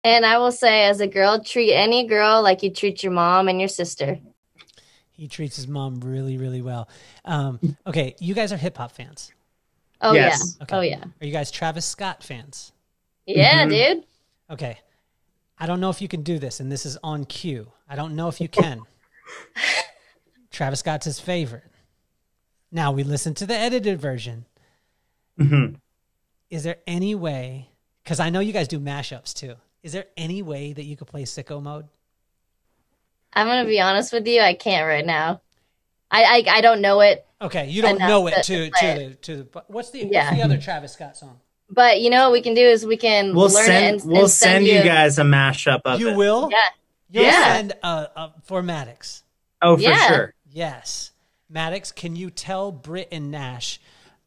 And I will say, as a girl, treat any girl like you treat your mom and your sister. He treats his mom really, really well. Um, okay, you guys are hip hop fans. Oh yes. yeah. Okay. Oh yeah. Are you guys Travis Scott fans? Yeah, mm-hmm. dude. Okay. I don't know if you can do this, and this is on cue. I don't know if you can. Travis Scott's his favorite. Now we listen to the edited version. Mm-hmm. Is there any way? Because I know you guys do mashups too. Is there any way that you could play sicko mode? I'm gonna be honest with you. I can't right now. I I, I don't know it. Okay, you don't know it to to, to the to the. What's the yeah. what's the other Travis Scott song? But you know what we can do is we can we'll learn send, it and, we'll and send, you, guys a mashup of you it. will. Yeah. You'll yeah. send uh, uh, for Maddox. Oh, for yeah. sure. Yes, Maddox. Can you tell Britt and Nash?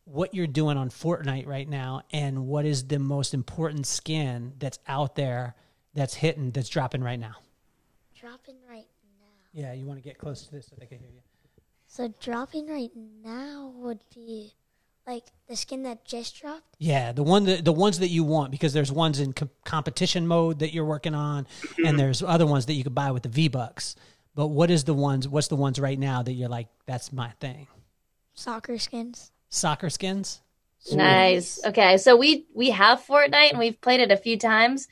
what you're doing on Fortnite right now and what is the most important skin that's out there that's hitting that's dropping right now? Dropping right now. Yeah, you want to get close to this so they can hear you. So dropping right now would be like the skin that just dropped. Yeah, the one that the ones that you want because there's ones in co- competition mode that you're working on, mm-hmm. and there's other ones that you could buy with the V Bucks. But what is the ones? What's the ones right now that you're like, that's my thing? Soccer skins soccer skins. Nice. Okay, so we we have Fortnite and we've played it a few times.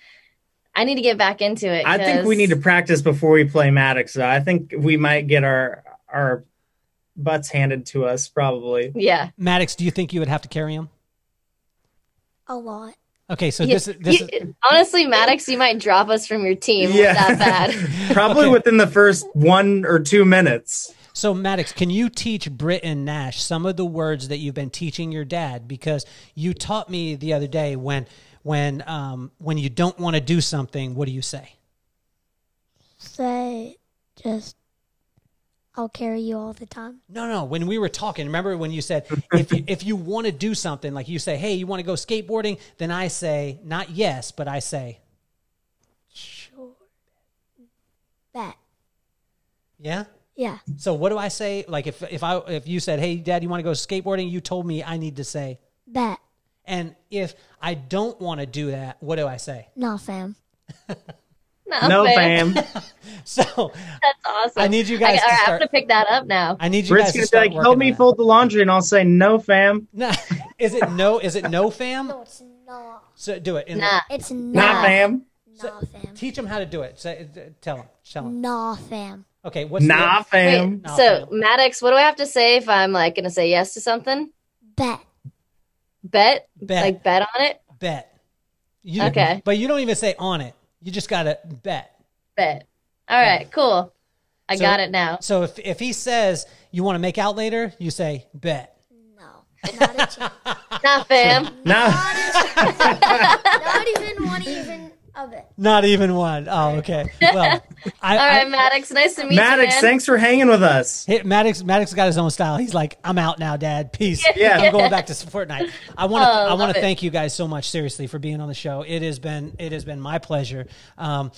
I need to get back into it. I think we need to practice before we play Maddox. So I think we might get our our butts handed to us probably. Yeah. Maddox, do you think you would have to carry him? A lot. Okay, so this, this you, is, honestly, Maddox, you might drop us from your team. Yeah, that bad. Probably okay. within the first one or two minutes. So, Maddox, can you teach Britt and Nash some of the words that you've been teaching your dad? Because you taught me the other day when when um, when you don't want to do something, what do you say? Say just I'll carry you all the time. No, no. When we were talking, remember when you said if you if you want to do something, like you say, "Hey, you want to go skateboarding?" Then I say, not yes, but I say, sure, bet. Yeah. Yeah. So what do I say? Like if if I if you said, "Hey, Dad, you want to go skateboarding?" You told me I need to say bet. And if I don't want to do that, what do I say? No, fam. no, no fam. so that's awesome. I need you guys. I, to start, I have to pick that up now. I need you Britt's guys to start like, help me fold the laundry, and I'll say no, fam. No, is it no? Is it no, fam? No, it's not. So do it. In Nah. It's Not nah. fam. Nah, fam. Teach them how to do it. Say, uh, tell them. Tell them. Nah, fam. Okay. What's Nah the, fam. Wait, No, so fam. Maddox, what do I have to say if I'm like gonna say yes to something? Bet. Bet? Bet. Like bet on it? bet? You, Okay. But you don't even say on it. You just gotta bet. Bet. All right, cool. I So- got it now. So if if he says you want to make out later, you say bet. No. Not a chance. Not fam. Nah. Not even one even of it. Not even one. Oh, okay. Well, I, All right, I, Maddox. Nice to meet Maddox, you. Maddox, thanks for hanging with us. Hey, Maddox, Maddox got his own style. He's like, I'm out now, Dad. Peace. Yeah. I'm going back to Fortnite. I want to, Oh, I want to thank you guys so much, seriously, for being on the show. It has been, it has been my pleasure. Um,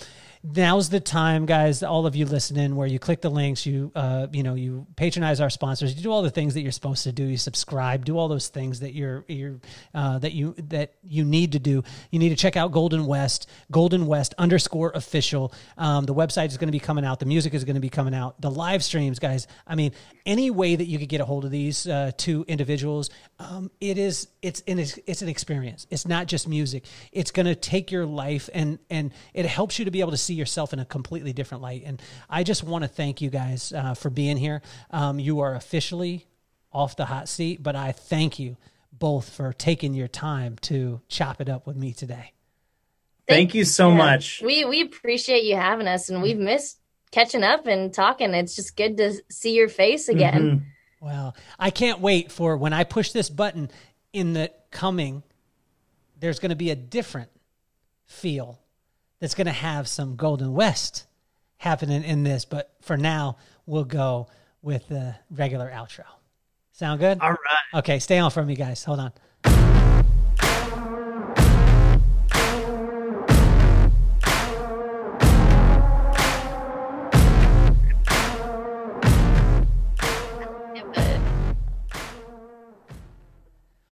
now's the time, guys. All of you listening, where you click the links, you, uh, you know, you patronize our sponsors, you do all the things that you're supposed to do. You subscribe, do all those things that you're, you're, uh, that you, that you need to do. You need to check out Golden West, Golden West underscore official. Um, the website is going to be coming out. The music is going to be coming out. The live streams, guys. I mean, any way that you could get a hold of these uh, two individuals, um, it is it's an it's an experience. It's not just music. It's going to take your life and and it helps you to be able to see yourself in a completely different light. And I just want to thank you guys uh, for being here. Um, you are officially off the hot seat, but I thank you both for taking your time to chop it up with me today. Thank you so Yeah. much. We we appreciate you having us, and we've missed catching up and talking. It's just good to see your face again. Mhm. Well, I can't wait for when I push this button in the coming. There's going to be a different feel that's going to have some Golden West happening in this. But for now, we'll go with the regular outro. Sound good? All right. Okay, stay on for me, guys. Hold on.